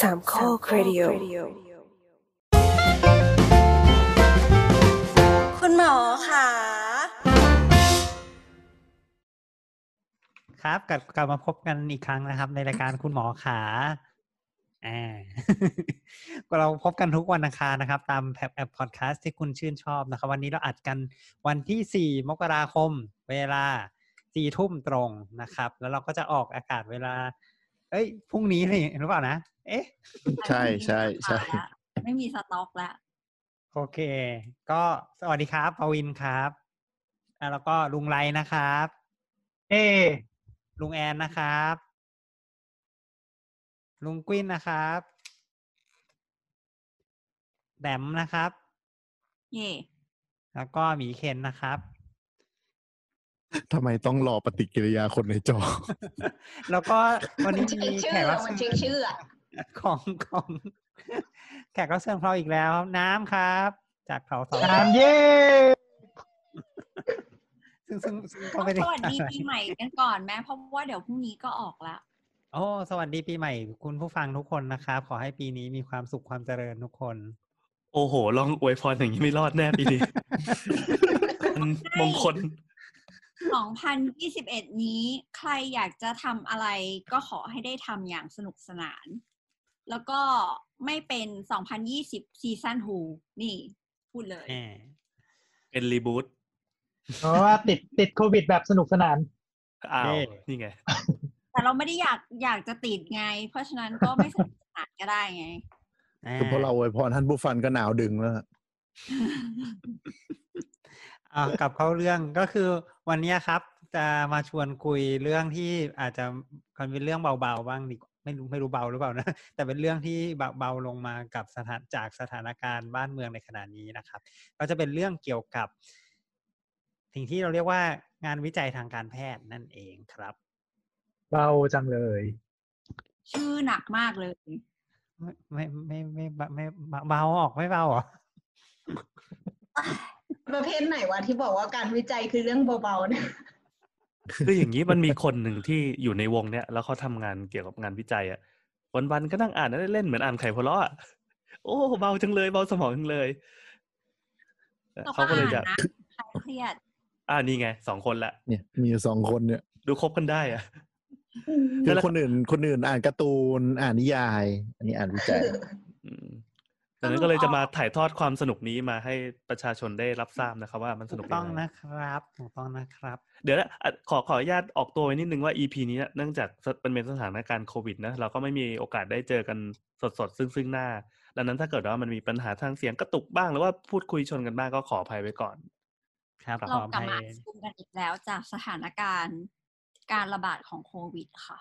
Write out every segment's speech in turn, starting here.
สามข้อครดิโอคุณหมอค่ะ ครับกลับกลับมาพบกันอีกครั้งนะครับ ในรายการคุณหมอขาอ่าเราพบกันทุกวันอังคารนะครับ ตามแอปพอดแคสต์ที่คุณชื่นชอบนะครับ วันนี้เราอัดกันวันที่สี่มกราคม เวลาสี่ทุ่มตรงนะครับ แล้วเราก็จะออกอากาศเวลา เอ้ยพรุ่งนี้นี่หรือเปล่านะ เอ๊ะใช่ใช่ใช่ไม่มีสต็อกแล้วโอเค ก็สวัสดีครับปวินครับอะแล้วก็ลุงไรนะครับ เอ ลุงแอนนะครับ ลุงกวินนะครับแบมนะครับเย่แล้วก็หมีเคนนะครับทำไมต้องรอปฏิกิริยาคนในจอ แล้วก็วันนี้มันมีเช็คแขชื่อกรับมันเชิเช็ญคชื่ออะ ของของแขกรับเชิญของเราอีกแล้ว น้ำครับ จากเขาสองน้ำเย่ซึ่งซึ่งซึ่งก็ต้องไม่ได้สวัสดีปีใหม่กันก่อนแม่เพราะว่าเดี๋ยวพรุ่งนี้ก็ออกแล้วโอ้สวัสดีปีใหม่ คุณผู้ฟังทุกคนนะครับ ขอให้ปีนี้มีความสุขความเจริญทุกคน โอ้โห ลองอวยพรอย่างนี้ไม่รอดแน่ปีนี้มันมงคล2021 นี้ใครอยากจะทำอะไรก็ขอให้ได้ทำอย่างสนุกสนาน แล้วก็ไม่เป็น 2020 ซีซั่นฮูนี่ พูดเลยแหมเป็นรีบูตเพราะว่าติดติดโควิดแบบสนุกสนาน อ้าว นี่ไง แต่เราไม่ได้อยากอยากจะติดไง เพราะฉะนั้นก็ไม่สนุกสนานก็ได้ไงอ่าคือพอเราอวยพรท่านผู้ฟังก็หนาวดึงแล้วฮะอ่ากลับเข้าเรื่องก็คือวันเนี้ยครับ จะมาชวนคุยเรื่องที่อาจจะมันเป็นเรื่องเบาๆบ้างดีกว่า ไม่รู้ไม่รู้เบาหรือเปล่านะ แต่เป็นเรื่องที่เบาเบาลงมากับสถานจากสถานการณ์บ้านเมืองในขณะนี้นะครับ ก็จะเป็นเรื่องเกี่ยวกับสิ่งที่เราเรียกว่างานวิจัยทางการแพทย์นั่นเองครับ เบาจังเลย ชื่อหนักมากเลย ไม่ไม่ไม่ไม่ไม่ไม่เบาออกไม่เบาเหรอประเภทไหนวะที่บอกว่าการวิจัยคือเรื่องเบาๆเนี่ย คืออย่างนี้มันมีคนหนึ่งที่อยู่ในวงเนี้ยแล้วเขาทำงานเกี่ยวกับงานวิจัยอะวันๆก็นั่งอ่านเล่นๆเหมือนอ่านไข่พะเลาะอะโอ้เบาจังเลยเบาสมองจังเลยตกเขาก็เลยจะอ่านนะใครเครียดอ่านี่ไงสองคนละเนี่ย มีอยู่สองคนเนี่ย ดูคบกันได้อะคือคนอื่นคนอื่นอ่านการ์ตูนอ่านนิยาย อันนี้อ่านวิจัยอืม ดังนั้นก็เลยจะมาถ่ายทอดความสนุกนี้มาให้ประชาชนได้รับทราบนะครับ ว่ามันสถูนุกกต้องยังไงนะครับถูกต้องนะครับ เดี๋ยวนะอะขอขออนุญาตออกตัวไว้นิดนึงว่า EP นี้เนี่ยเนื่องจากเป็นเป็นสถานการณ์โควิดนะเราก็ไม่มีโอกาสได้เจอกันสดสดๆซึ่งซึ่งหน้า ดังนั้นถ้าเกิดว่ามันมีปัญหาทางเสียงกระตุกบ้างหรือว่าพูดคุยชนกันบ้างก็ขออภัยไว้ก่อน ครับครับขเราอกลับภัมายซูมกันอีกแล้วจากสถานการณ์การระบาดของโควิดค่ะ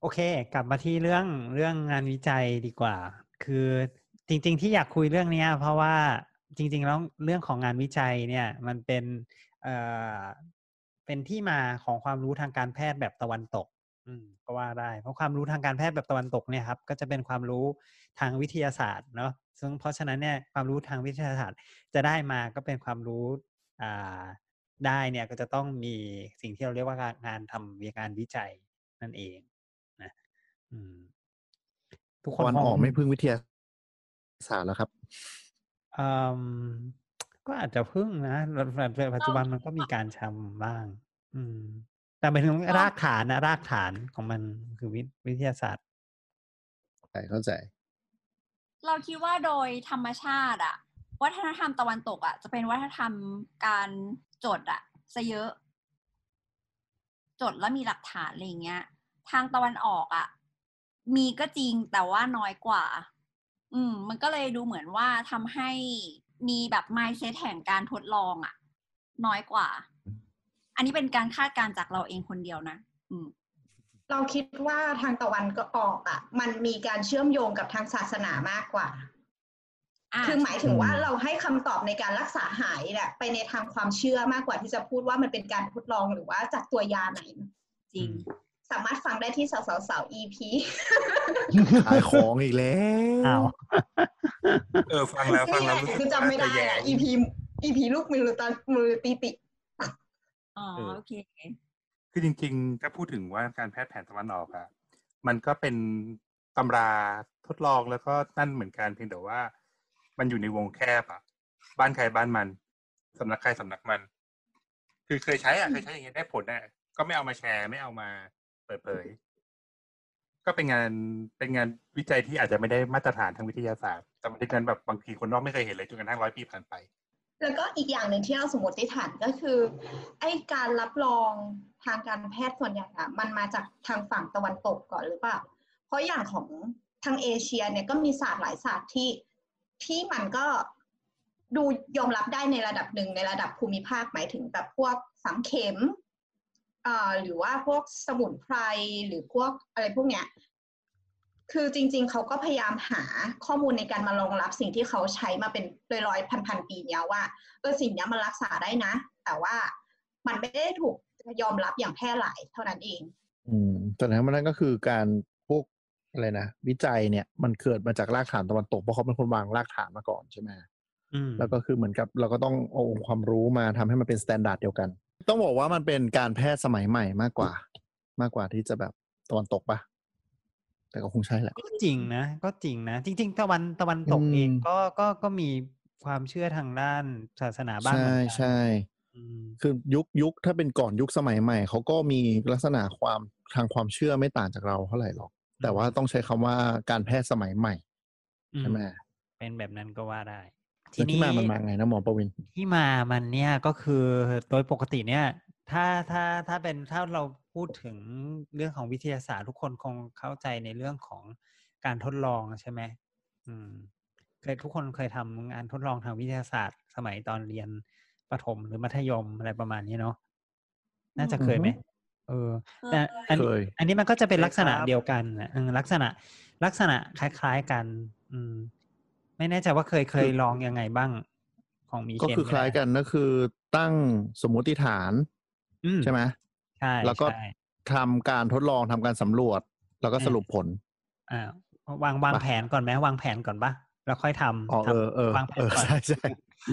โอเค กลับมาที่เรื่องเรื่องงานวิจัยดีกว่า คือจริง ๆ ที่อยากคุยเรื่องนี้เพราะว่าจริง ๆ แล้วเรื่องของงานวิจัยเนี่ยมันเป็นเอ่อเป็นที่มาของความรู้ทางการแพทย์แบบตะวันตก อืมก็ว่าได้ เพราะความรู้ทางการแพทย์แบบตะวันตกเนี่ยครับ ก็จะเป็นความรู้ทางวิทยาศาสตร์เนาะซึ่งเพราะฉะนั้นเนี่ยความรู้ทางวิทยาศาสตร์จะได้มาก็เป็นความรู้อ่าได้เนี่ยก็จะต้องมีสิ่งที่เราเรียกว่างานทำงานวิจัยนั่นเองนะอืม ทุกคนวันคงออกไม่พึ่งวิทยาศาสตร์แล้วครับเอ่มก็อาจจะพึ่งนะแต่แต่ปัจจุบันมันก็มีการทำบ้าง อืม แต่หมายถึงรากฐานนะรากฐานของมันคือวิวิทยาศาสตร์ใช่เข้าใจ เราคิดว่าโดยธรรมชาติอะวัฒนธรรมตะวันตกอะจะเป็นวัฒนธรรมการจดอะซะเยอะ จดแล้วมีหลักฐานอะไรอย่างเงี้ย ทางตะวันออกอะ มีก็จริงแต่ว่าน้อยกว่า อืม มันก็เลยดูเหมือนว่าทำให้มีแบบ mindset แห่งการทดลองอะน้อยกว่า อันนี้เป็นการคาดการณ์จากเราเองคนเดียวนะ อืม เราคิดว่าทางตะวันก็ออกอะมันมีการเชื่อมโยงกับทางศาสนามากกว่าะคือหมายถึงว่าอืมเราให้คำตอบในการรักษาหายเนี่ยไปในทางความเชื่อมากกว่าที่จะพูดว่ามันเป็นการทดลองหรือว่าจากตัวยาไหน จริง สามารถฟังได้ที่สาวสาว EP ขายของอีกแล้วอ้าวเออฟังแล้วฟังแล้วรู้สึกคือจำไม่ได้น่าจะแย่อะ EP EP ลูกมือตอนมือตีติอ๋อเออโอเคคือจริงๆ ถ้าพูดถึงว่าการแพทย์แผนตะวันออกอะมันก็เป็นตำราทดลองแล้วก็นั่นเหมือนกันเพียงแต่ว่า มันอยู่ในวงแคบอะบ้านใครบ้านมันสำนักใครสำนักมัน คือเคยใช้อะเคยใช้อย่างเงี้ยได้ผลอะก็ไม่เอามาแชร์ไม่เอามาเปิดเผย ก็เป็นงานเป็นงานวิจัยที่อาจจะไม่ได้มาตรฐานทางวิทยาศาสตร์ แต่มันเป็นงานแบบบางทีคนนอกไม่เคยเห็นเลยจนกระทั่งร้อยปีผ่านไป แล้วก็อีกอย่างหนึ่งที่เราสมมติฐานก็คือ ไอ้การรับรองทางการแพทย์ส่วนใหญ่อะมันมาจากทางฝั่งตะวันตกก่อนหรือเปล่า เพราะอย่างของทางเอเชียเนี่ยก็มีศาสตร์หลายศาสตร์ที่ที่มันก็ดูยอมรับได้ในระดับหนึ่งในระดับภูมิภาคหมายถึงแบบพวกสังเข็ม หรือว่าพวกสมุนไพรหรือพวกอะไรพวกเนี้ยคือจริง ๆ เขาก็พยายามหาข้อมูลในการมารองรับสิ่งที่เขาใช้มาเป็นร้อยๆพันๆปีเนี้ยว่าเออสิ่งเนี้ยมันรักษาได้นะ แต่ว่ามันไม่ได้ถูกยอมรับอย่างแพร่หลายเท่านั้นเอง อืมแต่ทั้งนั้นก็คือการพวกอะไรนะวิจัยเนี่ยมันเกิดมาจากรากฐานตะวันตกเพราะเขาเป็นคนวางรากฐานมาก่อนใช่ไหมอืมแล้วก็คือเหมือนกับเราก็ต้องเอาองค์ความรู้มาทำให้มันเป็น standard เดียวกัน ต้องบอกว่ามันเป็นการแพทย์สมัยใหม่มากกว่า มากกว่าที่จะแบบตะวันตกปะแต่ก็คงใช่แหละ ก็จริงนะ ก็จริงนะ จริง ๆ ตะวันตะวันตกเองอืมก็ก็ก็มีความเชื่อทางด้านศาสนาบ้างเหมืใช่อนกันใช่อืมคือยุคยุคถ้าเป็นก่อนยุคสมัยใหม่เขาก็มีลักษณะความทางความเชื่อไม่ต่างจากเราเท่าไหร่หรอก แต่ว่าต้องใช้คำว่าการแพทย์สมัยใหม่อืมใช่ไหมเป็นแบบนั้นก็ว่าได้ แล้วที่มามันมาไงนะหมอประวินที่มามันเนี่ยก็คือโดยปกติเนี่ยถ้าถ้าถ้าเป็นถ้าเราพูดถึงเรื่องของวิทยาศาสตร์ทุกคนคงเข้าใจในเรื่องของการทดลองใช่ไหมอืมเคยทุกคนเคยทำงานทดลองทางวิทยาศาสตร์ สมัยตอนเรียนประถมหรือมัธยมอะไรประมาณนี้เนาะน่าจะเคยไหมอือฮึเออแต่อันเคยอันนี้มันก็จะเป็นเคยลักษณะครับเดียวกันนะเออลักษณะลักษณะคล้าย ๆกัน อืม ไม่แน่ใจว่าเคยเคยลองยังไงบ้าง ของมีก็เคนคือคล้ายกันก็คือตั้งสมมติฐานอืมใช่ไหมใช่แล้วก็ใช่ทำการทดลองทำการสำรวจ แล้วก็อืมสรุปผลอ่าวางวางปะแผนก่อนไหมวางแผนก่อนปะแล้วค่อยทำอ๋อทำเออเออวางแผเอนอก่อนใช่ใช่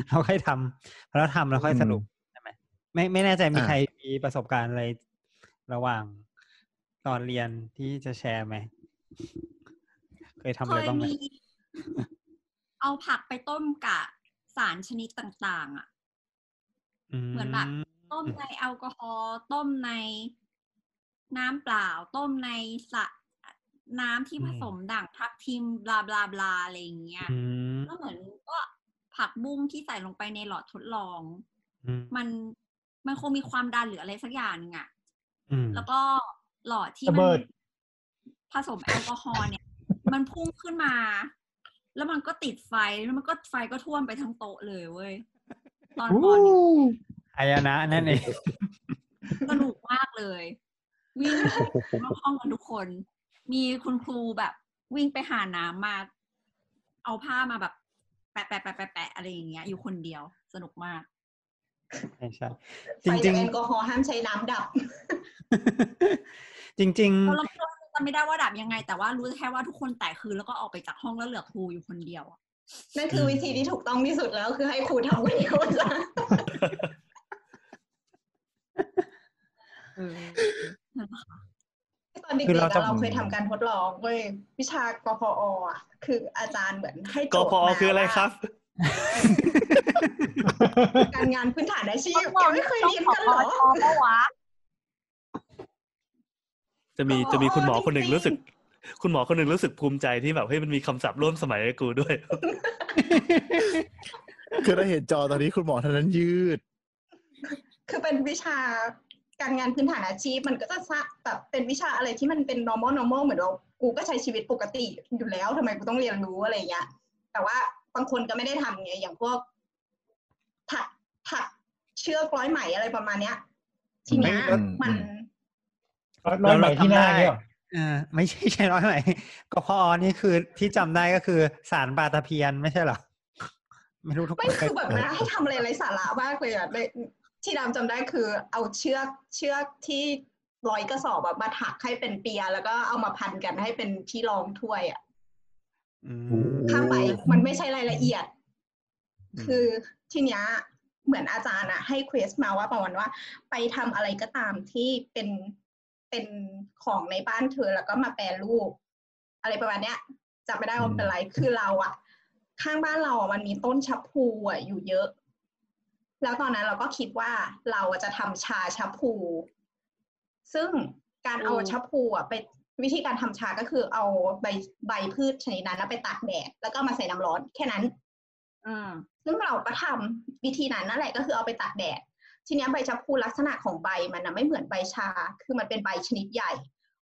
แล้วค่อยทำแล้วทำแล้วค่อยสรุปใช่ไหมไม่ไม่แน่ใจมีอ่าใครมีประสบการณ์อะไรระหว่างตอนเรียนที่จะแชร์ไหมเคยทำเคอะไรยบ้างไหมมี เอาผักไปต้มกับสารชนิดต่าง ๆ อะ เหมือนแบบต้มในแอลกอฮอล์ต้มในน้ำเปล่า ต้มในสระน้ำที่อืมผสมด่างทับทิมบลาบลาบลาอะไรอย่างเงี้ยอืมก็เหมือนก็ผักบุ้งที่ใส่ลงไปในหลอดทดลองอืมมันมันคงมีความดันหรืออะไรสักอย่างหนึงอะอืมแล้วก็หลอดที่ระมัเบินดผสมแอลกอฮอล์เนี่ย มันพุ่งขึ้นมา แล้วมันก็ติดไฟแล้วมันก็ไฟก็ท่วมไปทั้งโต๊ะเลยเว้ย ตอนก่อนเนี่ยอายนะนั่นเองสนุกมากเลย วิ่งรอบห้องกันทุกคน มีคุณครูแบบ วิ่งไปหาน้ำมา เอาผ้ามาแบบ แปะแปะแปะแปะแปะอะไรอย่างเงี้ย อยู่คนเดียวสนุกมากใช่ใช่ไฟจริจากงแอลกอฮอล์ห้ามใช้น้ำดับๆจริงเราเราจำไม่ได้ว่าดับยังไง แต่ว่ารู้แค่ว่าทุกคนแตกคือแล้วก็ออกไปจากห้องแล้วเหลือครูอยู่คนเดียวอะนั่นคือวิธีที่ถูกต้องที่สุดแล้วคือให้ครูทำคนเดียวจ้ะตอนเด็กคือๆเราอะจะเราเคยทำการทดลองเว้ยวิชากพออะคืออาจารย์เหมือนให้กโจทย์พอมาคืออะไรว่าครับ การงานพื้นฐานอาชีพแกไม่เคยเรียนกันเหรอปะวะ จะมีก็จะมีคุณหมอคนหนึ่งจริงๆรู้สึก คุณหมอคนหนึ่งรู้สึกภูมิใจที่แบบเฮ้ยมันมีคำศัพท์ร่วมสมัยกับกูด้วย คือถ้าเห็นจอตอนนี้คุณหมอท่านนั้นยืด คือเป็นวิชาการงานพื้นฐานอาชีพมันก็จะสะแบบเป็นวิชาอะไรที่มันเป็น normal normal เหมือนเรากูก็ใช้ชีวิตปกติอยู่แล้วทำไมกูต้องเรียนรู้อะไรเงี้ย แต่ว่าบางคนก็ไม่ได้ทำไงอย่างพวกถักถักเชือกร้อยไหมอะไรประมาณเนี้ย ทีเนี้ยอืมมัน ร้อยไหมที่หน้าเนี่ยเหรอเออไม่ใช่ใช่ร้อยไหมกพอนี่คือที่จำได้ก็คือสารปลาตะเพียนไม่ใช่เหรอไม่รู้ทุกคไม่นเคคืยอแบบนะให้ทำอะไรไร้สาระมากเลยอะเลยที่ดำจำได้คือ เอาเชือกเชือกที่ร้อยกระสอบแบบมาถักให้เป็นเปีย แล้วก็เอามาพันกันให้เป็นที่รองถ้วยอะอืมข้ามไปมันไม่ใช่รายละเอียดอืมคือทีเนี้ยเหมือนอาจารย์อะให้เควสมาว่าประมาณว่า ไปทำอะไรก็ตามที่เป็น เป็นของในบ้านเธอแล้วก็มาแปรรูป อะไรประมาณเนี้ยจำไม่ได้ว่าเป็นไรคือเราอะข้างบ้านเราอะมันมีต้นชับพลูอะอยู่เยอะ แล้วตอนนั้นเราก็คิดว่าเราอะจะทำชาชับพลูซึ่งการเอาอืมชับพลูอะไปวิธีการทำชาก็คือเอาใบใบพืชชนิดนั้นนะไปตากแดดแล้วก็มาใส่น้ำร้อนแค่นั้น อืมซึ่งเราก็ทำวิธีนั้นนั่นแหละก็คือเอาไปตากแดด ทีเนี้ยใบชะพูลักษณะของใบมันนะไม่เหมือนใบชา คือมันเป็นใบชนิดใหญ่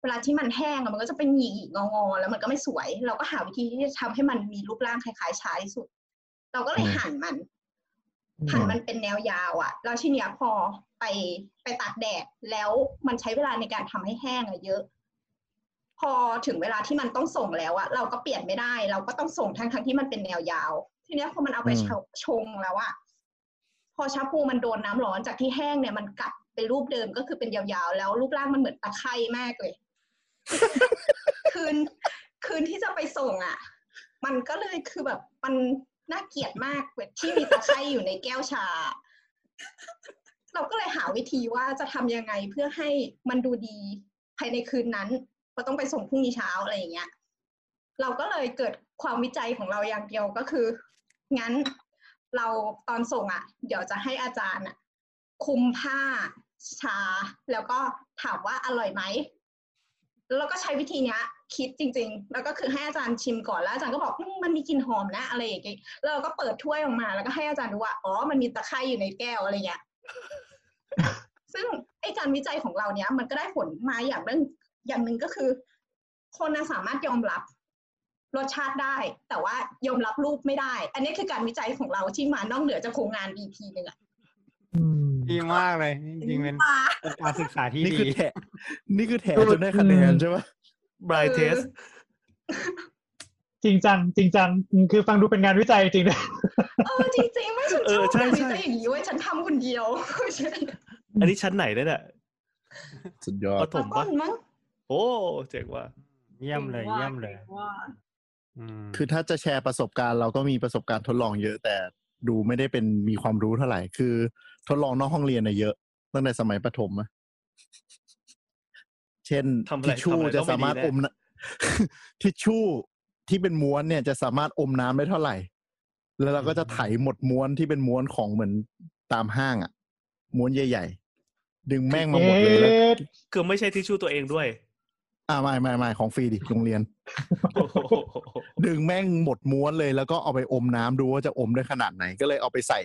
เวลาที่มันแห้งอะมันก็จะเป็นหยีๆงอๆแล้วมันก็ไม่สวย เราก็หาวิธีที่จะทำให้มันมีรูปร่างคล้ายๆชาที่สุด เราก็เลยอืมหั่นมัน หั่นมันเป็นแนวยาวอะแล้วทีเนี้ยพอไปไปตากแดดแล้วมันใช้เวลาในการทำให้แห้งอะเยอะ พอถึงเวลาที่มันต้องส่งแล้วอะเราก็เปลี่ยนไม่ได้ เราก็ต้องส่งทั้งทั้งๆที่มันเป็นแนวยาว ทีเนี้ยพอมันเอาไปอืมชงชงแล้วอะ พอชาพูมันโดนน้ำร้อนจากที่แห้งเนี่ยมันกัดเป็นรูปเดิมก็คือเป็นยาวๆ แล้วรูปร่างมันเหมือนตะไคร่มากเลย คืนคืนที่จะไปส่งอะมันก็เลยคือแบบมันน่าเกลียดมากที่มีตะไคร่อยู่ในแก้วชา เราก็เลยหาวิธีว่าจะทำยังไงเพื่อให้มันดูดีภายในคืนนั้นเพราะต้องไปส่งพรุ่งนี้เช้าอะไรอย่างเงี้ย เราก็เลยเกิดความวิจัยของเราอย่างเดียวก็คือ งั้น เราตอนส่งอะ เดี๋ยวจะให้อาจารย์อะคุมผ้าชา แล้วก็ถามว่าอร่อยไหมแล้วเราก็ใช้วิธีเนี้ย คิดจริง ๆ แล้วก็คือให้อาจารย์ชิมก่อนแล้วอาจารย์ก็บอกมมันมีกลิ่นหอมนะอะไรอย่างเงี้ยแล้วเราก็เปิดถ้วยออกมา แล้วก็ให้อาจารย์ดูว่าอ๋อมันมีตะไคร่อยู่ในแก้วอะไรเงี้ยซึ่งไอการวิจัยของเราเนี้ยมันก็ได้ผลมาอย่างเรื่องอย่างหนึ่งก็คือ คนสามารถยอมรับ รสชาติได้ แต่ว่ายอมรับรูปไม่ได้ อันนี้คือการวิจัยของเราที่มานอกเหนือจากโครงงาน EP หนึ่งอะอืมดีมากเลย จริงๆเป็นเป็นการศึกษาที่นี่ดีคือแถนี่คือแถจนได้คะแนนใช่ปะบรายเทสจริงจังจริงจังคือฟังดูเป็นงานวิจัยจริงๆนะเออจริงๆไม่ฉันเอชออบใช่การวิใช่จัยอย่างนี้เว้ยฉันทำคนเดียว อันนี้ชั้นไหนเนี่ยน่ะสุดยอปดฐมต้ปะนมั้งโอ้เจ๋งว่ะเยี่ยมเลยเยี่ยมเลยว่าอืม คือถ้าจะแชร์ประสบการณ์เราก็มีประสบการณ์ทดลองเยอะ แต่ดูไม่ได้เป็นมีความรู้เท่าไหร่ คือทดลองนอกห้องเรียนน่ะเยอะตั้งแต่สมัยประถมอะเช่นทำอะไรทิชชู่ทำอะไรจะต้องไม่สามารถดีอแน่มนะทิชชู่ที่เป็นม้วนเนี่ยจะสามารถอมน้ำได้เท่าไหร่ แล้วเราก็จะไถหมดม้วนที่เป็นม้วนของเหมือนตามห้างอะม้วนใหญ่ ๆ ดึงแม่งมาหมดเลยแล้วเอ๊ะคือไม่ใช่ทิชชู่ตัวเองด้วย อ่าไม่ไม่ไม่ของฟรีดิโรงเรียนโอ้โหดึงแม่งหมดม้วนเลยแล้วก็เอาไปอมน้ำดูว่าจะอมได้ขนาดไหน ก็เลยเอาไปใส่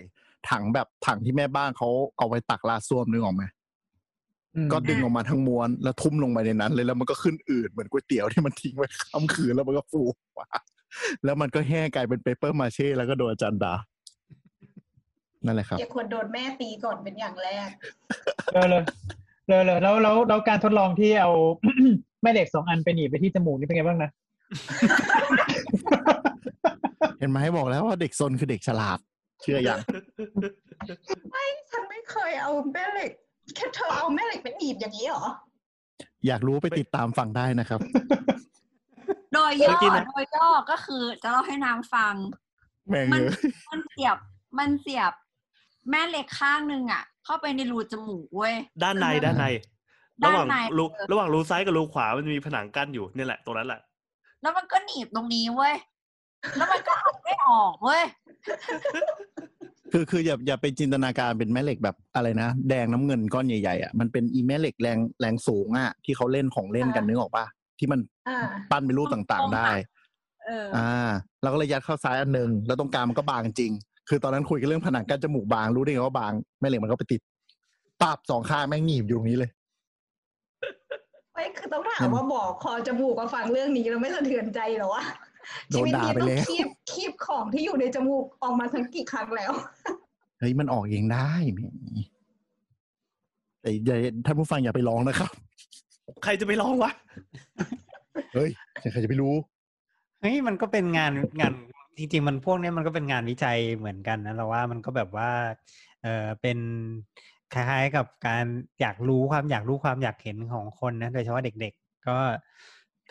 ถังแบบถังที่แม่บ้านเขาเอาไว้ตักลาดส้วมนึกออกไหมอืมก็ดึงออกมาทั้งม้วนแล้วทุ่มลงไปในนั้น เลยแล้วมันก็ขึ้นอืดเหมือนก๋วยเตี๋ยวที่มันทิ้งไว้ข้ามคืนแล้วมันก็ฟูออกมาแล้วมันก็แห้งกลายเป็นเปเปอร์มาเช่ แล้วก็โดนอาจารย์ด่านั่นแหละครับเด็กควรโดนแม่ตีก่อนเป็นอย่างแรกเลย เลยเลยเลยแล้วแล้วแล้วการทดลองที่เอาแม่เหล็กสองอันไปหนีบไปที่จมูกนี่เป็นไงบ้างนะเห็นไหมบอกแล้วว่าเด็กซนคือเด็กฉลาด เชื่อยังฉันไม่เคยเอาแม่เหล็กแค่เธอเอาแม่เหล็กไปหนีบอย่างนี้เหรอ อยากรู้ไปติดตามฟังได้นะครับ โดยย่เมื่ออกี้นะโดยย่อก็คือจะเล่าให้นางฟัง แม่งมันเลยมันเสียบมันเสียบ แม่เหล็กข้างหนึ่งอะ เข้าไปในรูจมูกเว้ย ด้านในด้านในด้าระนหว่างในรูเออระหว่างรูซ้ายกับรูขวามันมีผนังกั้นอยู่นี่แหละตรงนั้นแหละ แล้วมันก็หนีบตรงนี้เว้ย แล้วมันก็เอาไม่ออกเว้ย คือคืออย่าอย่าไปจินตนาการเป็นแม่เหล็กแบบอะไรนะ แดงน้ำเงินก้อนใหญ่ๆอะมันเป็นอีแม่เหล็กแรงแรงสูงอะที่เขาเล่นของเล่นกันอ่านึนึกออกปะที่มันอ่าปั้นเป็นรูปต่างๆได้เอออ่าเราก็เลยยัดเข้าซ้ายอันหนึ่งแล้วตรงกลางมันก็บางจริง คือตอนนั้นคุยกันเรื่องผนังกั้นจมูกบางรู้ได้ไงว่าบางแม่เหล็กมันก็ไปติดปับสองข้างแม่งหนีบอยู่ตรงนี้เลยไม่คือต้องถามว่าบอกคอจมูกมาฟังเรื่องนี้แล้วไม่สะเทือนใจเหรอวะโดชีนวิตด่านี้ไปต้องแล้วคีบคีบของที่อยู่ในจมูกออกมาทั้งกี่ครั้งแล้วเฮ้ยมันออกเองได้แหมแต่อย่าท่านผู้ฟังอย่าไปร้องนะครับ ใครจะไปลองวะ เฮ้ยใครจะไปรู้เฮ้ยมันก็เป็นงานงาน จริงๆมันพวกเนี้ยมันก็เป็นงานวิจัยเหมือนกันนะเราว่ามันก็แบบว่าเออเป็นคล้ายๆกับการอยากรู้ความอยากรู้ความอยากเห็นของคนนะโดยเฉพาะเด็ก ๆ ก็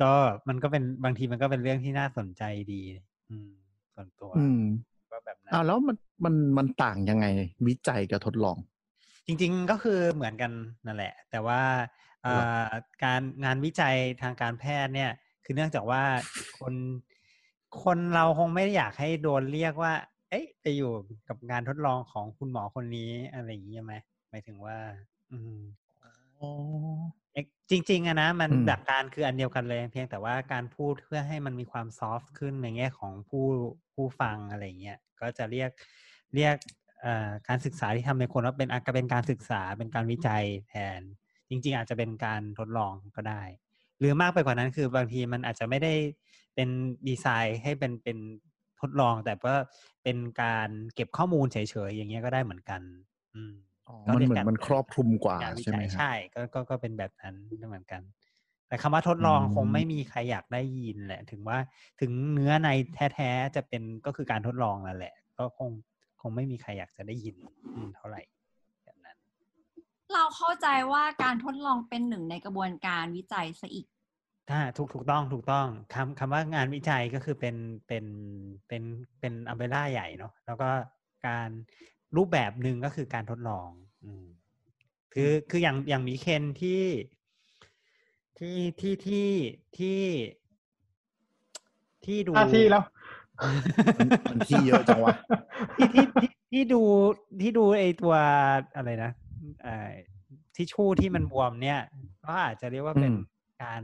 ก็มันก็เป็นบางทีมันก็เป็นเรื่องที่น่าสนใจดี อืม ส่วนตัวอืมว่าแบบนั้นอ้าวแล้วมันมันมันต่างยังไง วิจัยกับทดลอง จริง ๆก็คือเหมือนกันนั่นแหละ แต่ว่าเอ่เหรออการงานวิจัยทางการแพทย์เนี่ย คือเนื่องจากว่าคน คนเราคงไม่ได้อยากให้โดนเรียกว่า เอ๊ะไปอยู่กับงานทดลองของคุณหมอคนนี้อะไรอย่างนี้ใช่ไหมหมายถึงว่า อืมอ๋อเอ๊ะจริง ๆอะนะมันอืมหลักการคืออันเดียวกันเลย เพียงแต่ว่าการพูดเพื่อให้มันมีความซอฟต์ขึ้นในแง่ของผู้ผู้ฟังอะไรเงี้ยก็จะเรียกเรียกเอ่อการศึกษาที่ทำในคนว่าเป็นอาจจะเป็นการศึกษาเป็นการวิจัยแทน จริง ๆ อาจจะเป็นการทดลองก็ได้ หรือมากไปกว่านั้นคือบางทีมันอาจจะไม่ได้ เป็นดีไซน์ให้เป็นเป็นทดลอง แต่ว่าเป็นการเก็บข้อมูลเฉยๆอย่างเงี้ยก็ได้เหมือนกัน อืมอ๋อก็มันเรียกเหมือกันนมันครอบคลุมกว่าการวิใช่ไหจัมยครับใช่ก็ก็ก็เป็นแบบนั้นเหมือนกัน แต่คำว่าทดลองอืมคงไม่มีใครอยากได้ยินแหละ ถึงว่าถึงเนื้อในแท้ๆจะเป็นก็คือการทดลองนั่นแหละ ก็คงคงไม่มีใครอยากจะได้ยินอืมเท่าไหร่แบบนั้น เราเข้าใจว่าการทดลองเป็นหนึ่งในกระบวนการวิจัยซะอีก ถ้าถูกถูกต้องถูกต้องคำคำว่างานวิจัยก็คือเป็นเป็นเป็นเป็นอัมเบร่าใหญ่เนาะแล้วก็การรูปแบบหนึ่งก็คือการทดลองอืมคือคืออย่างอย่างมีเคนที่ที่ที่ที่ที่ที่ดูห้าที่แล้วมันมันที่เยอะจังวะที่ที่ที่ที่ดูที่ดูไอตัวอะไรนะเอ่อทิชชู่ที่มันบวมเนี่ย ก็อาจจะเรียกว่าเป็นอืมการ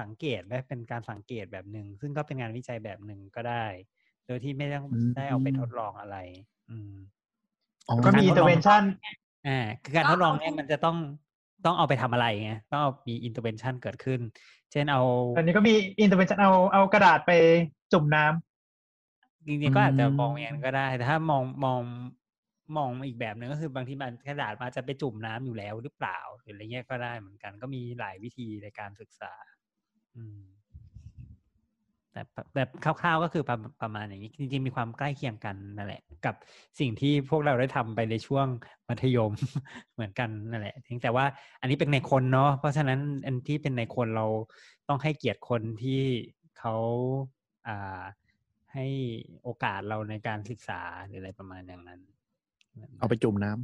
สังเกตและเป็นการสังเกตแบบหนึ่งซึ่งก็เป็นงานวิจัยแบบหนึ่งก็ได้ โดยที่ไม่ต้องได้เอาไปทดลองอะไร อืมอ๋อก็มีการทดลอง intervention อ่าคือการก็ทดลองเอาเนี่ยมันจะต้องต้องเอาไปทำอะไรไงต้องเอามี intervention เกิดขึ้น เช่นเอาอันนี้ก็มี intervention เอาเอากระดาษไปจุ่มน้ำจริงๆก็อาจจะอืมมองอย่างนั้นก็ได้ แต่ถ้ามองมองมองอีกแบบหนึ่งก็คือบางทีมันกระดาษมาจะไปจุ่มน้ำอยู่แล้วหรือเปล่าหรืออะไรเงี้ยก็ได้เหมือนกัน ก็มีหลายวิธีในการศึกษาอืม แต่แบบคร่าวๆก็คือประประมาณอย่างนี้ จริงๆมีความใกล้เคียงกันนั่นแหละ กับสิ่งที่พวกเราได้ทำไปในช่วงมัธยมเหมือนกันนั่นแหละเพียงแต่ว่าอันนี้เป็นในคนเนาะเพราะฉะนั้นอันที่เป็นในคนเราต้องให้เกียรติคนที่เขาอ่าให้โอกาสเราในการศึกษาหรืออะไรประมาณอย่างนั้น เอาไปจุ่มน้ำ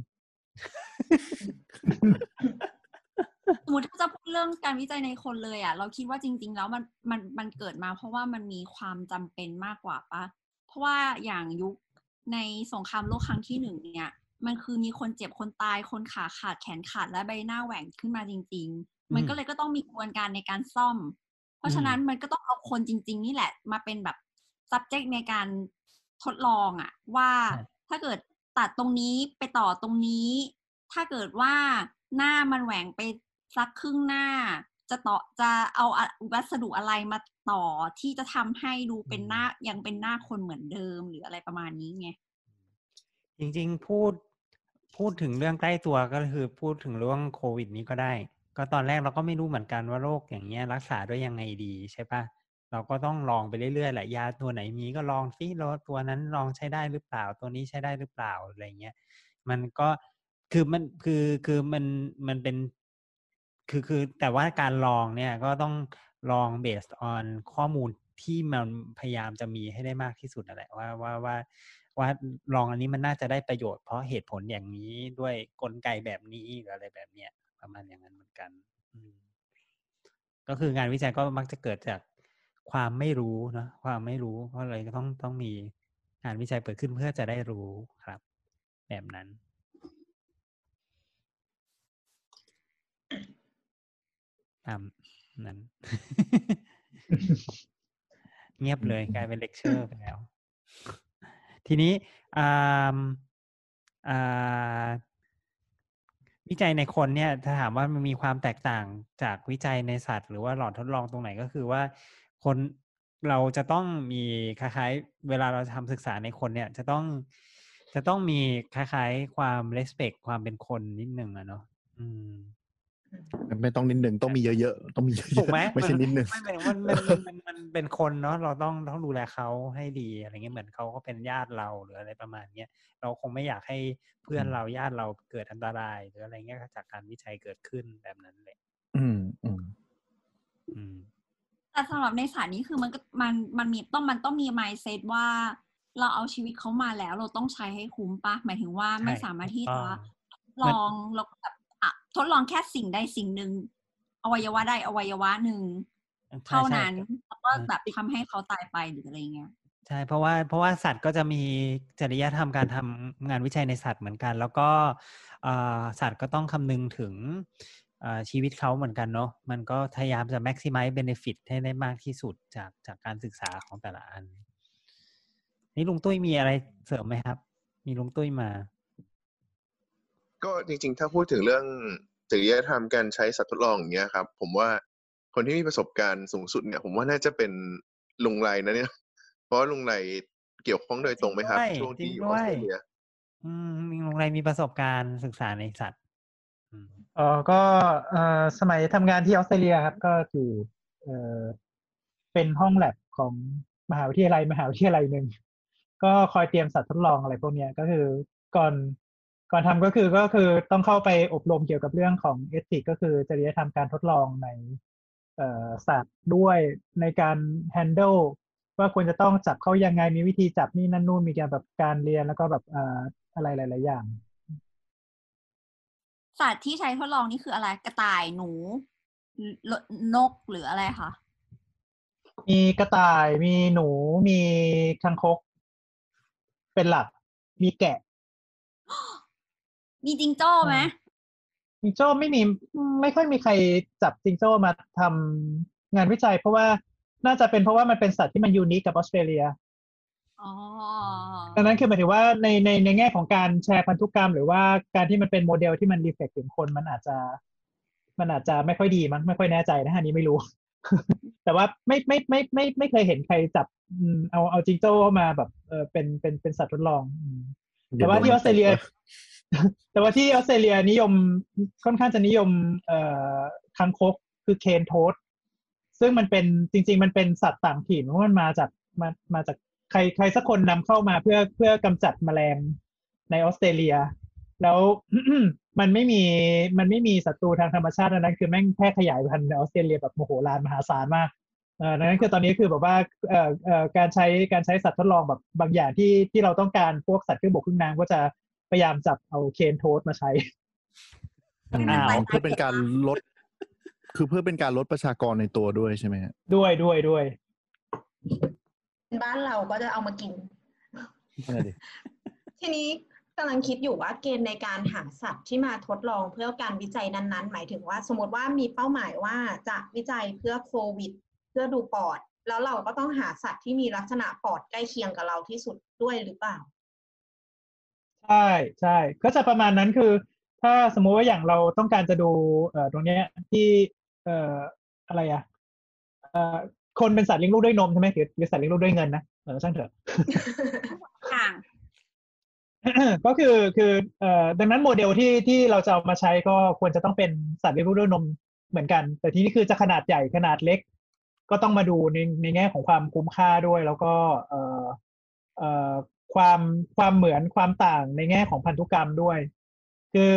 สมมติถ้าจะพูดเรื่องการวิจัยในคนเลยอะ เราคิดว่าจริง ๆ แล้วมันมันมันเกิดมาเพราะว่ามันมีความจำเป็นมากกว่าปะเพราะว่าอย่างยุคในสงครามโลกครั้งที่หนึ่งเนี่ย มันคือมีคนเจ็บคนตายคนขาขาดแขนขาดและใบหน้าแหว่งขึ้นมาจริง ๆ มันก็เลยก็ต้องมีกระบวนการในการซ่อม เพราะฉะนั้นมันก็ต้องเอาคนจริง ๆ นี่แหละมาเป็นแบบ subject ในการทดลองอะว่าใช่ถ้าเกิดตัดตรงนี้ไปต่อตรงนี้ ถ้าเกิดว่าหน้ามันแหว่งไป สักครึ่งหน้า จะต่อจะเอาวัสดุอะไรมาต่อที่จะทำให้ดูเป็นหน้ายังเป็นหน้าคนเหมือนเดิมหรืออะไรประมาณนี้ไงจริงๆพูดพูดถึงเรื่องใกล้ตัวก็คือพูดถึงเรื่องโควิดนี้ก็ได้ ก็ตอนแรกเราก็ไม่รู้เหมือนกันว่าโรคอย่างเงี้ยรักษาด้วยยังไงดีใช่ปะเราก็ต้องลองไปเรื่อยๆแหละยาตัวไหนมีก็ลองซิแล้วตัวนั้นลองใช้ได้หรือเปล่า ตัวนี้ใช้ได้หรือเปล่าอะไรเงี้ยมันก็คือมันคือคือมันมันเป็น คือคือแต่ว่าการลองเนี่ยก็ต้องลอง based on ข้อมูลที่มันพยายามจะมีให้ได้มากที่สุดนั่นแหละว่าว่าว่าว่าลองอันนี้มันน่าจะได้ประโยชน์เพราะเหตุผลอย่างนี้ด้วยกลไกแบบนี้หรืออะไรแบบเนี้ยประมาณอย่างนั้นเหมือนกัน ก็คืองานวิจัยก็มักจะเกิดจากความไม่รู้เนอะความไม่รู้ เพราะเลยก็ต้องต้องมีงานวิจัยเปิดขึ้นเพื่อจะได้รู้ครับ แบบนั้น ตามนั้น เงียบเลยกลายเป็นเลคเชอร์ไปแล้ว ทีนี้อ่าอ่าวิจัยในคนเนี่ย ถ้าถามว่ามันมีความแตกต่างจากวิจัยในสัตว์ หรือว่าหลอดทดลองตรงไหนก็คือว่า คนเราจะต้องมีคล้ายๆ เวลาเราทำศึกษาในคนเนี่ย จะต้องจะต้องมีคล้ายๆ ความ respect ความเป็นคนนิดหนึ่งอะเนาะอืม ไม่ต้องนิดหนึ่งต้องมีเยอะๆต้องมีเยอะๆถูกไหมไม่ใช่นิดหนึ่งไม่เป็นมันมันมันมันมันเป็นคนเนาะเราต้องต้องดูแลเขาให้ดีอะไรเงี้ยเหมือนเขาก็เป็นญาติเราหรืออะไรประมาณเนี้ยเราคงไม่อยากให้เพื่อนเราญาติเราเกิดอันตราย หรืออะไรเงี้ยจากการวิจัยเกิดขึ้นแบบนั้นเลยอืมอืมอืมแต่สำหรับในสารนี้คือมันก็มันมันมีต้องมันต้องมี mindset ว่า เราเอาชีวิตเขามาแล้ว เราต้องใช้ให้คุ้มปะหมายถึงว่าไม่ใช่สามารถที่ถูจะกต้องลองแล้วก็แบบอะ ทดลองแค่สิ่งใดสิ่งหนึ่งอวัยวะใดอวัยวะหนึ่งใช่เท่าใช่นั้นแล้วก็แบบทำให้เขาตายไปหรืออะไรเงี้ยใช่เพราะว่าเพราะว่าสัตว์ก็จะมีจริยธรรมการทำงานวิจัยในสัตว์เหมือนกัน แล้วก็เอ่อสัตว์ก็ต้องคำนึงถึงเอ่อชีวิตเขาเหมือนกันเนาะมันก็พยายามจะ maximize benefit ให้ได้มากที่สุดจากจากการศึกษาของแต่ละอัน นี่ลุงตุ้ยมีอะไรเสริมไหมครับ มีลุงตุ้ยมา ก็จริงๆ ถ้าพูดถึงเรื่องจริยธรรมการใช้สัตว์ทดลองอย่างเงี้ยครับ ผมว่าคนที่มีประสบการณ์สูงสุดเนี่ย ผมว่าน่าจะเป็นลุงไรนะเนี่ย เพราะว่าลุงไรเกี่ยวข้องโดยตรงไหมครับจริงด้วยช่วงที่จริองด้อวสยเตรเลียอืมมีลุงไรมีประสบการณ์ศึกษาในสัตว์อืมอ๋อก็เอ่อสมัยทำงานที่ออสเตรเลียครับ ก็อยู่เอ่อเป็นห้องแลบของมหาวิทยาลัยมหาวิทยาลัยหนึ่งก็คอยเตรียมสัตว์ทดลองอะไรพวกเนี้ยก็คือก่อน ก่อนทำก็คือก็คือต้องเข้าไปอบรมเกี่ยวกับเรื่องของเอติกก็คือจริยธรรมการทดลองในเอ่อสัตว์ด้วยในการ handle ว่าควรจะต้องจับเขายังไงมีวิธีจับนี่นั่นนู่นมีการแบบการเรียนแล้วก็แบบเอ่ออะไรหลาย ๆ อย่างสัตว์ที่ใช้ทดลองนี่คืออะไรกระต่ายหนูลนกหรืออะไรคะมีกระต่ายมีหนูมีคังคก เป็นหลัก มีแกะ มีจิงโจ้ไหมจิงโจ้ไม่มีไม่ค่อยมีใครจับจิงโจ้มาทำงานวิจัย เพราะว่าน่าจะเป็นเพราะว่ามันเป็นสัตว์ที่มัน unique กับออสเตรเลียอ๋อดังนั้นคือหมายถึงว่าในในในแง่ของการแชร์พันธุกรรม หรือว่าการที่มันเป็นโมเดลที่มัน reflect ถึงคนมันอาจจะ มันอาจจะไม่ค่อยดีมั้งไม่ค่อยแน่ใจนะอันนี้ไม่รู้ แต่ว่าไม่ไม่ไม่ไม่ไม่เคยเห็นใครจับอืมเอาเอาจิงโจ้เข้ามาแบบเออเป็นเป็นเป็นสัตว์ทดลองอืม แต่ว่าที่ออสเตรเลีย แต่ว่าที่ออสเตรเลียนิยมค่อนข้างจะนิยม เอ่อคังคกคือเคนโทสซึ่งมันเป็นจริง ๆ มันเป็นสัตว์ต่างถิ่นเพราะมันมาจากมามาจากใครใครสักคนนำเข้ามาเพื่อเพื่อกำจัดแมลงในออสเตรเลีย แล้วมันไม่มีมันไม่มีศัตรูทางธรรมชาติดังนั้นคือแม่งแพร่ขยายพันธุ์ในออสเตรเลียแบบโมโหลานมหาศาลมากเอ่อ ดังนั้นคือตอนนี้คือแบบว่าเอ่อเอ่อการใช้การใช้สัตว์ทดลองแบบบางอย่างที่ที่เราต้องการพวกสัตว์ครึ่งบกครึ่งน้ำก็จะพยายามจับเอาเคนโทสมาใช้ไม่อ้าวไปเพื่อเป็นการลด คือเพื่อเป็นการลดประชากรในตัวด้วยใช่ไหมฮะด้วยด้วยด้วยบ้านเราก็จะเอามากินนั่นนะดิทีนี้กำลังคิดอยู่ว่าเกณฑ์ในการหาสัตว์ที่มาทดลองเพื่อการวิจัยนั้นๆ หมายถึงว่าสมมติว่ามีเป้าหมายว่าจะวิจัยเพื่อโควิด เพื่อดูปอด แล้วเราก็ต้องหาสัตว์ที่มีลักษณะปอดใกล้เคียงกับเราที่สุดด้วยหรือเปล่า ใช่ใช่ก็จะประมาณนั้นคือ ถ้าสมมุติว่าอย่างเราต้องการจะดูเอ่อตรงเนี้ยที่เอ่ออะไรอะเอ่อคนเป็นสัตว์เลี้ยงลูกด้วยนมใช่ไหมหรือหรือสัตว์เลี้ยงลูกด้วยเงินนะเออช่างเถอะต่างก็คือคือเอ่อดังนั้นโมเดลที่ที่เราจะเอามาใช้ก็ควรจะต้องเป็นสัตว์เลี้ยงลูกด้วยนมเหมือนกัน แต่ทีนี้คือจะขนาดใหญ่ขนาดเล็ก ก็ต้องมาดูในในแง่ของความคุ้มค่าด้วย แล้วก็เอ่อเอ่อความความเหมือนความต่างในแง่ของพันธุกรรมด้วย คือ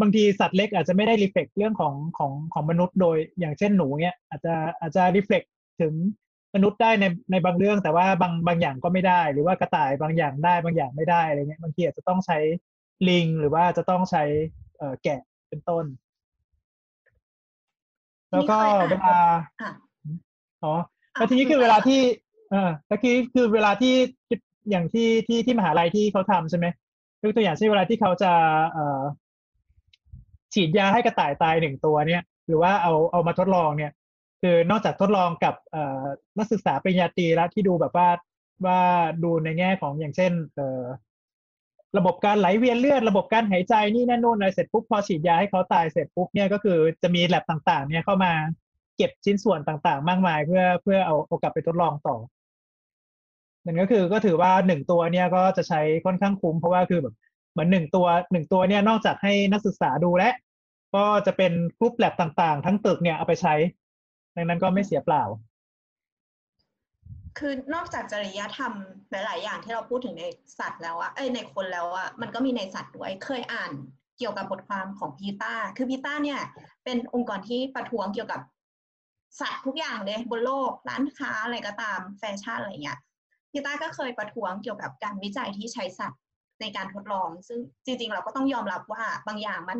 บางทีสัตว์เล็กอาจจะไม่ได้รีเฟกเรื่องของของของมนุษย์โดยอย่างเช่นหนูเนี้ยอาจจะอาจจะรีเฟกถึงมนุษย์ได้ในในบางเรื่อง แต่ว่าบางบางอย่างก็ไม่ได้ หรือว่ากระต่ายบางอย่างได้บางอย่างไม่ได้อะไรเงี้ยบางทีอาจจะต้องใช้ลิงหรือว่าจะต้องใช้เอ่อแกะเป็นต้น แล้วก็นี่เคยอ่านเวลา อะอ๋ออะแล้วทีนี้คือเวลาที่เออแล้วคือคือเวลาที่อย่างที่ที่ที่มหาลัยที่เขาทำใช่ไหมยกตัวอย่างเช่นเวลาที่เขาจะเอ่อฉีดยาให้กระต่ายตายหนึ่งตัวเนี่ย หรือว่าเอาเอามาทดลองเนี่ย คือนอกจากทดลองกับเอ่อนักศึกษาปริญญาตรีแล้วที่ดูแบบว่าว่าดูในแง่ของอย่างเช่น เอ่อระบบการไหลเวียนเลือดระบบการหายใจนี่นั่นนู่นอะไรเสร็จปุ๊บพอฉีดยาให้เขาตายเสร็จปุ๊บเนี่ยก็คือจะมีแลบต่างๆ เนี่ยเข้ามา เก็บชิ้นส่วนต่างๆ มากมาย เพื่อเพื่อเอาเอากลับไปทดลองต่อนั่นก็คือก็ถือว่าหนึ่งตัวเนี่ยก็จะใช้ค่อนข้างคุ้มเพราะว่าคือแบบเหมือนหนึ่งตัวหนึ่งตัวเนี่ยนอกจากให้นักศึกษาดูแล้วก็จะเป็นกรุ๊ปแลบต่างๆ ทั้งตึกเนี่ยเอาไปใช้ ดังนั้นก็ไม่เสียเปล่า คือนอกจากจริยธรรมหลาย ๆ อย่างที่เราพูดถึงในสัตว์แล้วอะเอ้ยในคนแล้วอะมันก็มีในสัตว์ด้วยเคยอ่านเกี่ยวกับบทความของพีตาคือพีตาเนี่ย เป็นองค์กรที่ประท้วงเกี่ยวกับ สัตว์ทุกอย่างเลยบนโลกร้านค้าอะไรก็ตามแฟชั่นอะไรเงี้ยพีต้าก็เคยประท้วงเกี่ยวกับการวิจัยที่ใช้สัตว์ในการทดลอง ซึ่งจริง ๆ เราก็ต้องยอมรับว่าบางอย่างมัน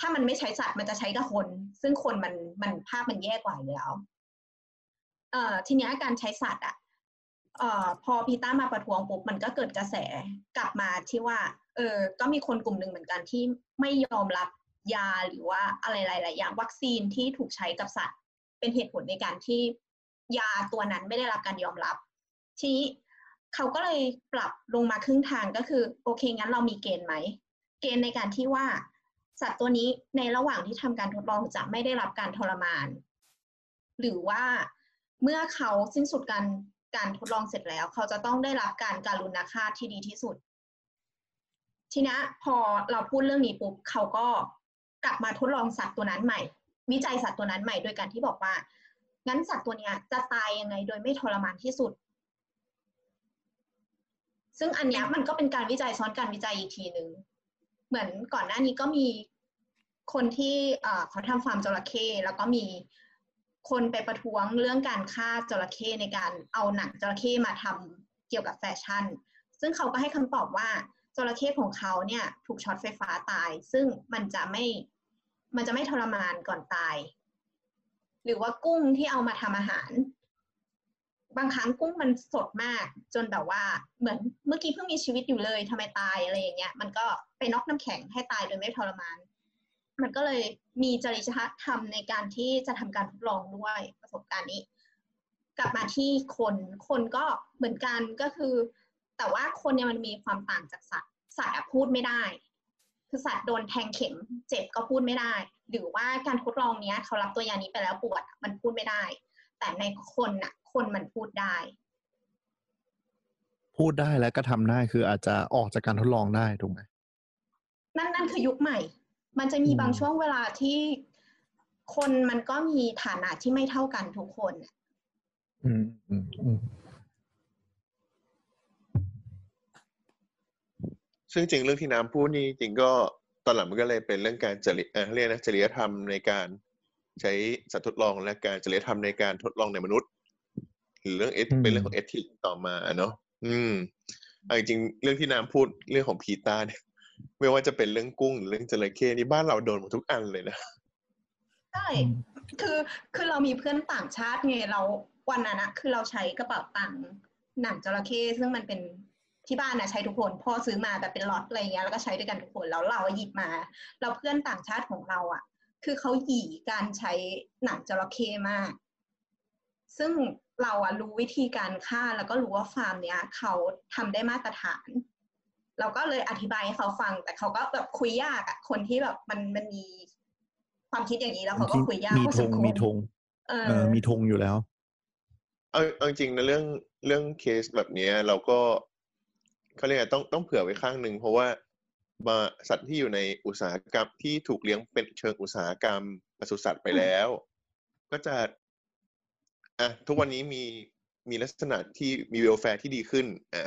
ถ้ามันไม่ใช้สัตว์มันจะใช้กับคน ซึ่งคนมันมันภาพมันแย่กว่าอยู่แล้วเอ่อทีนี้การใช้สัตว์อะเอ่อพอพีต้ามาประท้วงปุ๊บมันก็เกิดกระแสกลับมาที่ว่า เออก็มีคนกลุ่มหนึ่งเหมือนกันที่ไม่ยอมรับยาหรือว่าอะไรหลายๆอย่างวัคซีนที่ถูกใช้กับสัตว์ เป็นเหตุผลในการที่ยาตัวนั้นไม่ได้รับการยอมรับ ทีนี้เขาก็เลยปรับลงมาครึ่งทางก็คือ โอเค งั้นเรามีเกณฑ์ไหม เกณฑ์ในการที่ว่า สัตว์ตัวนี้ในระหว่างที่ทำการทดลองจะไม่ได้รับการทรมาน หรือว่าเมื่อเขาสิ้นสุดการการทดลองเสร็จแล้ว เขาจะต้องได้รับการการุณาฆาตที่ดีที่สุด ทีนี้พอเราพูดเรื่องนี้ปุ๊บเขาก็กลับมาทดลองสัตว์ตัวนั้นใหม่ วิจัยสัตว์ตัวนั้นใหม่โดยการที่บอกว่า งั้นสัตว์ตัวเนี้ยจะตายยังไงโดยไม่ทรมานที่สุด ซึ่งอันเนี้ยมันก็เป็นการวิจัยซ้อนการวิจัยอีกทีหนึ่งเหมือนก่อนหน้านี้ก็มีคนที่เอ่อเขาทำฟาร์มจระเข้แล้วก็มีคนไปประท้วงเรื่องการฆ่าจระเข้ในการเอาหนังจระเข้มาทำเกี่ยวกับแฟชั่น ซึ่งเขาก็ให้คำตอบว่าจระเข้ของเขาเนี่ยถูกช็อตไฟฟ้าตาย ซึ่งมันจะไม่ มันจะไม่ทรมานก่อนตาย หรือว่ากุ้งที่เอามาทำอาหาร บางครั้งกุ้งมันสดมาก จนแบบว่าเหมือนเมื่อกี้เพิ่งมีชีวิตอยู่เลยทำไมตายอะไรอย่างเงี้ย มันก็ไปน็อกน้ำแข็งให้ตายโดยไม่ทรมาน มันก็เลยมีจริยธรรมในการที่จะทำการทดลองด้วยประสบการณ์นี้ กลับมาที่คน คนก็เหมือนกันก็คือ แต่ว่าคนเนี่ยมันมีความต่างจากสัตว์ สัตว์พูดไม่ได้ คือสัตว์โดนแทงเข็มเจ็บก็พูดไม่ได้ หรือว่าการทดลองเนี้ยเขารับตัวยานี้ไปแล้วปวดอะมันพูดไม่ได้ แต่ในคนน่ะ คนมันพูดได้ พูดได้และก็ทำได้คืออาจจะออกจากการทดลองได้ถูกไหมนั่นนั่นคือยุคใหม่ มันจะมีอืมบางช่วงเวลาที่คนมันก็มีฐานะที่ไม่เท่ากันทุกคนน่ะอืมอืมอืม ซึ่งจริงเรื่องที่น้ำพูดนี่จริงก็ตอนหลังมันก็เลยเป็นเรื่องการจริเอ่อเรียกนะจริยธรรมในการใช้สัตว์ทดลองและการจริยธรรมในการทดลองในมนุษย์หรือเรื่องเอทเป็นเรื่องของเอทิกต่อมาเนาะอืมเอาจริงๆเรื่องที่น้ำพูดเรื่องของพีตาเนี่ยไม่ว่าจะเป็นเรื่องกุ้งหรือเรื่องจระเข้นี่บ้านเราโดนหมดทุกอันเลยนะใช่คือคือเรามีเพื่อนต่างชาติไงเราวันนั้นอะคือเราใช้กระเป๋าตังค์หนังจระเข้ซึ่งมันเป็น ที่บ้านนะใช้ทุกคน พ่อซื้อมาแบบเป็นล็อตอะไรเงี้ยแล้วก็ใช้ด้วยกันทุกคนแล้วเราหยิบมา เราเพื่อนต่างชาติของเราอะคือเขาหยีการใช้หนังจระเข้มาก ซึ่งเราอะรู้วิธีการฆ่าแล้วก็รู้ว่าฟาร์มเนี้ยเขาทำได้มาตรฐาน เราก็เลยอธิบายให้เขาฟัง แต่เขาก็แบบคุยยากอะคนที่แบบมันมันมีความคิดอย่างนี้แล้วเขาก็คุยยากมีพอธสงควรมีธงเอเอออมีธงอยู่แล้ว เอาเอาจริงๆนะเรื่องเรื่องเคสแบบเนี้ยเราก็ เขาเรียกอะต้องต้องเผื่อไว้ข้างหนึ่งเพราะว่ามาสัตว์ที่อยู่ในอุตสาหกรรมที่ถูกเลี้ยงเป็นเชิงอุตสาหกรรมปศุสัตว์ไปแล้ว ก็จะอะทุกวันนี้มีมีลักษณะที่มีเวลแฟร์ที่ดีขึ้นอะ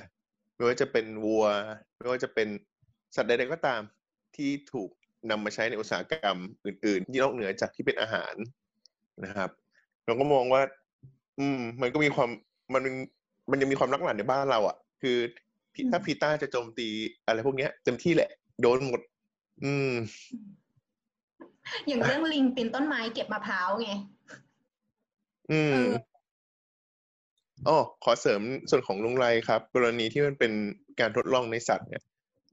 ไม่ว่าจะเป็นวัว ไม่ว่าจะเป็นสัตว์ใดๆก็ตามที่ถูกนำมาใช้ในอุตสาหกรรมอื่นๆ ที่นอกเหนือจากที่เป็นอาหารนะครับ เราก็มองว่า อืม มันก็มีความมันมันมันยังมีความรักหลั่นในบ้านเราอะ คือ ถ้าพีต้าจะโจมตีอะไรพวกเนี้ยเต็มที่แหละ โดนหมด อืม อย่างเรื่องลิงปีนต้นไม้เก็บมะพร้าวไง อืเอมออ๋อขอเสริมส่วนของลุงไรครับ กรณีที่มันเป็นการทดลองในสัตว์เนี่ย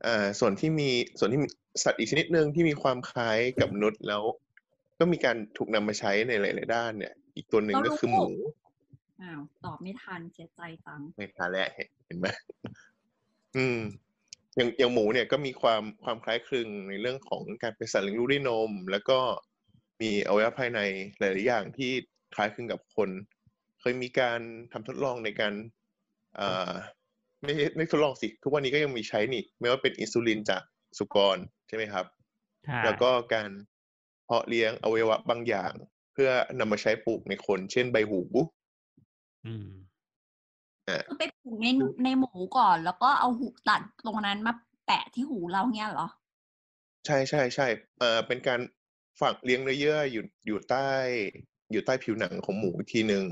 อ่า ส่วนที่มีส่วนที่มีสัตว์อีกชนิดหนึ่งที่มีความคล้ายกับมนุษย์แล้ว ก็มีการถูกนำมาใช้ในหลาย ๆ ด้านเนี่ย อีกตัวหนึ่งก็คือหมูอ้าวตอบไม่ทันเสียใจตังไม่ทันแล้วเห็นไหม อืมอย่างอย่างหมูเนี่ยก็มีความความคล้ายคลึงในเรื่องของการเป็นสัตว์เลี้ยงลูกด้วยนม แล้วก็มีอวัยวะภายในหลาย ๆ อย่างที่คล้ายคลึงกับคน เคยมีการทำทดลองในการอ่าไม่ใช่ไม่ทดลองสิ ทุกวันนี้ก็ยังมีใช้นี่ ไม่ว่าเป็นอินซูลินจากสุกรใช่ไหมครับใช่แล้วก็การเพาะเลี้ยงอวัยวะบางอย่าง เพื่อนำมาใช้ปลูกในคน เช่นใบหู อืมคือไปผูกในในหมูก่อน แล้วก็เอาหูตัดตรงนั้นมาแปะที่หูเราเงี้ยเหรอ ใช่ใช่ใช่เอ่อเป็นการฝังเลี้ยงเนื้อเยื่ออยู่อยู่ใต้ อยู่ใต้ผิวหนังของหมูอีกทีหนึ่ง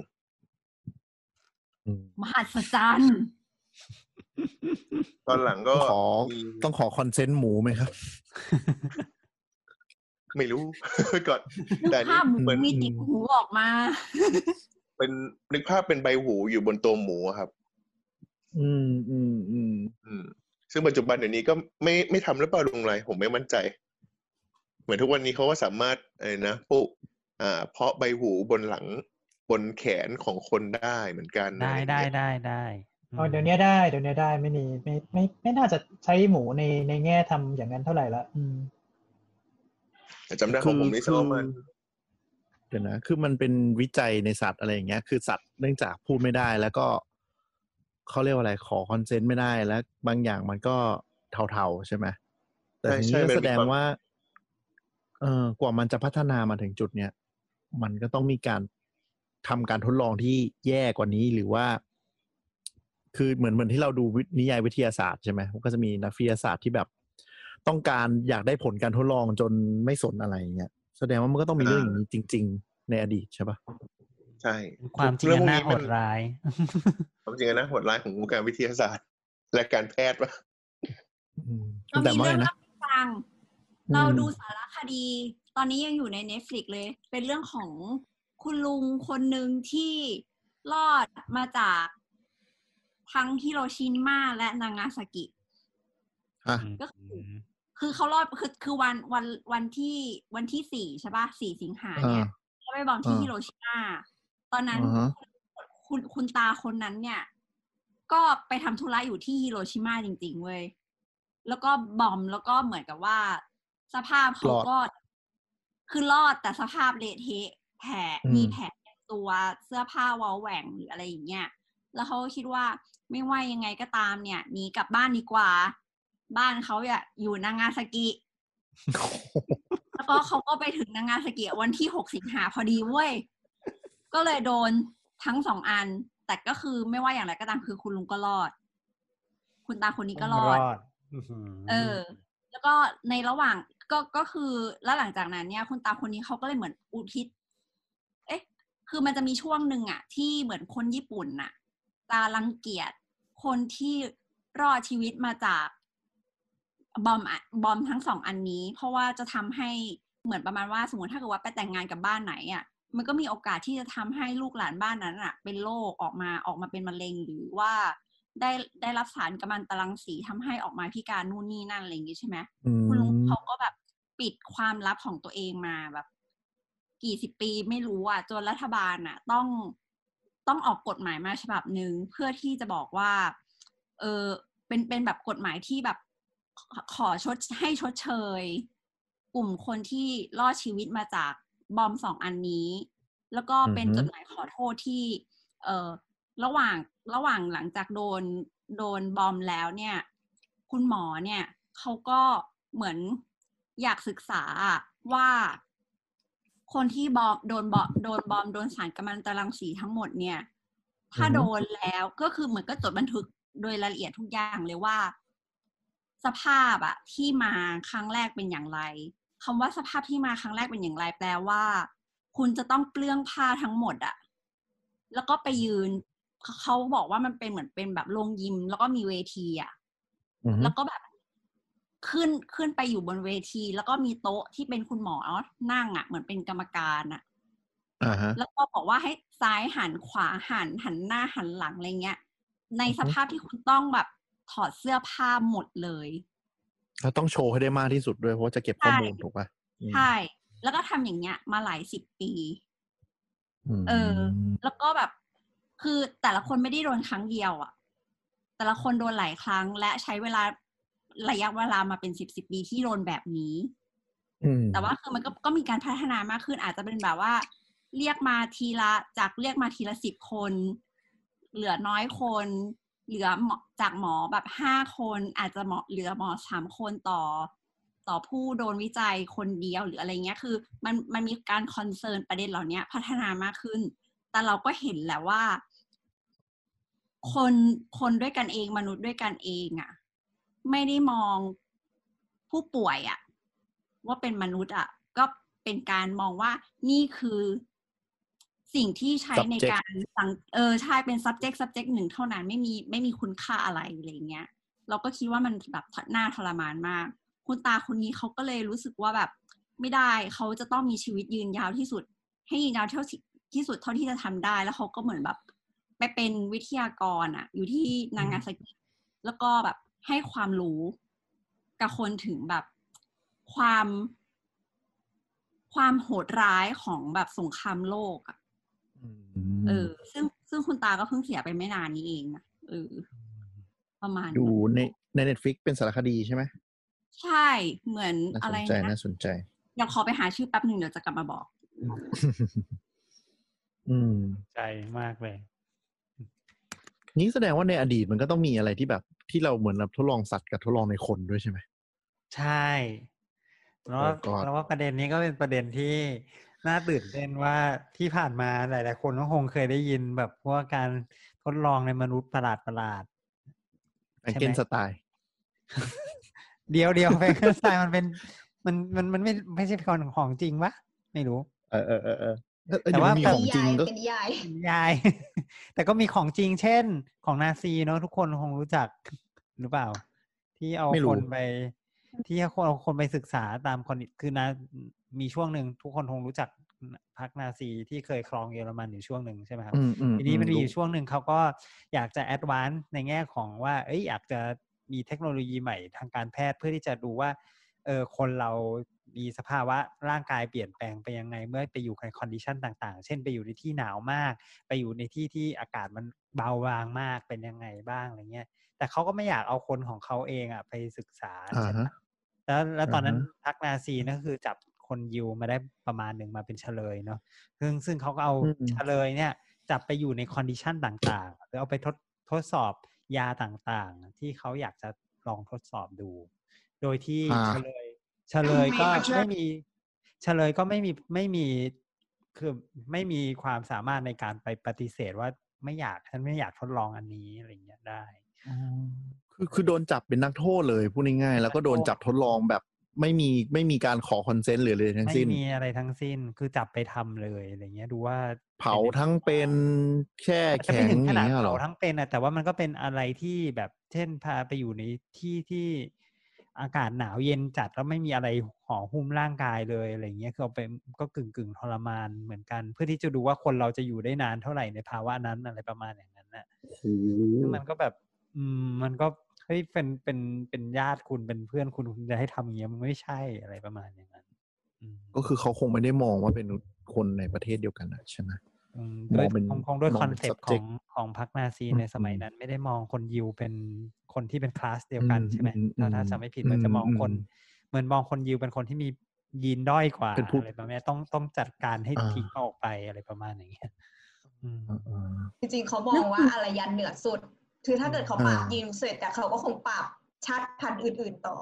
อืมมหัศจรรย์ตอนหลังก็ขอมีต้องขอคอนเซนต์หมูไหมครับ ไม่รู้ ก่อน นึกแต่ภาพหมูเหมือน มีติดหูออกมา เป็นนึกภาพเป็นใบหูอยู่บนตัวหมูอะครับ อืมอืมอืมอืมซึ่งปัจจุบันเดี๋ยวนี้ก็ไม่ไม่ทำหรือเปล่าลุงไรผมไม่มั่นใจ เหมือนทุกวันนี้เขาก็สามารถอะไรนะปลูกอ่า เพาะใบหูบนหลังบนแขนของคนได้เหมือนกันได้อะไรได้เงี้ยได้ได้อ๋อเดี๋ยวนี้ได้เดี๋ยวนี้ได้ไม่มีไม่ไม่ไม่น่าจะใช้หมูในในแง่ทำอย่างนั้นเท่าไหร่ละอืมแต่จำได้ของผมนี่คือซ้อมมัน เดี๋ยวนะ คือมันเป็นวิจัยในสัตว์อะไรอย่างเงี้ย คือสัตว์เนื่องจากพูดไม่ได้ แล้วก็เขาเรียกว่าอะไร ขอคอนเซนต์ไม่ได้ แล้วบางอย่างมันก็เทาๆใช่ไหม แต่ใช่ทีใช่นี้มันมีแสดงความว่า เออกว่ามันจะพัฒนามาถึงจุดเนี้ย มันก็ต้องมีการทำการทดลองที่แย่กว่านี้หรือว่า คือเหมือนเหมือนที่เราดูวินิยายวิทยาศาสตร์ใช่ไหมมันก็จะมีนักวิทยาศาสตร์ที่แบบ ต้องการอยากได้ผลการทดลองจนไม่สนอะไรอย่างเงี้ย แสดงว่ามันก็ต้องมีเรื่องอย่างนี้จริง ๆ ในอดีตใช่ปะใช่ความจริงเรื่องพวกน่านี้โหมัดร้ายความจริงนะโหดร้ายของวงการวิทยาศาสตร์ และการแพทย์ปะอืมเราแต่มีว่าเรื่ไงองนะเล่าให้ฟังอืมเราดูสารคดี ตอนนี้ยังอยู่ใน Netflix เลย เป็นเรื่องของคุณลุงคนหนึ่งที่รอดมาจากทั้งฮิโรชิมาและนางาซากิอะก็คือ คือเขารอดคือคือวันวันวันที่วันที่สี่ใช่ปะสี่สิงหาเนี่ยอ่าเขาไป bomb ที่อ่าฮิโรชิมาตอนนั้นอ่าฮะคุณคุณตาคนนั้นเนี่ย ก็ไปทำธุระอยู่ที่ฮิโรชิมาจริง ๆ เว้ย แล้วก็ bomb แล้วก็เหมือนกับว่า สภาพเขาก็คือรอดแต่สภาพเละเทะแผลอืมมีแผลเต็มตัวเสื้อผ้าเว้าแหว่งหรืออะไรอย่างเงี้ยแล้วเขาก็คิดว่าไม่ว่ายังไงก็ตามเนี่ยหนีกลับบ้านดีกว่า บ้านเขาอะอยู่นางาซากิแล้วก็เขาก็ไปถึงนางาซากิวันที่หกสิงหาพอดีเว้ย ก็เลยโดนทั้งสองอัน แต่ก็คือไม่ว่าอย่างไรก็ตามคือคุณลุงก็รอด คุณตาคนนี้ก็รอดอื้อหือเออ แล้วก็ในระหว่างก็ก็คือแล้วหลังจากนั้นเนี่ย คุณตาคนนี้เขาก็เลยเหมือนอุทิศ เอ๊ะ คือมันจะมีช่วงหนึ่งอะที่เหมือนคนญี่ปุ่นน่ะจะรังเกียจคนที่รอดชีวิตมาจาก บอมอะบอมทั้งสองอันนี้ เพราะว่าจะทำให้เหมือนประมาณว่าสมมติถ้าเกิดว่าไปแต่งงานกับบ้านไหนอะมันก็มีโอกาสที่จะทำให้ลูกหลานบ้านนั้นอะเป็นโรคออกมาออกมาเป็นมะเร็งหรือว่าได้ได้รับสารกัมมันตรังสีทำให้ออกมาพิการนู่นนี่นั่นอะไรอย่างงี้ใช่ไหมอืมคุณลุงเขาก็แบบปิดความลับของตัวเองมาแบบ กี่สิบปีไม่รู้อะจนรัฐบาลอะ ต้องต้องออกกฎหมายมาฉบับหนึ่งเพื่อที่จะบอกว่า เออเป็นเป็นแบบกฎหมายที่แบบ ขอขอชดให้ชดเชย กลุ่มคนที่รอดชีวิตมาจากบอมสองอันนี้ แล้วก็เป็นอือฮึจดหมายขอโทษที่ เออระหว่างระหว่างหลังจากโดนโดนบอมแล้วเนี่ย คุณหมอเนี่ยเขาก็เหมือนอยากศึกษาว่าคนที่บอมโดนบอมโดนบอมโดนสารกัมมันตรังสีทั้งหมดเนี่ย ถ้าอือฮึโดนแล้วก็คือเหมือนก็จดบันทึกโดยรายละเอียดทุกอย่างเลยว่า สภาพอะที่มาครั้งแรกเป็นอย่างไรคำว่าสภาพที่มาครั้งแรกเป็นอย่างไร แปลว่า คุณจะต้องเปลื้องผ้าทั้งหมดอะแล้วก็ไปยืนเขาบอกว่ามันเป็นเหมือนเป็นแบบโรงยิม แล้วก็มีเวทีอะอือฮึแล้วก็แบบขึ้นขึ้นไปอยู่บนเวที แล้วก็มีโต๊ะที่เป็นคุณหมอนั่งอะ่ะเหมือนเป็นกรรมการอะ่ะอ่าฮะแล้วก็บอกว่าให้ซ้ายหันขวาหันหันหน้าหันหลังอะไรเงี้ย ในอือฮึสภาพที่คุณต้องแบบ ถอดเสื้อผ้าหมดเลยแล้วต้องโชว์ให้ได้มากที่สุดด้วยเพราะว่าจะเก็บข้อมูลใช่ถูกป่ะอืมใช่ แล้วก็ทำอย่างเงี้ย มาหลายสิบปีมเออ แล้วก็แบบ คือแต่ละคนไม่ได้โดนครั้งเดียวอะ่ะ แต่ละคนโดนหลายครั้ง และใช้เวลาระยะเวลามาเป็นสิบสิบปีที่โดนแบบนี้อืมแต่ว่าคือมันก็ก็มีการพัฒนามากขึ้น อาจจะเป็นแบบว่า เรียกมาทีละจากเรียกมาทีละสิบคน เหลือน้อยคน เหลือจากหมอแบบห้าคนอาจจะหมอเหลือหมอสามคนต่อ ต่อผู้โดนวิจัยคนเดียวหรืออะไรเงี้ยคือ มันมันมีการคอนเซิร์นประเด็นเหล่านี้พัฒนามากขึ้น แต่เราก็เห็นแหละว่า คนคนด้วยกันเองมนุษย์ด้วยกันเองอะ่ะ ไม่ได้มองผู้ป่วยอะ่ะ ว่าเป็นมนุษย์อะ ก็เป็นการมองว่านี่คือ สิ่งที่ใช้ใน Subject การสังเออใช่เป็น subject subject หนึ่งเท่านั้นไม่มีไม่มีคุณค่าอะไรอะไรเงี้ย เราก็คิดว่ามันแบบน่าทรมานมาก คุณตาคนนี้เขาก็เลยรู้สึกว่าแบบไม่ได้เขาจะต้องมีชีวิตยืนยาวที่สุด ให้ยืนยาวเท่าที่ที่สุดเท่าที่จะทำได้ แล้วเขาก็เหมือนแบบไปเป็นวิทยากรอะ อยู่ที่นางาซากิแล้วก็แบบให้ความรู้กับคนถึงแบบความความโหดร้ายของแบบสงครามโลกอะ เออ ซึ่งซึ่งคุณตาก็เพิ่งเสียไปไม่นานนี้เองนะเออ ประมาณดูนั้นในในเน็ตฟิกเป็นสารคดีใช่ไหมใช่เหมือนน่าอะสไรนใจนะน่าสนใจเดี๋ยวขอไปหาชื่อแป๊บหนึ่งเดี๋ยวจะกลับมาบอก อืมใจมากเลยนี้แสดงว่าในอดีตมันก็ต้องมีอะไรที่แบบที่เราเหมือนแบบทดลองสัตว์กับทดลองในคนด้วยใช่ไหมใช่แล้วว่า Oh God แล้วว่าประเด็นนี้ก็เป็นประเด็นที่ น่าตื่นเต้นว่าที่ผ่านมาหลาย ๆ คนก็คงเคยได้ยินแบบพวกการทดลองในมนุษย์ประหลาดประหลาดแองเกนสไตล์ๆเดียวเดียวแฟนเกอร์สไตล์มันเป็นมันมันมันไม่ไม่ใช่ของของจริงปะไม่รู้ เออเออเออเออเออแต่เดี๋ยวว่ามันมีแต่ของจริงก็เป็นนิยายยาย แต่ก็มีของจริงเช่น ของนาซีเนาะทุกคนคงรู้จักหรือเปล่า ที่เอาไม่รู้คนไป ที่เอาคนเอาคนไปศึกษาตามคนคือนา มีช่วงหนึ่งทุกคนคงรู้จักพรรคนาซีที่เคยครองเยอรมันอยู่ช่วงหนึ่งใช่ไหมครับอืมอืมทีนี้มันมีรู้อยู่ช่วงหนึ่งเขาก็อยากจะ advance ในแง่ของว่า เอ้ยอยากจะมีเทคโนโลยีใหม่ทางการแพทย์เพื่อที่จะดูว่าเออคนเรามีสภาวะร่างกายเปลี่ยนแปลงไปยังไง เมื่อไปอยู่ใน condition ต่างๆ เช่นไปอยู่ในที่หนาวมาก ไปอยู่ในที่ที่อากาศมันเบาบางมากเป็นยังไงบ้างอะไรเงี้ย แต่เขาก็ไม่อยากเอาคนของเขาเองอะไปศึกษาอ่าใช่ไหมฮะแล้วแล้วตอนนั้นอ่าฮะพรรคนาซีนั่นก็คือจับ คนยิวมาได้ประมาณหนึ่งมาเป็นเชลยเนาะซึ่งซึ่งเขาก็เอาอืมเชลยเนี่ยจับไปอยู่ใน condition ต่างๆหรือเอาไปทดทดสอบยาต่างๆ ที่เขาอยากจะลองทดสอบดู โดยที่อ่าเชลยเชลยก็ไม่มีเชลยก็ไม่มีไม่มีคือไม่มีความสามารถในการไปปฏิเสธว่าไม่อยากฉันไม่อยากทดลองอันนี้อะไรเงี้ยได้คือคือโดนจับเป็นนักโทษเลยพูดง่ายๆแล้วก็โดนจับทดลองแบบ ไม่มีไม่มีการขอคอนเซนต์หรือเลยทั้งไม่สิ้นมีอะไรทั้งสิ้นคือจับไปทำเลยอะไรเงี้ยดูว่าเผาทั้งเป็นแช่อาจจะแข็ไม่งถึงอขย่างนาดเงี้ยเหรเผาอทั้งเป็นอะแต่ว่ามันก็เป็นอะไรที่แบบเช่นพาไปอยู่ในที่ที่อากาศหนาวเย็นจัดแล้วไม่มีอะไรห่อหุ้มร่างกายเลยอะไรเงี้ยคือเอาไปก็กึ่งกึ่งๆทรมานเหมือนกัน เพื่อที่จะดูว่าคนเราจะอยู่ได้นานเท่าไหร่ในภาวะนั้นอะไรประมาณอย่างนั้นน่ะโอ้โหซึ่งมันก็แบบ อืมมันก็ เฮ้ยเป็นเป็นเป็นญาติคุณเป็นเพื่อนคุณคุณจะให้ทำอย่างเงี้ยมันไม่ใช่อะไรประมาณอย่างนั้นอืมก็คือเขาคงไม่ได้มองว่าเป็นคนในประเทศเดียวกันนะใช่ไหมอืมมด้วอยงเป็นคงคงด้วยมองคอนเป็นเซปต์ขอ subject งของพรรคนาซีอืมในสมัยอืมนั้น ไม่ได้มองคนยิวเป็นคนที่เป็นคลาสเดียวกันอืมใช่ไหมอืมถ้าถ้าอืมจะไม่ผิดมันจะมองอืมคนอืมเหมือนมองคนยิวเป็นคนที่มียีนด้อยกว่าเป็นผู้อะไรประมาณนี้ต้องต้องจัดการให้อ่าทิ้งออกไปอะไรประมาณอย่างเงี้ยอืมอ่าจริงๆเขามองว่าอารยันเหนือสุด คือถ้าเกิดเขาปราบอ่ายิงเสร็จแต่เขาก็คงปราบชาติพันธุ์อื่น ๆต่อ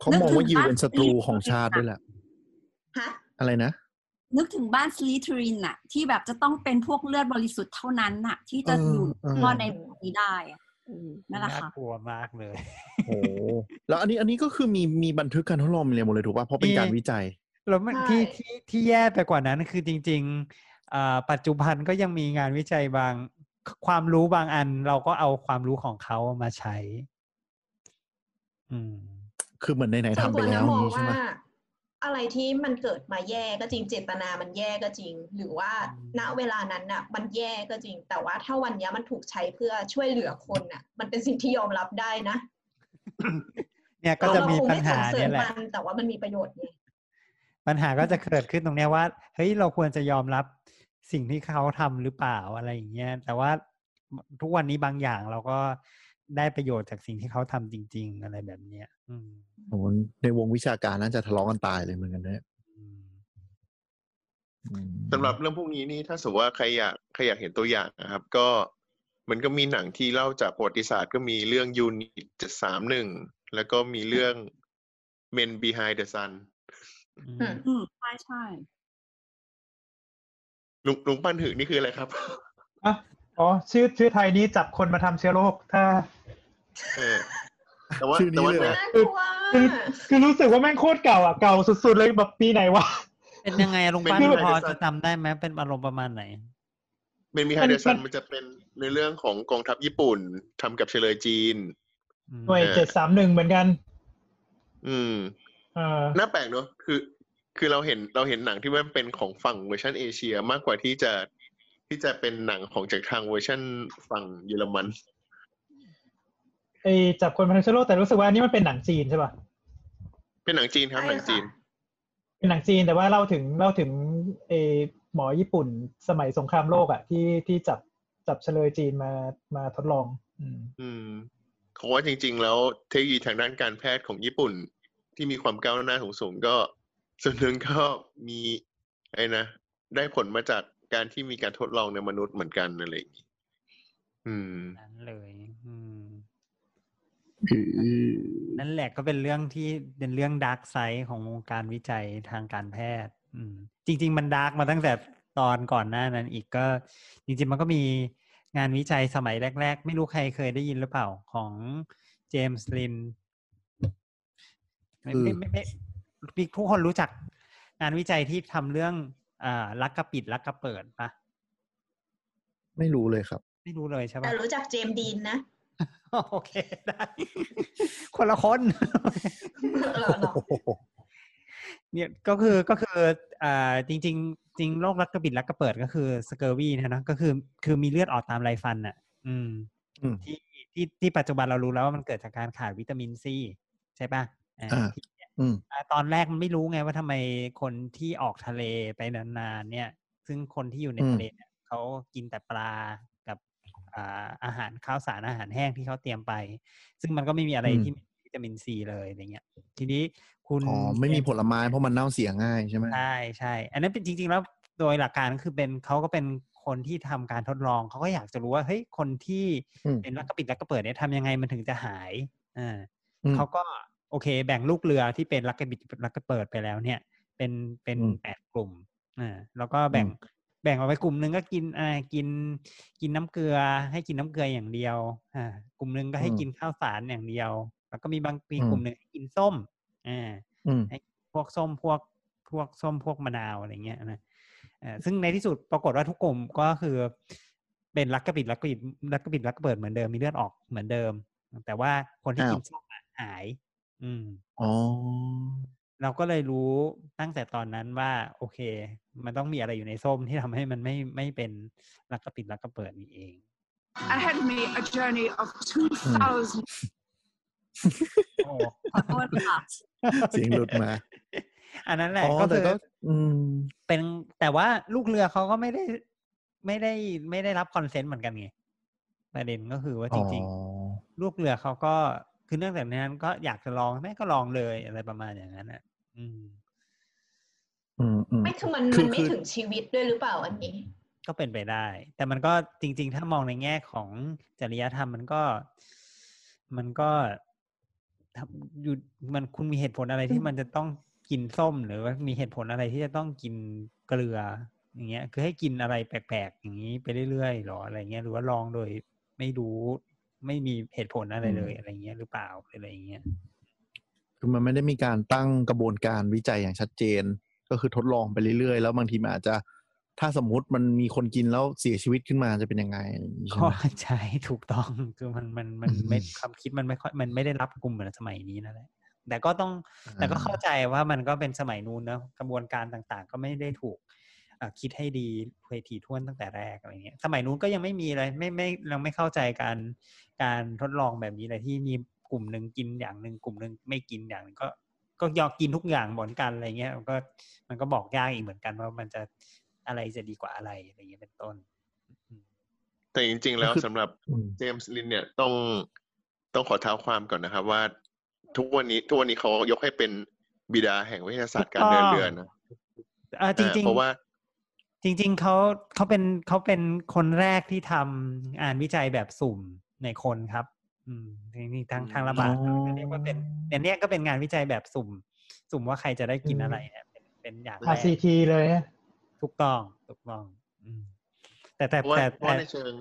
เขามองว่ายิวเป็นศัตรูของชาติด้วยแหละฮะอะไรนะ นึกถึงบ้านสลีทรินน่ะ ที่แบบจะต้องเป็นพวกเลือดบริสุทธิ์เท่านั้นน่ะ ที่จะเอออยู่เออรอดในโลกนี้ได้อะเออนั่นแหละน่าค่ะกลัวมากเลยโอ้แล้วอันนี้อันนี้ก็คือมีมีบันทึกการทดลองเรียนหมดเลยถูกป่ะเพราะเป็นการวิจัย แล้วมันใช่ที่ที่ที่แย่ไปกว่านั้นคือจริงๆอ่าปัจจุบันก็ยังมีงานวิจัยบาง ความรู้บางอันเราก็เอาความรู้ของเขามาใช้ อืม คือเหมือนไหนๆส่วนทำไปตัวแล้นะวมองนี้ใช่ว่าไหมอะไรที่มันเกิดมาแย่ก็จริงเจตนามันแย่ก็จริง หรือว่าอืมณเวลานั้นน่ะ มันแย่ก็จริง แต่ว่าถ้าวันเนี้ยมันถูกใช้เพื่อช่วยเหลือคนน่ะ มันเป็นสิ่งที่ยอมรับได้นะ เนี่ยก็จะมีเราคงปัญไสรหาเสริเนี่ยญแหละมันแต่ว่ามันมีประโยชน์ไงปัญหาก็จะเกิดขึ้นตรงเนี้ยว่าเฮ้ยเราควรจะยอมรับ สิ่งที่เขาทำหรือเปล่าอะไรอย่างเงี้ยแต่ว่าทุกวันนี้บางอย่างเราก็ได้ประโยชน์จากสิ่งที่เขาทำจริง ๆ อะไรแบบเนี้ย อืมโอ้โหในวงวิชาการน่าจะทะเลาะกันตายเลยเหมือนกันเนี่ยอืมอืมสำหรับเรื่องพวกนี้นี่ถ้าสมมติว่าใครอยากใครอยากเห็นตัวอย่างนะครับ ก็มันก็มีหนังที่เล่าจากประวัติศาสตร์ก็มีเรื่องยูนิตเจ็ดสามหนึ่งแล้วก็มีเรื่อง Men Behind the Sun อืมอืมอืมใช่ใช่ ลุงลุงปั้นถือนี่คืออะไรครับอะอ๋อชื่อชื่อไทยนี้จับคนมาทำเชื้อโรคถ้าเออแต่ว่าชื่อนี้แต่ว่าเลยเหรอเนื้อน่ากลัวคือคือรู้สึกว่าแม่งโคตรเก่าอะเก่าสุดๆเลยแบบปีไหนวะเป็นยังไงอะลุงเป็นปั้นยังไงพอเดี๋ยวจะจำได้ไหมเป็นอารมณ์ประมาณไหน Men Behind the มั Sun นมันจะเป็นในเรื่องของกองทัพญี่ปุ่นทำกับเฉลยจีนอืมหน่วยเออเจ็ดสามหนึ่งเหมือนกัน อืมเออน่าแปลกเนอะคือ คือเราเห็นเราเห็นหนังที่มันเป็นของฝั่งเวอร์ชันเอเชียมากกว่าที่จะที่จะเป็นหนังของจากทางเวอร์ชันฝั่งเยอรมันไอจับคนมาทั้งโลกแต่รู้สึกว่านี่มันเป็นหนังจีนใช่ป่ะเป็นหนังจีนครับใช่หนังจีนค่ะเป็นหนังจีนแต่ว่าเล่าถึงเล่าถึงเออหมอญี่ปุ่นสมัยสงครามโลกอะที่ที่จับจับเฉลยจีนมามาทดลองอืมอืมเขาว่าจริง ๆ แล้วเทคโนโลยีทางด้านการแพทย์ของญี่ปุ่น ที่มีความก้าวหน้าสูงๆก็ ส่วนหนึ่งก็มีไอ้นะได้ผลมาจากการที่มีการทดลองในมนุษย์เหมือนกันอะไรอย่างงี้อืม นั้นเลย อืมอือนั่นแหละก็เป็นเรื่องที่เป็นเรื่อง dark side ของวงการวิจัยทางการแพทย์ อืม จริง ๆ มัน dark มาตั้งแต่ตอนก่อนหน้านั้นอีกก็ จริง ๆ มันก็มีงานวิจัยสมัยแรก ๆ ไม่รู้ใครเคยได้ยินหรือเปล่าของเจมส์ลินด์ไม่ไม่ไม่ไม่พี่ ทุกคนรู้จักงานวิจัยที่ทำเรื่องอ่าลักกระปิดลักกระเปิดปะไม่รู้เลยครับ ไม่รู้เลยใช่แต่ปะรู้จักเจมส์ดีนนะโอเคได้คนละคนเหรอเหรอเนี่ยก็คือก็คืออ่าจริง ๆ จริงโรครักกระบิดรักกระเปิดก็คือ scurvy นะเนอะก็คือคือมีเลือดออกตามไรฟันอะอืมอืมที่ที่ที่ปัจจุบันเรารู้แล้วว่ามันเกิดจากการขาดวิตามินซีใช่ปะอ่าอ่าที่อืมอ่า ตอนแรกมันไม่รู้ไงว่าทำไมคนที่ออกทะเลไปนานๆเนี่ย ซึ่งคนที่อยู่ในอืมทะเลเนี่ยเขากินแต่ปลากับอ่าอาหารข้าวสารอาหารแห้งที่เขาเตรียมไป ซึ่งมันก็ไม่มีอะไรที่มีวิตามินซีเลยอะไรเงี้ย ทีนี้คุณอ๋อไม่มีผลไม้เพราะมันเน่าเสียง่ายใช่ไหมใช่ใช่อันนั้นเป็นจริง ๆ แล้วโดยหลักการก็คือเป็นเขาก็เป็นคนที่ทำการทดลองเขาก็อยากจะรู้ว่าเฮ้ยคนที่อืมเป็นรักกระปิดรักกระเปิดเนี่ยทำยังไงมันถึงจะหายอ่าอืมเขาก็โอเค แบ่งลูกเรือที่เป็นรักกระบิดรักกระเปิดไปแล้วเนี่ย เป็นเป็นอืมแปดกลุ่มอ่าแล้วก็แบ่งอืมแบ่งออกไปกลุ่มหนึ่งก็กินอ่ากินกินน้ำเกลือ ให้กินน้ำเกลืออย่างเดียวอ่ากลุ่มหนึ่งก็ให้กินข้าวสารอย่างเดียว แล้วก็มีบางมีกลุ่มหนึ่งให้กินส้มอ่าอืมให้พวกส้มพวกพวกส้มพวกมะนาวอะไรเงี้ยนะเอ่อซึ่งในที่สุดปรากฏว่าทุกกลุ่มก็คือเป็นรักกระปิดรักกระปิดรักกระปิดรักกระเปิดเหมือนเดิมมีเลือดออกเหมือนเดิม แต่ว่าคนที่อ้าวกินส้มอะหาย อืม อ๋อ เราก็เลยรู้ตั้งแต่ตอนนั้นว่า โอเค มันต้องมีอะไรอยู่ในส้มที่ทำให้มันไม่ไม่เป็นรักกระปิดรักกระเปิดนี่เอง ahead of me a journey of 2,000 โอ้ขอโทษค่ะเสียงหลุดมา อันนั้นแหละอ๋อก็แต่คือก็ อืม เป็นแต่ว่าลูกเรือเขาก็ไม่ได้ไม่ได้ไม่ได้รับคอนเซนต์เหมือนกันไงประเด็นก็คือว่าจริงอ๋อๆลูกเรือเขาก็ คือเนื่องจากนั้นก็อยากจะลองแม่ก็ลองเลยอะไรประมาณอย่างนั้นอะ อืม อืมอืมไม่คือมันคืมัอนไม่คือถึงชีวิตด้วยหรือเปล่าอันนี้ ก็เป็นไปได้ แต่มันก็จริง ๆ ถ้ามองในแง่ของจริยธรรมมันก็ มันก็ทำอยู่มันคุณมีเหตุผลอะไรที่มันจะต้องกินส้มหรือว่ามีเหตุผลอะไรที่จะต้องกินเกลือ อย่างเงี้ย คือให้กินอะไรแปลกๆอย่างนี้ไปเรื่อยๆหรออะไรเงี้ยหรือว่าลองโดยไม่รู้ ไม่มีเหตุผลอะไรเลยอะไรเงี้ยหรือเปล่าอะไรอย่างเงี้ยคือมันไม่ได้มีการตั้งกระบวนการวิจัยอย่างชัดเจน ก็คือทดลองไปเรื่อยๆ แล้วบางทีมันอาจจะถ้าสมมุติมันมีคนกินแล้วเสียชีวิตขึ้นมาจะเป็นยังไงอย่างนี้ใช่ก็ไหมใช่ถูกต้องคือมันมันมันอืมไม่ความคิดมันไม่ค่อยมันไม่ได้รับกลุ่มเหมือนสมัยนี้นั่นแหละแต่ก็ต้องแต่ก็เข้าใจว่ามันก็เป็นสมัยนู้นเนอะกระบวนการต่างๆ ก็ไม่ได้ถูกเอ่อ คิดให้ดีเวทีท่วนตั้งแต่แรกอะไรเงี้ยสมัยนู้นก็ยังไม่มีเลยไม่ไม่เราไม่เข้าใจการการทดลองแบบนี้เลยที่มีกลุ่มหนึ่งกินอย่างหนึ่งกลุ่มหนึ่งไม่กินอย่างหนึ่งก็ก็ยอมกินทุกอย่างเหมือนกันอะไรเงี้ยมันก็มันก็บอกยากอีกเหมือนกันว่ามันจะอะไรจะดีกว่าอะไรอะไรเงี้ยเป็นต้น แต่จริง ๆ แล้วก็คือสำหรับอืมเจมส์ลินเนี่ยต้องต้องขอเท้าความก่อนนะครับ ว่าทุกวันนี้ทุกวันนี้เขายกให้เป็นบิดาแห่งวิทยาศาสตร์การเดินเรือนะเออจริงอ่าเพราะว่าๆ จริงๆเขาเขาเป็นเขาเป็นคนแรกที่ทำงานวิจัยแบบสุ่มในคนครับ อืมจริงๆทางทางระบาดอ๋อเรียกว่าเป็นเนี่ยเนี่ยก็เป็นงานวิจัยแบบสุ่ม สุ่มว่าใครจะได้กินอะไรเนี่ยเป็นเป็นอย่างแรก RCT เลยนะถูกต้องถูกต้อง อืม แต่แต่เพราะว่าแต่เพราะว่าแต่ในเชิง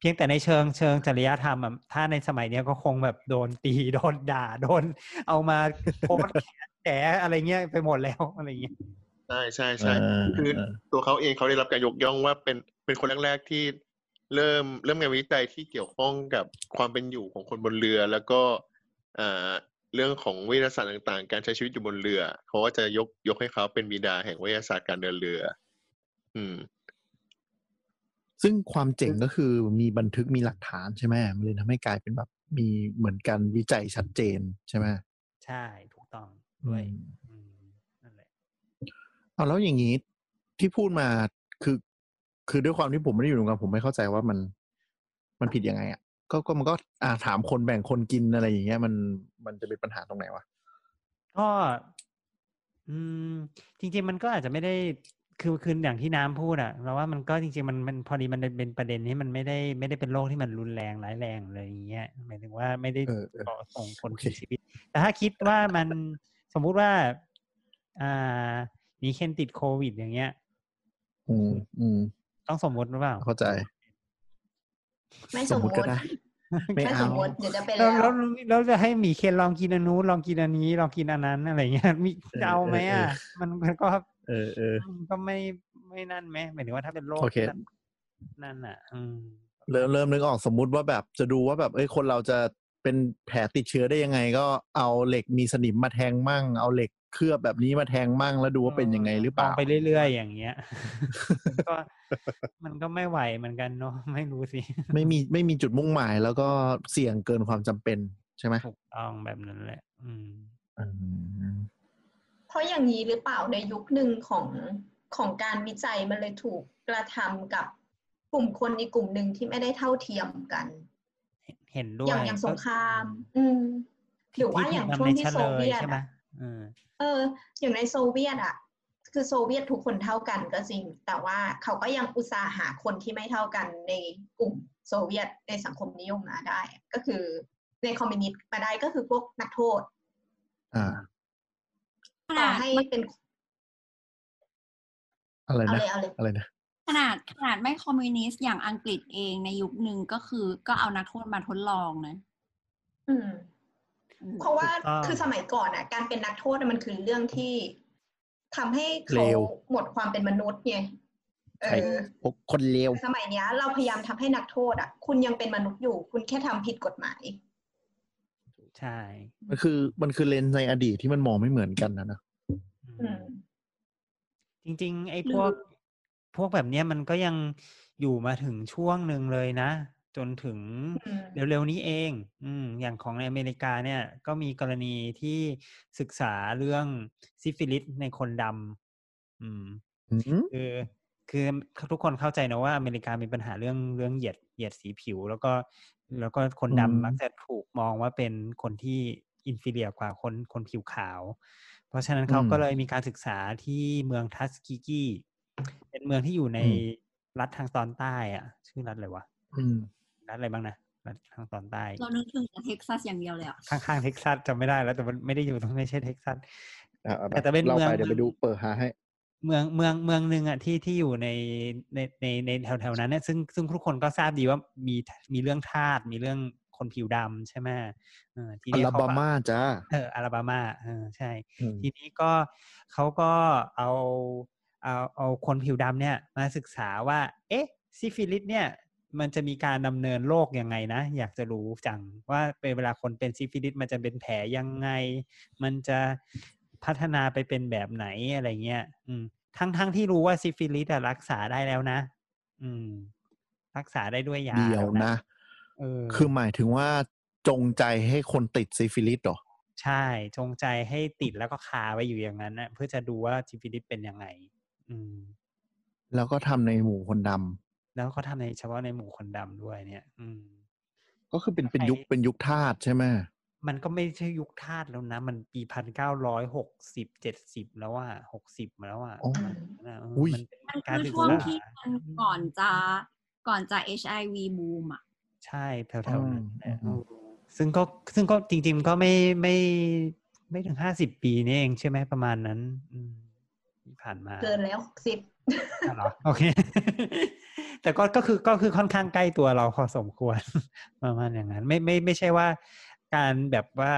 เพียงแต่ในเชิงเชิงจริยธรรมอะถ้าในสมัยเนี้ยก็คงแบบโดนตีโดนด่าโดน เอามาโพสต์แฉอะไรเงี้ยไปหมดแล้วอะไรเงี้ย ใช่ใช่ใช่เออคือเออตัวเขาเองเขาได้รับการยกย่องว่าเป็นเป็นคนแรกๆที่เริ่มเริ่มงานวิจัยที่เกี่ยวข้องกับความเป็นอยู่ของคนบนเรือ แล้วก็อ่าเรื่องของวิทยาศาสตร์ต่างๆ การใช้ชีวิตอยู่บนเรือเขาก็จะยกยกให้เขาเป็นบิดาแห่งวิทยาศาสตร์การเดินเรือ อืม ซึ่งความเจ๋งก็คือมีบันทึกมีหลักฐานใช่ไหมมันเลยทำให้กลายเป็นแบบมีเหมือนกันวิจัยชัดเจนใช่ไหมใช่ถูกต้องด้วย อืม อืมนั่นแหละ เอาแล้วอย่างนี้ที่พูดมาคือ คือด้วยความที่ผมไม่ได้อยู่ในวงการผมไม่เข้าใจว่ามันมันผิดยังไงอะก็ก็มันก็อ่าถามคนแบ่งคนกินอะไรอย่างเงี้ย มันมันจะเป็นปัญหาตรงไหนวะก็อืมจริง ๆ มันก็อาจจะไม่ได้คือคืออย่างที่น้ำพูดอะเราว่ามันก็จริงๆมันมันพอดีมันเป็นประเด็นที่มันไม่ได้ไม่ได้เป็นโรคที่มันรุนแรงร้ายแรงเลยอย่างเงี้ยหมายถึงว่าไม่ได้เออเออก่อส่งผลโอเคถึงชีวิต แต่ถ้าคิดว่ามันสมมุติว่าอ่า มีเคนติดโควิดอย่างเงี้ย อืมอืมต้องสมมติหรือเปล่า เข้าใจ ไม่สสมมมุมติติก็ได้ไม่ไม่เอาสมมติเดี๋ยวจะเป็นแล้วแล้แล้ววแล้วจะให้หมีเคนลองกินอันนู้นลองกินอันนี้ลองกินอันนั้นอะไรเงี้ยมีเออจะเอาไหมเอออะเออมันมันก็ เออเออมันก็ไม่ไม่นั่นไหมหมายถึงว่าถ้าเป็นโรคโอเคนั่นนั่นอะ อืมเริ่มเริ่มนึกออกสมมุติว่าแบบจะดูว่าแบบเอ้ยคนเราจะเป็นแผลติดเชื้อได้ยังไง ก็เอาเหล็กมีสนิมมาแทงมั่ง เอาเหล็ก เคลือบแบบนี้มาแทงมั่งแล้วดูว่าเป็นยังไงหรือเปลล่าองไปเรื่อยๆ อย่างเงี้ยมันก็มันก็ไม่ไหวเหมือนกันเนาะไม่รู้สิ ไม่มีไม่มีจุดมุ่งหมายแล้วก็เสี่ยงเกินความจำเป็นใช่ไหมถูกต้องแบบนั้นแหละอืมอืมเพราะอย่างนี้หรือเปล่าในยุคหนึ่งของของการวิจัยมันเลยถูกกระทำกับกลุ่มคนอีกกลุ่มหนึ่งที่ไม่ได้เท่าเทียมกัน เห็นด้วยอย่างอย่างสงครามก็อืมหที่รือว่าที่อย่างทำช่วงในที่เฉโซลยเวียตใช่ไหมอะเออเออ อย่างในโซเวียตอะคือโซเวียตทุกคนเท่ากันก็จริง แต่ว่าเขาก็ยังอุตส่าห์หาคนที่ไม่เท่ากันในกลุ่มโซเวียตในสังคมนิยมมาได้ ก็คือในคอมมิวนิสต์มาได้ก็คือพวกนักโทษอ่าขต่อนาดให้เป็น อะไรเอานะเลยเอาเลยอะไรนะขนาดขนาดไม่คอมมิวนิสต์อย่างอังกฤษเองในยุคหนึ่งก็คือ ก็เอานักโทษมาทดลองนะอืมอืม เพราะว่าถูกต้องคือสมัยก่อนอะ การเป็นนักโทษอะมันคือเรื่องที่ทำให้เขาเลวหมดความเป็นมนุษย์ไงเอใช่อพวกคนเลวสมัยเนี้ย เราพยายามทำให้นักโทษอะ คุณยังเป็นมนุษย์อยู่ คุณแค่ทำผิดกฎหมาย ใช่ มันคือมันคือเลนส์ในอดีตที่มันมองไม่เหมือนกันนะนะอืมจริง ๆ ไอ้หรือพวกพวกแบบเนี้ยมันก็ยังอยู่มาถึงช่วงหนึ่งเลยนะ จนถึงอืมเร็วๆนี้เอง อืมอย่างของในอเมริกาเนี่ย ก็มีกรณีที่ศึกษาเรื่องซิฟิลิสในคนดำอืมอืมคือคือทุกคนเข้าใจนะว่าอเมริกามีปัญหาเรื่องเรื่องเหยียดเหยียดสีผิว แล้วก็แล้วก็คนอืมดำมักจะถูกมองว่าเป็นคนที่ inferior กว่าคนคนผิวขาว เพราะฉะนั้นเขาก็เลยมีการศึกษาที่เมืองทัสกิกีเป็นเมืองที่อยู่ในรัฐทางตอนใต้อะ ชื่อรัฐอะไรวะอืม รัฐอะไรบ้างนะรัฐทางตอนใต้ เรานึกถึงแต่เท็กซัสอย่างเดียวเลยอะข้างๆเท็กซัสจำไม่ได้แล้วแต่มันไม่ได้อยู่ตรงไม่ใช่เท็กซัสอ่าแต่แต่เป็นเล่าเมืองไปเดี๋ยวไปดูเปิดหาให้เมืองเมืองเมืองหนึ่งอะที่ที่อยู่ในในในในแถวแถวนั้นเนี่ยซึ่งซึ่งทุกคนก็ทราบดีว่ามีมีเรื่องทาสมีเรื่องคนผิวดำใช่ไหมเออทีอันี้ลเขาก็บามาจ้าเอออลาบามาเออใช่อืมทีนี้ก็เขาก็เอาเอาเอาคนผิวดำเนี่ยมาศึกษาว่า เอ๊ะซิฟิลิสเนี่ย มันจะมีการดำเนินโรคยังไงนะ อยากจะรู้จังว่าเป็นเวลาคนเป็นซิฟิลิสมันจะเป็นแผลยังไง มันจะพัฒนาไปเป็นแบบไหนอะไรเงี้ย อืม ทั้งทั้งที่รู้ว่าซิฟิลิสอะรักษาได้แล้วนะ อืม รักษาได้ด้วยยาเดียวแล้นะเออคือหมายถึงว่าจงใจให้คนติดซิฟิลิสเหรอ ใช่ จงใจให้ติดแล้วก็คาไว้อยู่อย่างนั้นนะเพื่อจะดูว่าซิฟิลิสเป็นยังไง อืม แล้วก็ทำในหมู่คนดำ แล้วก็ทำในเฉพาะในหมู่คนดำด้วยเนี่ย อืม ก็คือเป็นเป็นใช่ยุคเป็นยุคทาสใช่ไหมมันก็ไม่ใช่ยุคทาสแล้วนะ มันปีพันเก้าร้อยหกสิบเจ็ดสิบแล้วอะหกสิบมาแล้วอะอ๋อนะเอออุ้ยมันเป็นมันการคือศึกช่วงษาที่มันก่อนจะก่อนจะ HIV บูมอะ ใช่แถวๆนั้นแหละอืมเออซึ่งก็ซึ่งก็จริงๆก็ไม่ไม่ไม่ถึงห้าสิบปีนี่เองใช่ไหมประมาณนั้นอืมที่ผ่านมา เกินแล้วสิบอ๋อเหรอโอเค แต่ก็ก็คือก็คือค่อนข้างใกล้ตัวเราพอสมควรประมาณอย่างนั้น ไม่ไม่ไม่ใช่ว่า การแบบว่า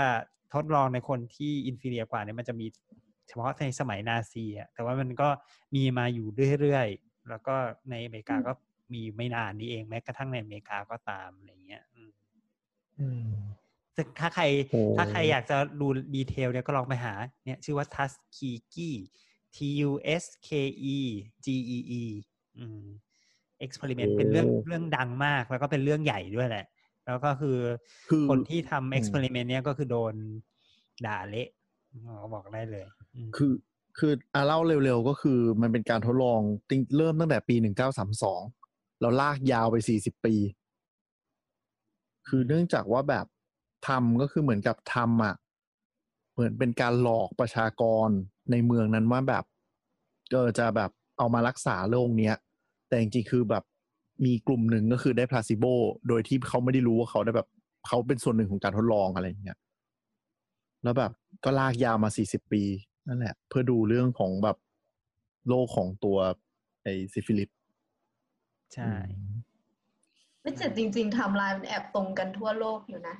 ทดลองในคนที่อินฟิเรียกว่าเนี่ยมันจะมีเฉพาะในสมัยนาซีอะแต่ว่ามันก็มีมาอยู่เรื่อยๆ แล้วก็ในอเมริกาก็มีไม่นานนี้เองแม้กระทั่งในอเมริกาก็ตามอะไรเงี้ยอืมอืมซึ่งถ้าใครโอ้ถ้าใครอยากจะดูดีเทลเนี่ยก็ลองไปหา เนี่ยชื่อว่า Tuskegee T U S K E G E E อืม experiment เป็นเรื่องเรื่องดังมาก แล้วก็เป็นเรื่องใหญ่ด้วยแหละ แล้วก็คือคือคนที่ทำม experiment เนี่ยก็คือโดนด่าเละเราบอกได้เลยอืมคือคืออะเล่าเร็วๆ ก็คือมันเป็นการทดลองติงเริ่มตั้งแต่ปีหนึ่งเก้าสามสองแล้วลากยาวไปสี่สิบปี คือเนื่องจากว่าแบบทำก็คือเหมือนกับทำอะเหมือนเป็นการหลอกประชากรในเมืองนั้นว่าแบบเออจะแบบเอามารักษาโรคเนี้ย แต่จริงๆคือแบบมีกลุ่มหนึ่งก็คือได้พลาซิโบโดยที่เขาไม่ได้รู้ว่าเขาได้แบบเขาเป็นส่วนหนึ่งของการทดลองอะไรอย่างเงี้ยแล้วแบบก็ลากยาวมาสี่สิบปีนั่นแหละ เพื่อดูเรื่องของแบบโรคของตัวไอซิฟิลิสใช่ไม่เจ็ดจริงๆไทำลายมันแอบตรงกันทั่วโลกอยู่นะ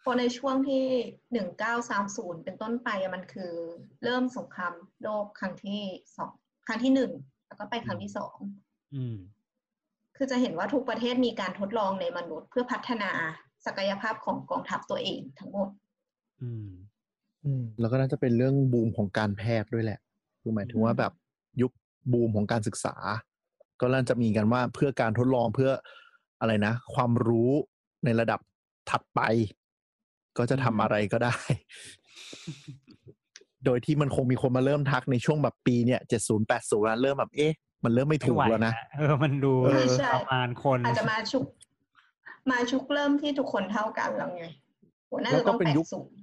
เพราะในช่วงที่หนึ่งเก้าสามศูนย์เป็นต้นไปอะมันคือ เริ่มสงครามโลกครั้งที่สองครั้งที่หนึ่งแล้วก็ไปครั้งที่สอง อืมคือจะเห็นว่าทุกประเทศมีการทดลองในมนุษย์ เพื่อพัฒนาศักยภาพของกองทัพตัวเองทั้งหมดอืม แล้วก็น่าจะเป็นเรื่องบูมของการแพทย์ด้วยแหละ คือหมายถึงว่าแบบยุคบูมของการศึกษา ก็น่าจะมีกันว่าเพื่อการทดลองเพื่ออะไรนะ ความรู้ในระดับถัดไป ก็จะทำอะไรก็ได้ โดยที่มันคงมีคนมาเริ่มทักในช่วงแบบปีเนี่ยเจ็ดศูนย์แปดศูนย์เริ่มแบบเอ๊ะ มันเริ่มไม่ถูกแล้วนะเออมันดูเออใช่ประมาณคนอาจจะมาชุก มาชุกเริ่มที่ทุกคนเท่ากันแล้วไงหัวน่าแล้วจะก็ต้องเป็นแปดยุคศูนย์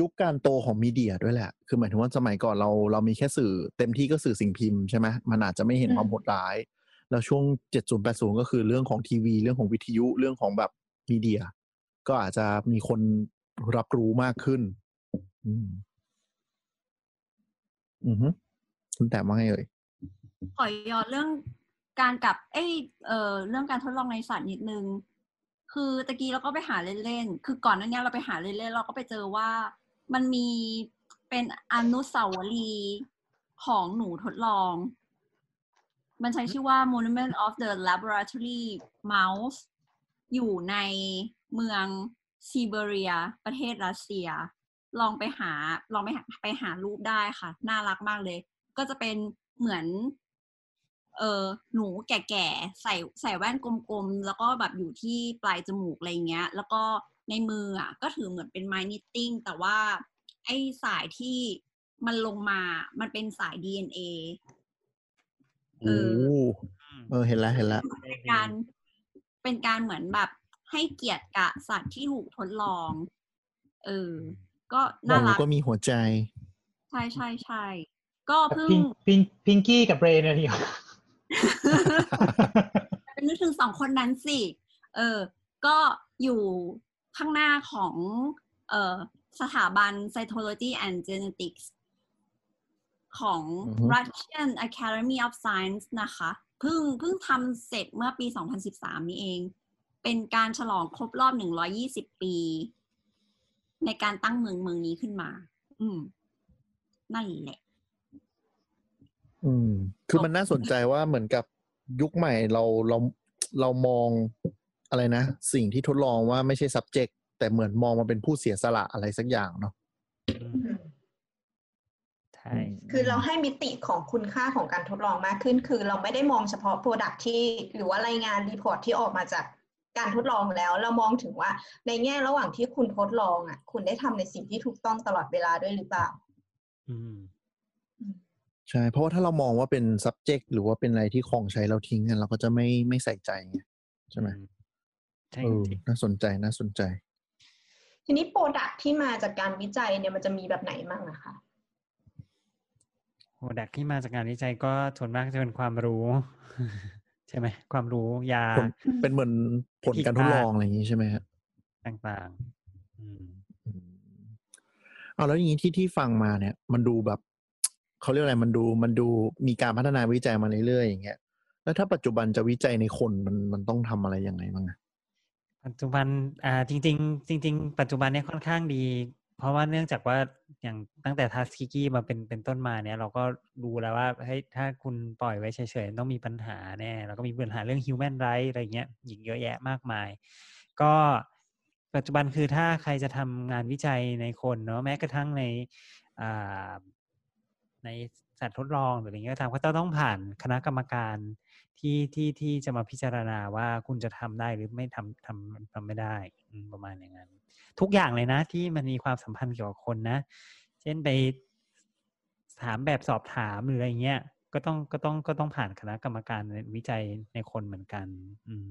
ยุคการโตของมีเดียด้วยแหละ คือหมายถึงว่าสมัยก่อนเราเรามีแค่สื่อเต็มที่ก็สื่อสิ่งพิมพ์ใช่ไหมมันอาจจะไม่เห็นความโหดร้าย แล้วช่วง70 80ก็คือเรื่องของทีวี เรื่องของวิทยุเรื่องของแบบมีเดีย ก็อาจจะมีคนรับรู้มากขึ้น อืมอือฮึคุณแต่ว่าไงเอ่ย ขอย้อนเรื่องการกับเอ้เออเรื่องการทดลองในสัตว์นิดนึง คือตะกี้เราก็ไปหาเล่นๆ คือก่อนหน้านี้เราไปหาเล่นๆ เราก็ไปเจอว่ามันมีเป็นอนุสาวรีย์ของหนูทดลอง มันใช้ชื่อว่า Monument of the Laboratory Mouse อยู่ในเมืองซีเบเรีย ประเทศรัสเซีย ลองไปหาลองไปหาไปหารูปได้ค่ะ น่ารักมากเลย ก็จะเป็นเหมือน เออหนูแก่ๆใส่ใส่แว่นกลมๆ แล้วก็แบบอยู่ที่ปลายจมูกอะไรเงี้ย แล้วก็ในมืออะก็ถือเหมือนเป็นไม้นิตติ้งแต่ว่าไอ้สายที่มันลงมา มันเป็นสาย DNA เอโอ้อเออเห็นแล้วเห็นแล้วเป็นการเป็นการเหมือนแบบให้เกียรติกับสัตว์ที่ถูกทดลอง เออ ก็มอน่างดูรักก็มีหัวใจ ใช่ใช่ใช่ก็เพิ่งพิงพิงพิงกี้กับเรนเนี่ยทีเดียว นึกถึงสองคนนั้นสิ เออ ก็อยู่ข้างหน้าของเอ่อสถาบัน Cytology and Genetics ของอือฮึ Russian Academy of Science นะคะ เพิ่งเพิ่งทำเสร็จเมื่อปี 2013 นี้เอง เป็นการฉลองครบรอบ 120 ปี ในการตั้งเมืองเมืองนี้ขึ้นมา อืม นั่นแหละ อืม คือมันน่าสนใจว่าเหมือนกับยุคใหม่เราเราเรามองอะไรนะ สิ่งที่ทดลองว่าไม่ใช่ subject แต่เหมือนมองมาเป็นผู้เสียสละอะไรสักอย่างเนาะใช่คือเราให้มิติของคุณค่าของการทดลองมากขึ้น คือเราไม่ได้มองเฉพาะ product ที่หรือว่ารายงาน report ที่ออกมาจากการทดลองแล้วเรามองถึงว่าในแง่ระหว่างที่คุณทดลองอะ คุณได้ทำในสิ่งที่ถูกต้องตลอดเวลาด้วยหรือเปล่า อืม ใช่ เพราะว่าถ้าเรามองว่าเป็น subject หรือว่าเป็นอะไรที่ของใช้เราทิ้งกันเราก็จะไม่ไม่ใส่ใจไงใช่ไหมใช่เออจริงน่าสนใจน่าสนใจ ทีนี้โปรดักที่มาจากการวิจัยเนี่ยมันจะมีแบบไหนบ้างนะคะโปรดักที่มาจากงานวิจัยก็ส่วนมากจะเป็นความรู้ ใช่ไหมความรู้ยาผลเป็นเหมือนผลการทดลองอะไรอย่างนี้ใช่ไหมฮะต่างๆอืมเอาแล้วอย่างนี้ที่ที่ฟังมาเนี่ย มันดูแบบ เขาเรียกอะไรมันดูมันดูมีการพัฒนาวิจัยมาเรื่อยๆอย่างเงี้ยแล้วถ้าปัจจุบันจะวิจัยในคนมันมันต้องทำอะไรยังไงบ้างปัจจุบันอ่าจริง ๆ จริง ๆ ปัจจุบันเนี่ยค่อนข้างดี เพราะว่าเนื่องจากว่าอย่างตั้งแต่ทัสกิกี้มาเป็นเป็นต้นมาเนี่ย เราก็รู้แล้วว่าเฮ้ยถ้าคุณปล่อยไว้เฉยๆต้องมีปัญหาแน่แล้วก็มีปัญหาเรื่อง human right อะไรเงี้ยอีกเยอะแยะมากมาย ก็ปัจจุบันคือถ้าใครจะทำงานวิจัยในคนเนาะแม้กระทั่งในอ ในสัตว์ทดลองหรืออะไรเงี้ยก็ตามก็ต้องผ่านคณะกรรมการที่ที่ที่จะมาพิจารณาว่าคุณจะทำได้หรือไม่ทำทำทำไม่ได้อืมประมาณอย่างนั้น ทุกอย่างเลยนะ ที่มันมีความสัมพันธ์เกี่ยวกับคนนะ เช่นไปถามแบบสอบถามหรืออะไรเงี้ยก็ต้องก็ต้องก็ต้องผ่านคณะกรรมการวิจัยในคนเหมือนกัน อืม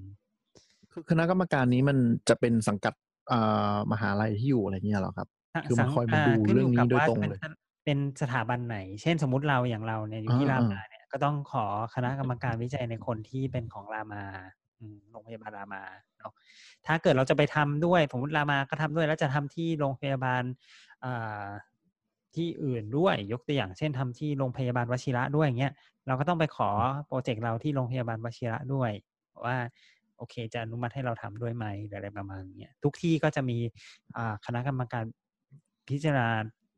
คือคณะกรรมการนี้มันจะเป็นสังกัดอ่ามหาลัยที่อยู่อะไรเงี้ยเหรอครับ คือมาคอยมาดูขึ้นเรื่องยู่นี้กับโดยว่าตรงเป็นเลย เป็นสถาบันไหน เช่นสมมติเราอย่างเราเนี่ยอยู่ที่อ่าราอ่ามาเนี่ยก็ต้องขอคณะกรรมการวิจัยในคนที่เป็นของรามาอืมโรงพยาบาลรามาเนาะถ้าเกิดเราจะไปทำด้วยสมมติรามาก็ทำด้วย แล้วจะทำที่โรงพยาบาลอ่าที่อื่นด้วยยกตัวอย่างเช่นทำที่โรงพยาบาลวชิระด้วยอย่างเงี้ยเราก็ต้องไปขอโปรเจกต์เราที่โรงพยาบาลวชิระด้วยว่าโอเค จะอนุมัติให้เราทำด้วยไหมหรืออะไรประมาณเนี้ยทุกที่ก็จะมีอ่าคณะกรรมการพิจารณา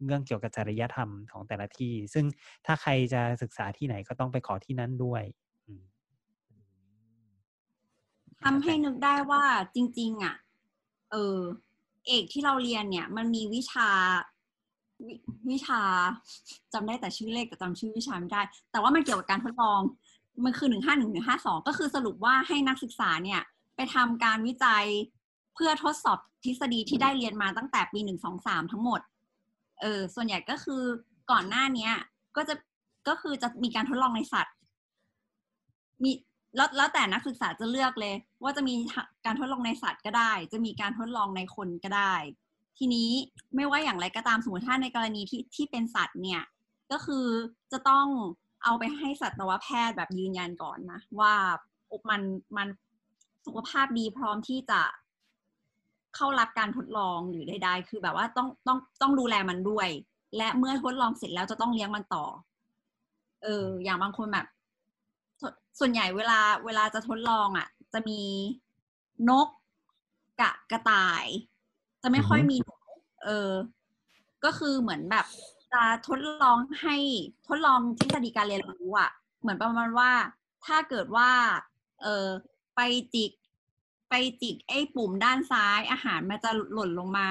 เรื่องเกี่ยวกับจริยธรรมของแต่ละที่ ซึ่งถ้าใครจะศึกษาที่ไหนก็ต้องไปขอที่นั่นด้วยอืมทำให้นึกได้ว่าจริง ๆ อะ เออ เอกที่เราเรียนเนี่ย มันมีวิชาวิวิชาจำได้แต่ชื่อเลขแต่จำชื่อวิชาไม่ได้ แต่ว่ามันเกี่ยวกับการทดลอง มันคือหนึ่งห้าหนึ่งหนึ่งห้าสองก็คือสรุปว่าให้นักศึกษาเนี่ย ไปทำการวิจัยเพื่อทดสอบทฤษฎีที่ได้เรียนมาตั้งแต่ปีหนึ่งสองสามทั้งหมด เออส่วนใหญ่ก็คือก่อนหน้าเนี้ย ก็จะก็คือจะมีการทดลองในสัตว์ มีแล้วแล้วแต่นักศึกษาจะเลือกเลย ว่าจะมีการทดลองในสัตว์ก็ได้ จะมีการทดลองในคนก็ได้ ทีนี้ไม่ว่าอย่างไรก็ตามสมมติถ้าในกรณีที่ที่เป็นสัตว์เนี่ย ก็คือจะต้องเอาไปให้สัตวแพทย์แบบยืนยันก่อนนะ ว่ามันมันสุขภาพดีพร้อมที่จะ เข้ารับการทดลองหรือใดๆคือแบบว่าต้องต้องต้องดูแลมันด้วย และเมื่อทดลองเสร็จแล้วจะต้องเลี้ยงมันต่อ เออ อย่างบางคนแบบ ส่วนใหญ่เวลาเวลาจะทดลองอะ จะมีนกกะกระต่าย จะไม่ค่อยมีหนูเออ ก็คือเหมือนแบบจะทดลองให้ทดลองทฤษฎีการเรียนรู้อะ เหมือนประมาณว่า ถ้าเกิดว่า เออไปจิก ไปจิกไอ้ปุ่มด้านซ้ายอาหารมันจะหล่นลงมา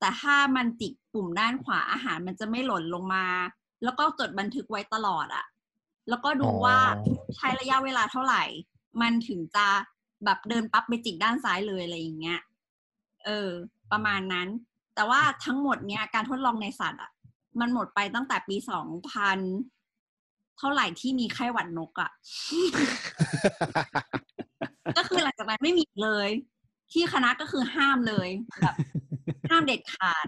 แต่ถ้ามันจิกปุ่มด้านขวาอาหารมันจะไม่หล่นลงมา แล้วก็จดบันทึกไว้ตลอดอะแล้วก็ดูอ๋อว่าใช้ระยะเวลาเท่าไหร่ มันถึงจะแบบเดินปั๊บไปจิกด้านซ้ายเลยอะไรอย่างเงี้ย เออ ประมาณนั้น แต่ว่าทั้งหมดเนี้ยการทดลองในสัตว์อะมันหมดไปตั้งแต่ปีสองพันเท่าไหร่ที่มีไข้หวัดนกอะ ก็คือหลังจากนั้นไม่มีอีกเลย ที่คณะก็คือห้ามเลยแบบห้ามเด็ดขาด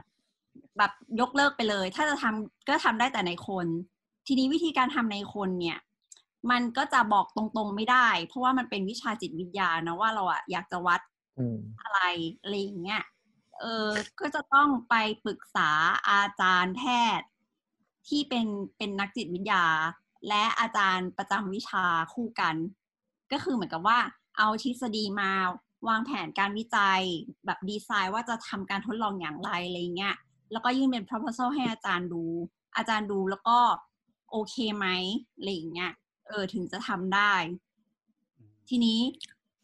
แบบยกเลิกไปเลย ถ้าจะทำก็ทำได้แต่ในคน ทีนี้วิธีการทำในคนเนี่ย มันก็จะบอกตรงๆไม่ได้ เพราะว่ามันเป็นวิชาจิตวิทยานะว่าเราอะอยากจะวัดอืมอะไรอะไรอย่างเงี้ยเออก็จะต้องไปปรึกษาอาจารย์แพทย์ ที่เป็นเป็นนักจิตวิทยา และอาจารย์ประจำวิชาคู่กัน ก็คือเหมือนกับว่า เอาทฤษฎีมาวางแผนการวิจัยแบบดีไซน์ว่าจะทำการทดลองอย่างไรอะไรเงี้ย แล้วก็ยื่นเป็น proposal ให้อาจารย์ดู อาจารย์ดูแล้วก็โอเคไหมอะไรอย่างเงี้ย เออถึงจะทำได้ ทีนี้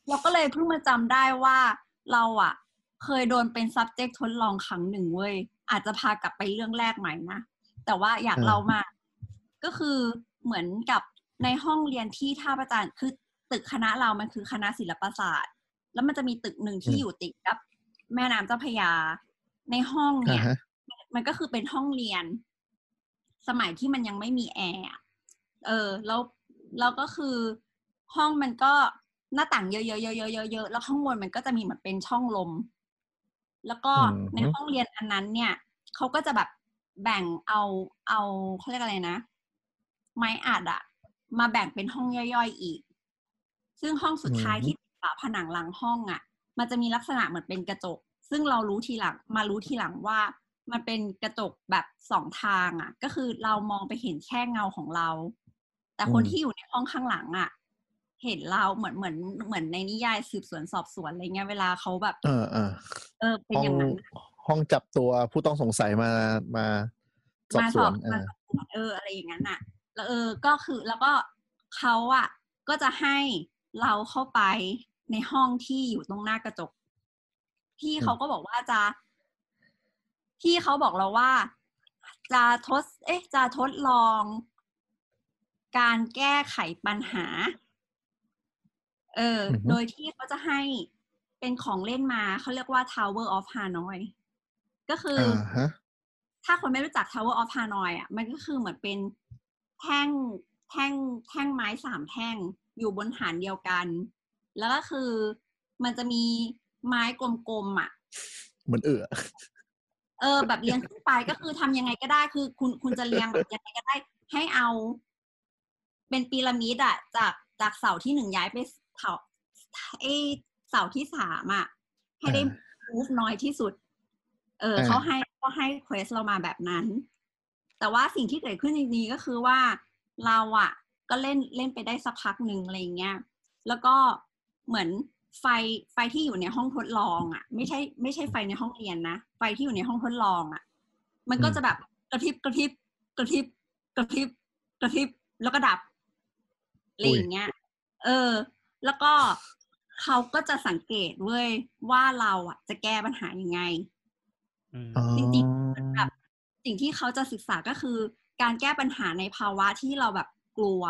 เราก็เลยเพิ่งมาจำได้ว่าเราอะเคยโดนเป็น subject ทดลองครั้งหนึ่งเว้ย อาจจะพากลับไปเรื่องแรกใหม่นะ แต่ว่าอยากอ่าเล่ามาก ก็คือเหมือนกับในห้องเรียนที่ท่าประจานคือ ตึกคณะเรามันคือคณะศิลปศาสตร์ แล้วมันจะมีตึกหนึ่งที่อยู่ติดกับ แม่น้ำเจ้าพระยา ในห้องเนี่อ่ายฮะมันก็คือเป็นห้องเรียน สมัยที่มันยังไม่มีแอร์อะเออ แล้วแล้วก็คือห้องมันก็หน้าต่างเยอะๆๆๆๆๆแล้วข้างบนมันก็จะมีเหมือนเป็นช่องลม แล้วก็อืมในห้องเรียนอันนั้นเนี่ยเขาก็จะแบบแบ่งเอาเอาเขาเรียกอะไรนะ ไม้อัดอะมาแบ่งเป็นห้องย่อยๆอีก ซึ่งห้องสุดท้ายที่ติดฝาผนังหลังห้องอะมันจะมีลักษณะเหมือนเป็นกระจก ซึ่งเรารู้ทีหลังมารู้ทีหลังว่า มันเป็นกระจกแบบสองทางอะก็คือเรามองไปเห็นแค่เงาของเรา แต่คนอืมที่อยู่ในห้องข้างหลังอะเห็นเราเหมือนเหมือนเหมือนในนิยายสืบสวนสอบสวนอะไรเงี้ยเวลาเขาแบบ เออเออเออเป็นห้อองย่างนั้นห้องจับตัวผู้ต้องสงสัยมามาสอบมาสสวอนบเอมาอสอบสวนเอออะไรอย่างนั้นอะ แล้วเออก็คือแล้วก็เขาอะก็จะให้ เราเข้าไปในห้องที่อยู่ตรงหน้ากระจก พี่เขาก็บอกว่าจะพี่เขาบอกเราว่า จะทด เอ๊ะ จะทดลอง การแก้ไขปัญหา เอออือฮึโดยที่เขาจะให้เป็นของเล่นมาเขาเรียกว่า Tower of Hanoi ก็คือออ่าฮะถ้าคนไม่รู้จัก Tower of Hanoi อะ มันก็คือเหมือนเป็นแท่งแท่งแท่งไม้สามแท่ง อยู่บนฐานเดียวกัน แล้วก็คือมันจะมีไม้กลมๆอะเหมือนเอือเออ แบบเรียงขึ้นไปก็คือทำยังไงก็ได้คือ คุณคุณจะเรียงแบบยังไงก็ได้ ให้เอา เป็นพีระมิดอะจากจากเสาที่หนึ่งย้ายไปเสาไอเสาที่สามอะให้ได้ move น้อยที่สุด เอออ่าเขาให้เขาให้เควสเรามาแบบนั้น แต่ว่าสิ่งที่เกิดขึ้นจริงๆก็คือว่าเราอะ ก็เล่นเล่นไปได้สักพักหนึ่งอะไรอย่างเงี้ยแล้วก็เหมือนไฟไฟที่อยู่ในห้องทดลองอะไม่ใช่ไม่ใช่ไฟในห้องเรียนนะไฟที่อยู่ในห้องทดลองอะมันก็อืมจะแบบกระพริบกระพริบกระพริบกระพริบกระพริบแล้วก็ดับอะไรอย่างเงี้ย เออ แล้วก็เขาก็จะสังเกตเว้ยว่าเราอะ จะแก้ปัญหายังไงอืมอ๋อจริงๆเหมือนแบบสิ่งที่เขาจะศึกษาก็คือ การแก้ปัญหาในภาวะที่เราแบบ กลัว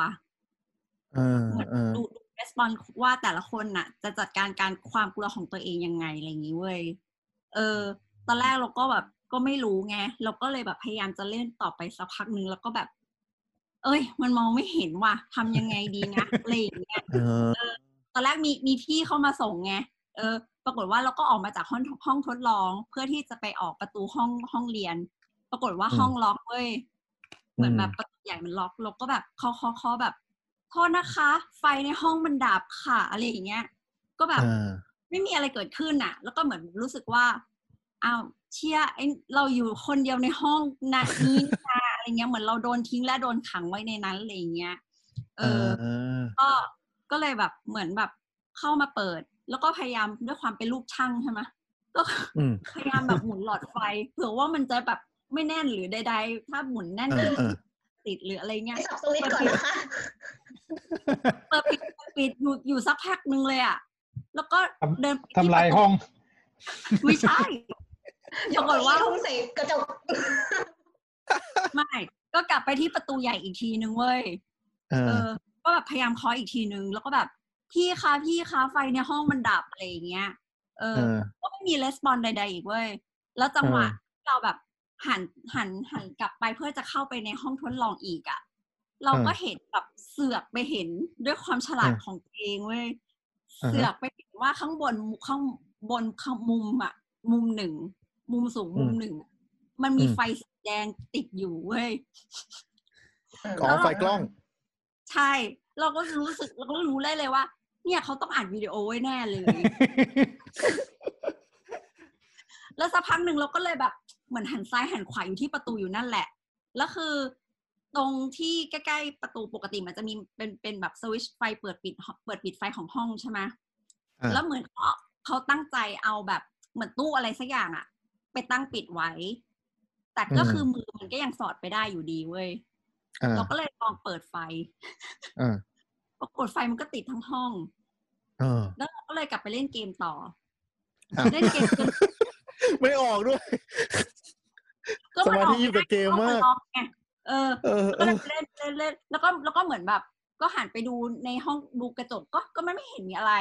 เออเหมือนเออดูดูรีสปอนว่าแต่ละคนน่ะ จะจัดการการความกลัวของตัวเองยังไงอะไรอย่างนี้เว้ยเออ ตอนแรกเราก็แบบก็ไม่รู้ไงเราก็เลยแบบพยายามจะเล่นต่อไปสักพักหนึ่งแล้วก็แบบ เอ้ย มันมองไม่เห็นว่ะทำยังไงดีนะอะไรอย่างเงี้ยเออตอนแรกมีมีพี่เข้ามาส่งไงเออ ปรากฏว่าเราก็ออกมาจากห้องห้องทดลอง เพื่อที่จะไปออกประตูห้องห้องเรียน ปรากฏว่าอืมห้องล็อกเว้ย เหมือนอืมแบบประตูใหญ่มันล็อกเราก็แบบเคาะเคาะเคาะแบบโทษนะคะ ไฟในห้องมันดับค่ะอะไรอย่างเงี้ย ก็แบบอ่าไม่มีอะไรเกิดขึ้นน่ะ แล้วก็เหมือนรู้สึกว่าอ้าวเชียไอเราอยู่คนเดียวในห้องนะนี้นี่นะอะไรเงี้ยเหมือนเราโดนทิ้งและโดนขังไว้ในนั้นอะไรอย่างเงี้ย เออ ก็ก็เลยแบบเหมือนแบบเข้ามาเปิด แล้วก็พยายามด้วยความเป็นลูกช่างใช่ไหมก็อืมพยายามแบบหมุนหลอดไฟเผื่อว่ามันจะแบบ ไม่แน่นหรือใดๆ ถ้าหมุนแน่นเออเออติดหรืออะไรเงี้ยไปสับสวิตช์ก่อนนะคะเปิดปิดเปิดปิดอยู่อยู่สักพักหนึ่งเลยอะ แล้วก็ทำเดินไปทำที่ลายประตูห้อง ไม่ใช่ปรากฏว่าทุ่มใส่กระจกไม่ ก็กลับไปที่ประตูใหญ่อีกทีนึงเว้ยเอเอออ ก็แบบพยายามเคาะอีกทีนึง แล้วก็แบบพี่คะพี่คะไฟในห้องมันดับอะไรอย่างเงี้ย เออเออก็ไม่มีレスปอนใดๆอีกเว้ย แล้วจังหวะเออที่เราแบบ หันหันหันกลับไปเพื่อจะเข้าไปในห้องทดลองอีกอะ่ะ เราก็เห็นแบบเสือกไปเห็นด้วยความฉลาดเออของตัวเองเว้ยอ่าฮะเสือกไปเห็นว่าข้างบนข้างบนข้างมุมอะมุมหนึ่งมุมสูงมุมหนึ่งอะมันมีอืมไฟสีแดงติดอยู่เว้ยอ๋อไฟกล้อง ใช่ เราก็รู้สึกเราก็รู้ได้เลยว่า เนี่ยเขาต้องอ่านวิดีโอไว้แน่เลย แล้วสักพักหนึ่งเราก็เลยแบบ เหมือนหันซ้ายหันขวาอยู่ที่ประตูอยู่นั่นแหละ แล้วคือตรงที่ใกล้ๆประตูปกติมันจะมีเป็นเป็นแบบสวิตช์ไฟเปิดปิดเปิดปิดไฟของห้องใช่ไหมอ่าแล้วเหมือนเขาเขาตั้งใจเอาแบบเหมือนตู้อะไรสักอย่างอะไปตั้งปิดไว้ แต่ก็คือมือมันก็ยังสอดไปได้อยู่ดีเว้ยอ่าเราก็เลยลองเปิดไฟอ่าปรากฏไฟมันก็ติดทั้งห้องเออแล้วเราก็เลยกลับไปเล่นเกมต่ออะเล่นเกมจน ไม่ออกด้วยก็มันออกสมาธิอยู่กับเกมมากนล็อกไงเออเออก็เอเลยอเล่นเล่นเล่นแล้วก็แล้วก็เหมือนแบบ ก็หันไปดูในห้องดูกระจกก็ก็ไม่ไม่เห็นมีอะไร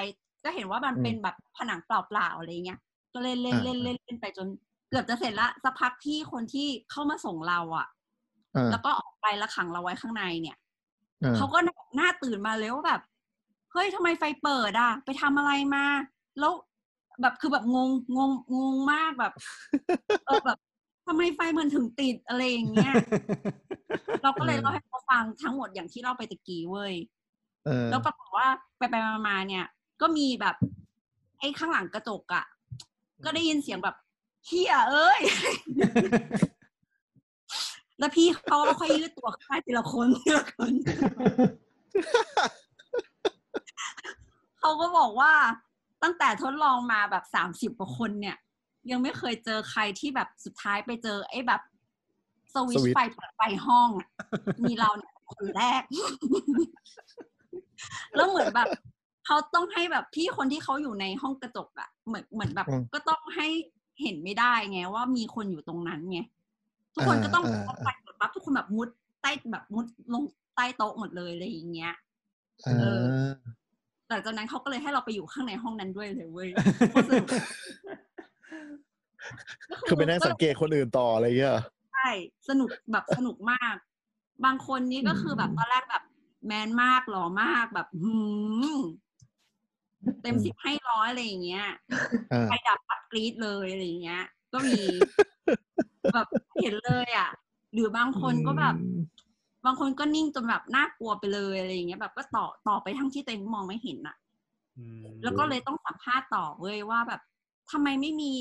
ก็เห็นว่ามันเป็นแบบผนังเปล่าๆอะไรเงี้ยก็เล่นเล่นเล่นเล่นเล่นไปจน เกือบจะเสร็จละสักพักที่คนที่เข้ามาส่งเราอะอ่าแล้วก็ออกไปแล้วขังเราไว้ข้างในเนี่ยอ่าเขาก็หน้าตื่นมาเลยว่าแบบเฮ้ยทำไมไฟเปิดอะ ไปทำอะไรมา แล้ว แบบคือแบบงงงงงงมากแบบเออแบบทำไมไฟมันถึงติดอะไรอย่างเงี้ยเราก็เลยเล่าให้เขาฟังทั้งหมดอย่างที่เล่าไปตะกี้เว้ยเออแล้วปรากฏว่าไปไปๆมาๆเนี่ย ก็มีแบบไอ้ข้างหลังกระจกอะก็ได้ยินเสียงแบบเฮียเอ้ย แล้วพี่เขาก็ค่อยยืดตัวขึ้นมาทีละคนทีละคนเขาก็บอกว่า ตั้งแต่ทดลองมาแบบสามสิบกว่าคนเนี่ย ยังไม่เคยเจอใครที่แบบสุดท้ายไปเจอ ไอ้แบบสวิตช์สวิตช์ไฟเปิดไฟห้องอะมีเราเนี่ยคนแรก แล้วเหมือนแบบเขาต้องให้แบบพี่คนที่เขาอยู่ในห้องกระจกอะเหมือนเหมือนแบบอืมก็ต้องให้เห็นไม่ได้ไงว่ามีคนอยู่ตรงนั้นไงทุกคนก็ต้องอ่าพอไปหมดปั๊บทุกคนแบบมุดใต้แบบมุดลงใต้โต๊ะหมดเลยอะไรอย่างเงี้ยอ่าเออ หลังจากนั้นเขาก็เลยให้เราไปอยู่ข้างในห้องนั้นด้วยเลยเว้ยก็คือไปนั่งสังเกตคนอื่นต่ออะไรเงี้ยเหรอใช่สนุกแบบสนุกมาก บางคนนี่ก็คือแบบตอนแรกแบบแมนมากหล่อมากแบบหืมเต็มสิบให้ร้อยอะไรอย่างเงี้ยอ่าไฟดับปัดกรีดเลยอะไรอย่างเงี้ย ก็มีแบบเห็นเลยอะ หรือบางคนก็แบบ บางคนก็นิ่งจนแบบน่ากลัวไปเลยอะไรอย่างเงี้ยแบบก็ต่อต่อไปทั้งที่ตัวเองมองไม่เห็นอะอืมแล้วก็เลยต้องสัมภาษณ์ต่อเว้ยว่าแบบทำไมไม่มี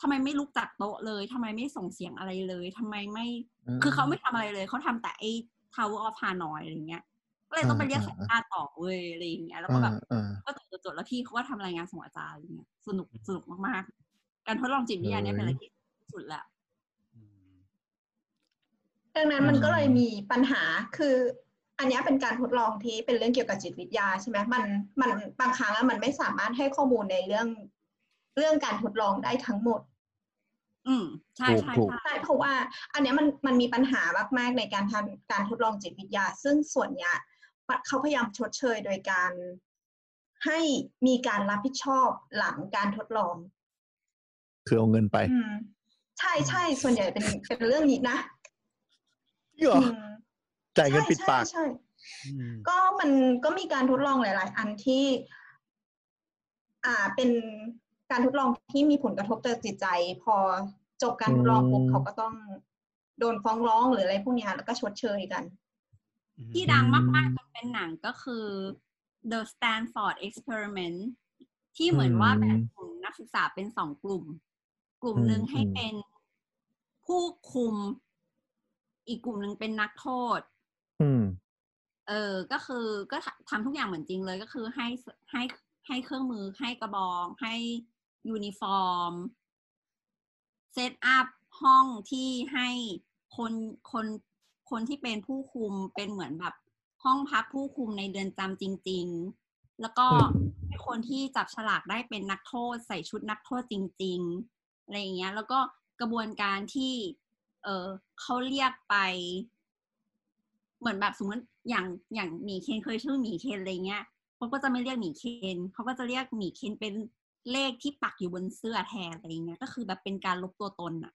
ทำไมไม่ลุกจากโต๊ะเลยทำไมไม่ส่งเสียงอะไรเลยทำไมไม่อืมคือเขาไม่ทำอะไรเลยเขาทำแต่ไอ้ Tower of Hanoi อะไรเงี้ย ก็เลยต้องไปเรียกอ่าสัมภาษณ์ต่อเว้ยอะไรอย่างเงี้ยแล้วก็อ่าแบบอ่าก็จดจดๆแล้วพี่เขาก็ทำรายงานส่งอาจารย์อะไรเงี้ยสนุกสนุกมากๆการทดลองจิตวิทยาเนี่ยเป็นอะไรที่สุดละอืม ดังนั้นมันอืมก็เลยมีปัญหาคือ อันเนี้ยเป็นการทดลองที่เป็นเรื่องเกี่ยวกับจิตวิทยาใช่ไหมมันมันบางครั้งแล้วมันไม่สามารถให้ข้อมูลในเรื่องเรื่องการทดลองได้ทั้งหมด อืมใช่ถูกใช่ถูกใช่ใช่เพราะว่า อันเนี้ยมันมันมีปัญหามากๆในการทำการทดลองจิตวิทยา ซึ่งส่วนเนี้ยเขาพยายามชดเชยโดยการให้มีการรับผิดชอบหลังการทดลอง คือเอาเงินไปอืมใช่ใช่ส่วนใหญ่เป็นเป็นเรื่องนี้นะ เหรออืมจ่ายเงินปิดปากใช่ใช่อืมก็มันก็มีการทดลองหลาย ๆ อันที่ อ่าเป็นการทดลองที่มีผลกระทบต่อจิตใจ พอจบการทดลองปุ๊บอืมเขาก็ต้องโดนฟ้องร้องหรืออะไรพวกเนี้ยแล้วก็ชดเชยกัน ที่ดังมากๆจนเป็นหนังก็คือ The Stanford Experiment ที่เหมือนว่าแบ่งกลุ่มนักศึกษาเป็นสองกลุ่ม กลุ่มหนึ่งอืมให้อืมเป็นผู้คุม อีกกลุ่มหนึ่งเป็นนักโทษ อืม เออ ก็คือก็ทำทำทุกอย่างเหมือนจริงเลยก็คือให้สให้ให้เครื่องมือให้กระบอง ให้ uniform set up ห้องที่ให้คนคนคนที่เป็นผู้คุมเป็นเหมือนแบบห้องพักผู้คุมในเรือนจำจริง ๆ แล้วก็อืมให้คนที่จับฉลากได้เป็นนักโทษใส่ชุดนักโทษจริง ๆ อะไรอย่างเงี้ย แล้วก็กระบวนการที่ เออเขาเรียกไป เหมือนแบบสมมติอย่างอย่างหมีเคนเคยชื่อหมีเคนอะไรเงี้ยเขาก็จะไม่เรียกหมีเคนเขาก็จะเรียกหมีเคนเป็นเลขที่ปักอยู่บนเสื้อแทนอะไรเงี้ย ก็คือแบบเป็นการลบตัวตนอะ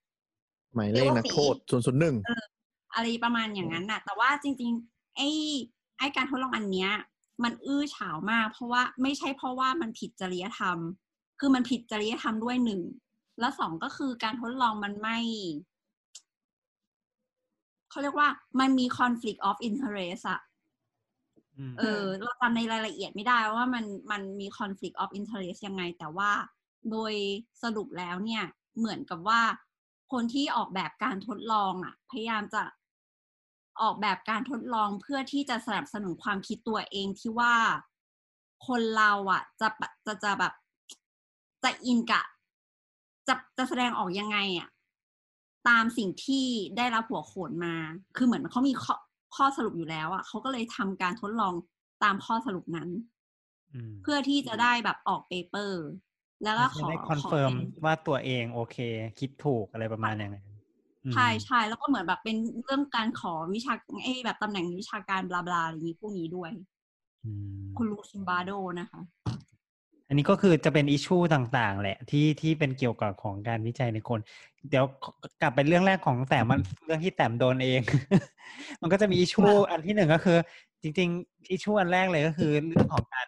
หมายเลขนักโทษส่วนส่วนหนึ่งอะไรประมาณอย่างนั้นน่ะ แต่ว่าจริง ๆ ไอ้ไอ้การทดลองอันเนี้ย มันอื้อฉาวมาก เพราะว่าไม่ใช่เพราะว่ามันผิดจริยธรรม คือมันผิดจริยธรรมด้วยหนึ่ง แล้วสองก็คือการทดลองมันไม่ เขาเรียกว่ามันมี conflict of interest อะอืมเออเราจำในรายละเอียดไม่ได้ว่ามันมันมี conflict of interest ยังไง แต่ว่าโดยสรุปแล้วเนี่ย เหมือนกับว่าคนที่ออกแบบการทดลองอะพยายามจะออกแบบการทดลองเพื่อที่จะสนับสนุนความคิดตัวเองที่ว่าคนเราอะจะปะจะจะแบบจะ in กับจะจะแสดงออกยังไงอะ ตามสิ่งที่ได้รับหัวโขนมา คือเหมือนเขามีข้อข้อสรุปอยู่แล้วอะเขาก็เลยทำการทดลองตามข้อสรุปนั้นอืมเพื่อที่จะได้แบบออก paper แล้วก็ขอได้ขอ confirm เป็นว่าตัวเองโอเค คิดถูกอะไรประมาณอย่างนั้นอืมใช่ใช่แล้วก็เหมือนแบบเป็นเรื่องการขอวิชาไอ้แบบตำแหน่งวิชาการบลาบลาอะไรอย่างนี้พวกนี้ด้วยอืมคุณลุงซิมบาโดนะคะ อันนี้ก็คือจะเป็นอิชชูต่างๆ แหละ ที่ที่เป็นเกี่ยวกับของการวิจัยในคน เดี๋ยวกลับไปเรื่องแรกของแต่มันเรื่องที่แต้มโดนเอง มันก็จะมีอิชชูอันที่หนึ่งก็คือ จริงๆอิชชูอันแรกเลยก็คือเรื่องของการ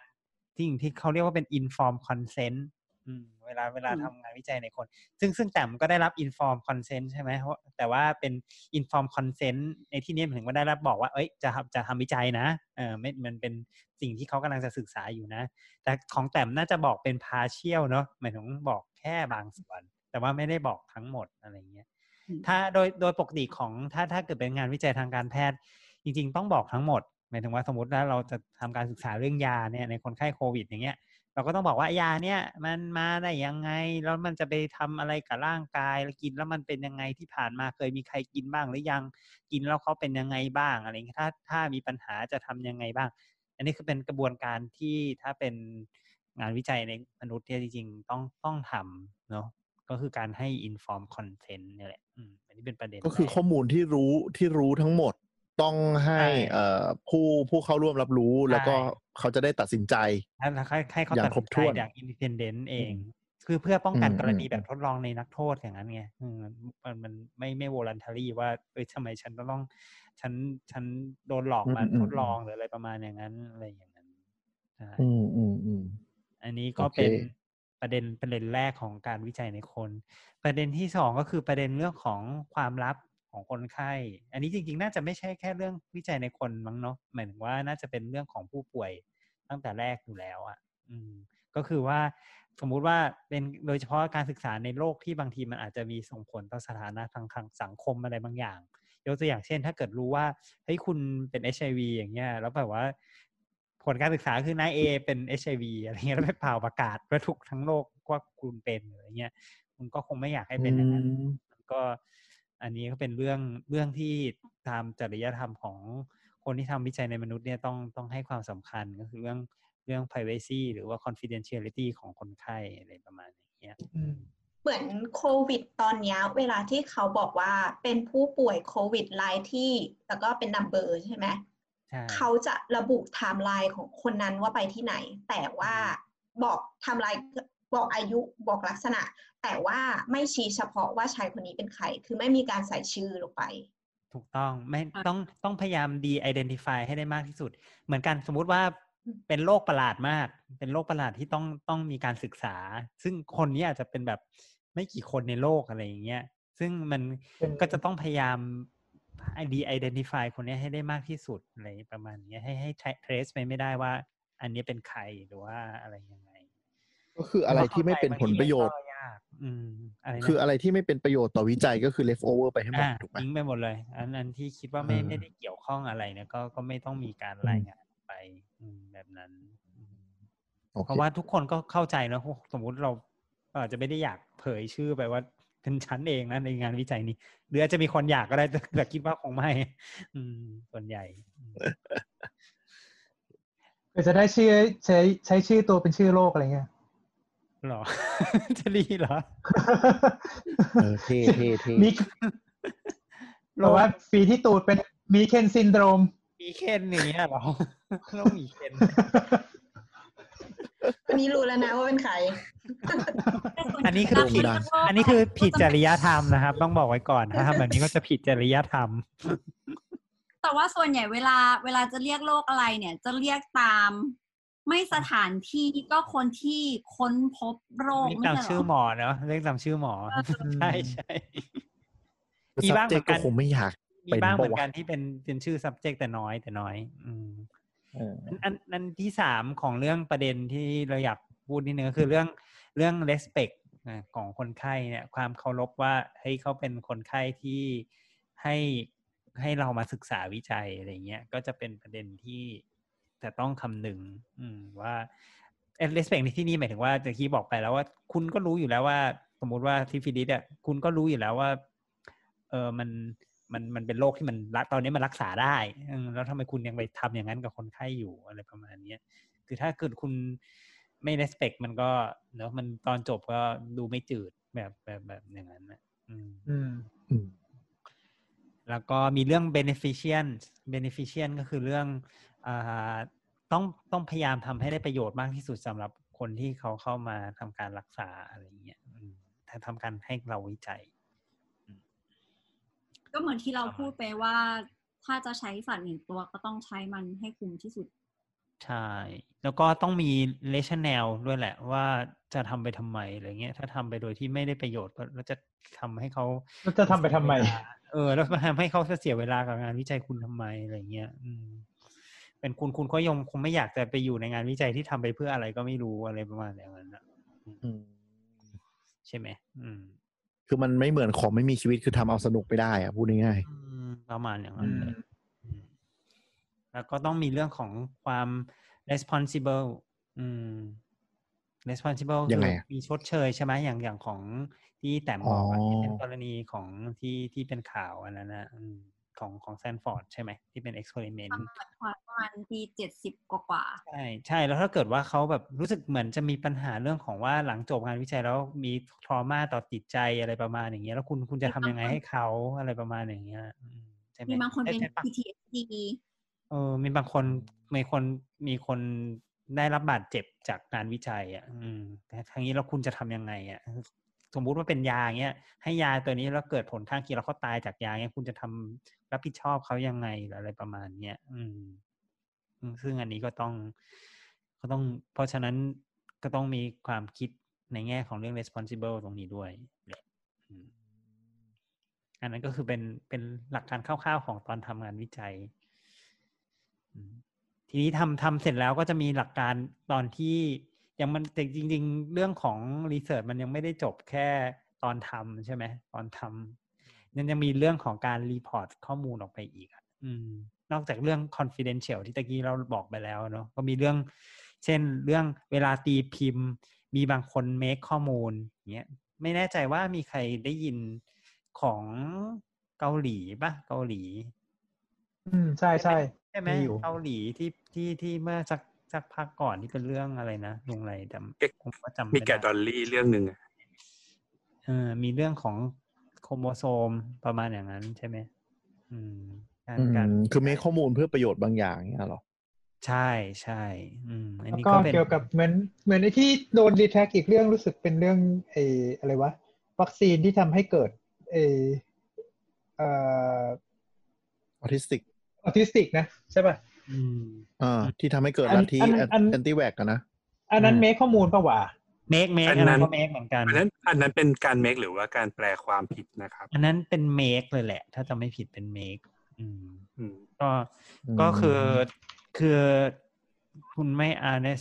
ที่ที่เขาเรียกว่าเป็น inform consent อืม เวลาเวลาอืมทำงานวิจัยในคน ซึ่งซึ่งแต้มก็ได้รับ inform consent ใช่ไหมเพราะแต่ว่าเป็น inform consent ในที่นี้หมายถึงว่าได้รับบอกว่า เอ้ยจะทำจะทำวิจัยนะเออไม่มันเป็นสิ่งที่เขากำลังจะศึกษาอยู่นะ แต่ของแต้มน่าจะบอกเป็น partial เนอะหมายถึงบอกแค่บางส่วน แต่ว่าไม่ได้บอกทั้งหมดอะไรเงี้ยอืมถ้าโดยโดยปกติของถ้าถ้าเกิดเป็นงานวิจัยทางการแพทย์ จริง ๆ ต้องบอกทั้งหมดหมายถึงว่าสมมติว่าเราจะทำการศึกษาเรื่องยาเนี่ยในคนไข้โควิดอย่างเงี้ย เราก็ต้องบอกว่ายาเนี่ยมันมาได้ยังไง แล้วมันจะไปทำอะไรกับร่างกายแล้วกินแล้วมันเป็นยังไงที่ผ่านมาเคยมีใครกินบ้างหรือยังกินแล้วเขาเป็นยังไงบ้างอะไรเงี้ยถ้าถ้ามีปัญหาจะทำยังไงบ้าง อันนี้คือเป็นกระบวนการที่ถ้าเป็นงานวิจัยในมนุษย์เนี่ยจริงๆต้องต้องทำเนาะก็คือการให้ inform consent นี่แหละอันนี้เป็นประเด็น ก็คือข้อมูลที่รู้ที่รู้ทั้งหมด ต้องให้ใช่เอ่อผู้ผู้เข้าร่วมรับรู้แล้วก็ใช่เขาจะได้ตัดสินใจแล้วให้ให้เขาอย่างตัดครสิบนใจถ้วนอย่างอินดิเพนเดนต์เอง คือเพื่อป้องกันอืมกรณีอืมแบบทดลองในนักโทษอย่างนั้นไงอืมมันมันไม่ไม่ voluntary ว่าเอ้ยทำไมฉันต้องฉันฉันโดนหลอกมาอืมอืมทดลองหรืออะไรประมาณอย่างนั้นอะไรอย่างนั้นใช่อืมอืมอืมอันนี้ก็โอเคเป็นประเด็นประเด็นแรกของการวิจัยในคน ประเด็นที่สองก็คือประเด็นเรื่องของความลับ ของคนไข้ อันนี้จริงๆ น่าจะไม่ใช่แค่เรื่องวิจัยในคนมั้งเนาะหมายถึงว่าน่าจะเป็นเรื่องของผู้ป่วยตั้งแต่แรกอยู่แล้วอะ อืม ก็คือว่าสมมุติว่าเป็นโดยเฉพาะการศึกษาในโลกที่บางทีมันอาจจะมีส่งผลต่อสถานะทางทางสังคมอะไรบางอย่าง ยกตัวอย่างเช่น ถ้าเกิดรู้ว่าเฮ้ยคุณเป็น HIV อย่างเงี้ยแล้วแบบว่า ผลการศึกษาคือนายเอเป็น HIV อะไรเงี้ยแล้วไปเป่าประกาศว่าทุกทั้งโลกว่าคุณเป็นอะไรเงี้ยคุณก็คงไม่อยากให้เป็นอย่างนั้นอืมมันก็ อันนี้ก็เป็นเรื่องเรื่องที่ตามจริยธรรมของคนที่ทำวิจัยในมนุษย์เนี่ยต้องต้องให้ความสำคัญก็คือเรื่องเรื่อง privacy หรือว่า confidentiality ของคนไข้อะไรประมาณอย่างเงี้ยอืมเหมือนโควิดตอนเนี้ยเวลาที่เขาบอกว่าเป็นผู้ป่วยโควิดรายที่แล้วก็เป็นนัมเบอร์ใช่ไหมใช่เขาจะระบุไทม์ไลน์ของคนนั้นว่าไปที่ไหน แต่ว่าบอกไทม์ไลน์บอกอายุบอกลักษณะ แต่ว่าไม่ชี้เฉพาะว่าชายคนนี้เป็นใคร คือไม่มีการใส่ชื่อลงไป ถูกต้องไม่อะต้องต้องพยายาม de identify ให้ได้มากที่สุด เหมือนกันสมมุติว่าอืมเป็นโรคประหลาดมาก เป็นโรคประหลาดที่ต้องต้องมีการศึกษา ซึ่งคนนี้อาจจะเป็นแบบไม่กี่คนในโลกอะไรอย่างเงี้ย ซึ่งมันเป็นก็จะต้องพยายาม de identify คนนี้ให้ได้มากที่สุดอะไรประมาณเนี้ยให้ให้ trace ไปไม่ได้ว่า อันนี้เป็นใครหรือว่าอะไรยังไง ก็คืออะไรที่ไม่เป็นผลประโยชน์ก็ยาก อืมอะไรนะคืออะไรที่ไม่เป็นประโยชน์ต่อวิจัยก็คือ left over ไปให้หมดอ่าถูกไหมทิ้งไปหมดเลย อันอันที่คิดว่าไม่อ่าไม่ได้เกี่ยวข้องอะไรเนี่ยก็ก็ไม่ต้องมีการอืมรายงานไปอืมแบบนั้นอืมโอเพเคราะว่าทุกคนก็เข้าใจนะสมมุติเราอาจจะไม่ได้อยากเผยชื่อไปว่าเป็นชั้นเองนะในงานวิจัยนี้ หรืออาจจะมีคนอยากก็ได้แต่แต่คิดว่าคงไม่อืมส่วนใหญ่อืมก็จะได้ชื่อใช้ใช้ชื่อตัวเป็นชื่อโรคอะไรเงี้ย หรอ จะดีเหรอเออเท่เท่เท่มีบอกว่าฟีที่ตูดเป็นมีเคนซินโดรม มีเคนอย่างเงี้ยเหรอต้องมีเคนอันนี้รู้แล้วนะว่าเป็นใคร อันนี้คือผิด อันนี้คือผิดจริยธรรมนะครับ ต้องบอกไว้ก่อนถ้าทำแบบนี้ก็จะผิดจริยธรรม แต่ว่าส่วนใหญ่เวลาเวลาจะเรียกโรคอะไรเนี่ย จะเรียกตาม ไม่สถานที่ก็คนที่ค้นพบโรคเรียกไม่ตามใช่ชื่อเหหรมออเนาะเรียกตามชื่อหมอเออใช่ใช่มีบ้างเหมือนก็กันคงไม่อยากมีบ้างเหมือนเป็นปะวะกันที่เป็นเป็นชื่อ subject แต่น้อยแต่น้อย อืมเอออันอันอันที่สามของเรื่องประเด็นที่เราอยากพูดนิดนึงก็คือเรื่องเรื่อง respect นะของคนไข้เนี่ย ความเคารพว่าเฮ้ยเขาเป็นคนไข้ที่ให้ให้เรามาศึกษาวิจัยอะไรเงี้ยก็จะเป็นประเด็นที่ จะต้องคำนึงอืมว่าเอ่อ respect ในที่นี้หมายถึงว่าตะกี้บอกไปแล้วว่า คุณก็รู้อยู่แล้วว่า สมมุติว่าซิฟิลิสอะคุณก็รู้อยู่แล้วว่า เออมันมันมันเป็นโรคที่มันรักตอนนี้มันรักษาได้เออแล้วทำไมคุณยังไปทำอย่างนั้นกับคนไข้อยู่อะไรประมาณเนี้ยคือถ้าเกิดคุณไม่ respect มันก็เนอะมันตอนจบก็ดูไม่จืดแบบแบบแบบอย่างนั้นนะอืมอืมอืมแล้วก็มีเรื่อง beneficent beneficent ก็คือเรื่องอา ต้องต้องพยายามทำให้ได้ประโยชน์มากที่สุดสำหรับคนที่เขาเข้ามาทำการรักษาอะไรอย่างเงี้ยอืมถ้าทำการให้เราวิจัย ก็เหมือนที่เราพูดไปว่า ถ้าจะใช้สัตว์หนึ่งตัวก็ต้องใช้มันให้คุ้มที่สุด ใช่ แล้วก็ต้องมี rationale ด้วยแหละ ว่าจะทำไปทำไมอะไรเงี้ย ถ้าทำไปโดยที่ไม่ได้ประโยชน์ก็แล้วจะทำให้เขาแล้วจะทำไปทำไมเสียเวลาเออ แล้วมาทำให้เขาเสียเวลากับงานวิจัยคุณทำไมอะไรเงี้ย อืม เป็นคุณคุณก็ยงคงไม่อยากจะไปอยู่ในงานวิจัยที่ทำไปเพื่ออะไรก็ไม่รู้อะไรประมาณอย่างนั้นนะอืมใช่ไหมอืม คือมันไม่เหมือนของไม่มีชีวิตคือทำเอาสนุกไปได้อะพูดง่ายอืมประมาณอย่างอืนั้นมเลยอืมแล้วก็ต้องมีเรื่องของความ responsible อืม responsible ยังไงคืออะมีชดเชยใช่ไหมอย่างอย่างของที่แต่บอกอะอ๋อที่เป็นกรณีของที่ที่เป็นข่าวอันนั้นนะอืม ของของแซนฟอร์ดใช่ไหมที่เป็นเอ็กซ์เพร์เมนต์ประมาณปีเจ็ดสิบกว่าใช่ใช่แล้วถ้าเกิดว่าเขาแบบรู้สึกเหมือนจะมีปัญหาเรื่องของว่าหลังจบงานวิจัยแล้วมีทรมาต่อจิตใจอะไรประมาณอย่างเงี้ยแล้วคุณคุณจะทำยังไงให้เขาอะไรประมาณอย่างเงี้ยอืมใช่ไหมมีบางคนเป็นใช่ปะ PTSD เออมีบางคนมีคนมีคนได้รับบาดเจ็บจากงานวิจัย อะ อืมแต่ทางนี้แล้วคุณจะทำยังไงอะ สมมุติว่าเป็นยาเงี้ยให้ยาตัวนี้แล้วเกิดผลข้างเคียงแล้วเขาตายจากยาเงี้ยคุณจะทำรับผิดชอบเขายังไงหรืออะไรประมาณเนี้ยอืม ซึ่งอันนี้ก็ต้องก็ต้อง เพราะฉะนั้นก็ต้องมีความคิดในแง่ของเรื่อง responsible ตรงนี้ด้วยอันนั้นก็คือเป็นเป็นหลักการคร่าวๆของตอนทำงานวิจัย ทีนี้ทำทำเสร็จแล้วก็จะมีหลักการตอนที่ ยังมันแต่จริง ๆ เรื่องของ research มันยังไม่ได้จบแค่ตอนทำใช่ไหมตอนทำยังยังมีเรื่องของการ report ข้อมูลออกไปอีกอะอืม นอกจากเรื่อง confidential ที่ตะกี้เราบอกไปแล้วเนาะก็มีเรื่อง เช่นเรื่องเวลาตีพิมพ์ มีบางคน make ข้อมูลเงี้ยไม่แน่ใจว่ามีใครได้ยินของเกาหลีปะเกาหลี อืม ใช่ใช่ใช่ไหมมีอยู่เกาหลีที่ที่ที่เมื่อสัก สักพักก่อนที่เป็นเรื่องอะไรนะลุงไรจเอ๊ะำผมก็จำมีไม่แกะดได้อลลี่เรื่องหนึ่งอะเออมีเรื่องของโครโมโซมประมาณอย่างนั้นใช่ไหมอืมการอืการมคือมีข้อมูลเพื่อประโยชน์บางอย่างเงี้ยเหรอใช่ใช่อืมอันแล้วนี้ก็ก็เป็นเกี่ยวกับเหมือนเหมือนไอ้ที่โดนรีแทกอีกเรื่องรู้สึกเป็นเรื่องไอ้อะไรวะวัคซีนที่ทำให้เกิดไอ้เอ่อออทิสติกออทิสติกนะใช่ป่ะ อืมอ่าที่ทำให้เกิดอันลัทธิอันอันแอนตี้แวกกันนะอันนั้นอืมเมคข้อมูลปะวะmake make อันนั้นอันนั้นก็ make เหมือนกันอันนั้นอันนั้นเป็นการ make หรือว่าการแปลความผิดนะครับ อันนั้นเป็น make เลยแหละ ถ้าจะไม่ผิดเป็น make อืมอืมก็อืมก็คือคือคุณไม่อาร์เนส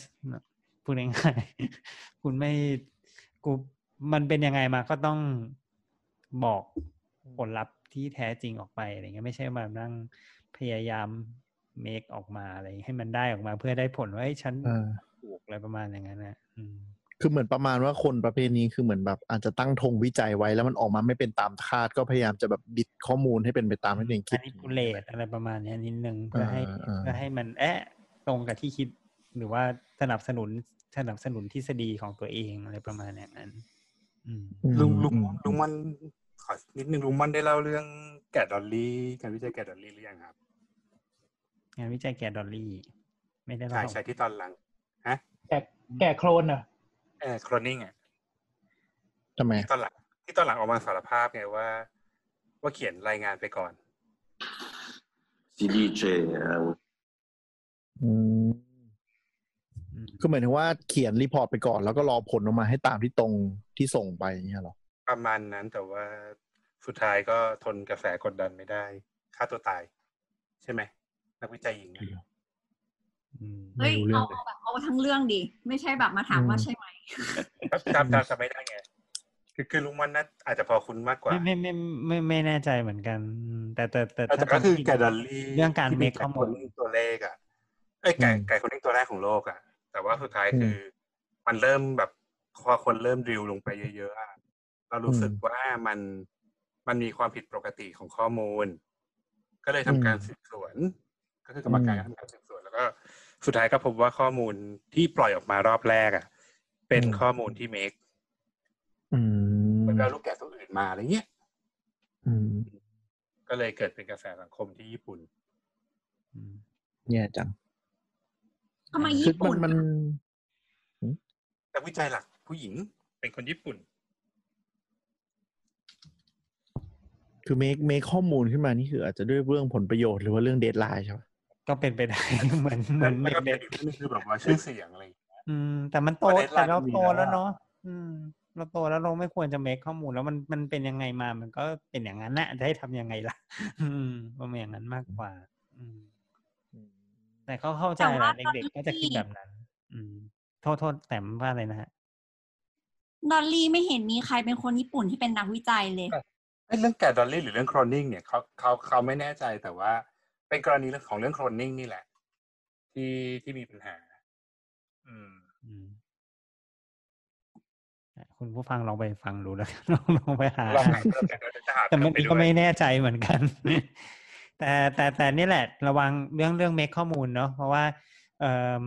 พูดง่ายๆคุณไม่กูมันเป็นยังไงมาก็ต้องบอกผลลัพธ์ที่แท้จริงออกไปอะไรเงี้ยไม่ใช่มานั่งพยายาม make ออกมาอะไรให้มันได้ออกมาเพื่อได้ผลว่าเฮ้ยฉันอ่าถูกอะไรประมาณอย่างนั้นนะอืมคือเหมือนประมาณว่าคนประเภทนี้คือเหมือนแบบอาจจะตั้งธงวิจัยไว้แล้วมันออกมาไม่เป็นตามคาดก็พยายามจะแบบบิดข้อมูลให้เป็นไปตามที่ตัวเองคิดอันนี้กูเลตอะไรประมาณเนี้ยนิดนึงเพื่อให้อ่าอ่าเพื่อให้มันแอะตรงกับที่คิดหรือว่าสนับสนุนสนับสนุนทฤษฎีของตัวเองอะไรประมาณอย่างนั้นอืมอืมลุงลุงอืมลุงมันขอนิดนึงลุงมันได้เล่าเรื่องแกะดอลลี่การวิจัยแกะดอลลี่หรือยังครับ งานวิจัยแกดอลลี่ ไม่ได้ใช่เล่าใช่ที่ตอนหลังฮะแก่แก่โคลนอะเออโครนิ่งอะทำไมที่ตอนหลังที่ตอนหลังออกมาสารภาพไงว่า ว่าเขียนรายงานไปก่อน si dice eh, อืมอืมคือหมายถึงว่าเขียนรีพอร์ตไปก่อน แล้วก็รอผลออกมาให้ตามที่ตรงที่ส่งไปอย่างเงี้ยเหรอ ประมาณนั้นแต่ว่าสุดท้ายก็ทนกระแสกดดันไม่ได้ฆ่าตัวตาย ใช่ไหม นักวิจัยหญิงอะอืมเฮ้ยไม่รู้เรื่อเอางเลยเอาแบบเอาทั้งเรื่องดิไม่ใช่แบบมาถามว่าใช่ไหมจำจำจำไม่ได้ไงคือคือลุงมันน่าอาจจะพอคุณมากกว่า ไม่ไม่ไม่ไม่ไม่แน่ใจเหมือนกันอืมแต่แต่แต่แต่ถ้าก็คือจำผิดแกะดอลลี่เรื่องการที่เมมีคข้อมูลไก่ตัวเลขอะเอ้ยไก่อืมไก่คนนิ่งตัวแรกของโลกอะ แต่ว่าสุดท้ายอืมคือ มันเริ่มแบบพอคนเริ่มดิวลงไปเยอะๆอะเรารู้สึกอืมว่ามันมันมีความผิดปกติของข้อมูล ก็เลยทำการอืมสืบสวน ก็คือกรรมการอืมทำการสืบสวนแล้วก็สุดท้ายก็พบว่าข้อมูลที่ปล่อยออกมารอบแรกอะ เป็นอืมข้อมูลที่เมคอืมเหมือนเราลูกแกะตัวอื่นมาอะไรเงี้ยอืมก็เลยเกิดเป็นกระแสสังคมที่ญี่ปุ่นอืมแย่จังทำไมคือญี่มัปุ่นนมันนักวิจัยหลักผู้หญิงเป็นคนญี่ปุ่น คือเมคเมคข้อมูลขึ้นมานี่คืออาจจะด้วยเรื่องผลประโยชน์หรือว่าเรื่องเดทไลน์ใช่ปะ ก็เป็นไปได้เหมือนเหมือนแล้วก็เป็เด็นกอีกเรื่องหนึงคือแบบว่าชื่อเสียงอะไรอย่างเงี้ยๆอืม แต่มันโตประเด็นหลัแต่กเรามีโตแล้วแล้วอะเนาะอืม เราโตแล้วเราไม่ควรจะเมคข้อมูลแล้วมันมันเป็นยังไงมา มันก็เป็นอย่างนั้นแหละจะให้ทำยังไงล่ะ อืมประมาณอย่างนั้นมากกว่า อืม แต่เขาเข้าใจแต่แหว่าละเด็กๆก็จะคิดตอนที่แบบนั้น อืม โทษโทษแต่ว่าอะไรนะฮะดอลลี่ไม่เห็นมีใครเป็นคนญี่ปุ่นที่เป็นนักวิจัยเลยไอ้เรื่องแกะดอลลี่หรือเรื่องโครนนิ่งเนี่ยเขาเขาเขาไม่แน่ใจแต่ว่า เป็นกรณีเรื่องของเรื่องโครนนิ่งนี่แหละ ที่ที่มีปัญหา อืมอืมอะคุณผู้ฟังลองไปฟังดูแล้วกันลองลองไปหาลองหาเรื่องแกะดอลลี่จะหาแต่มันไปนี้ด้ก็วยไม่แน่ใจเหมือนกัน แต่แต่แต่นี่แหละ ระวังเรื่องเรื่องเมคข้อมูลเนาะเพราะว่าเอ่อ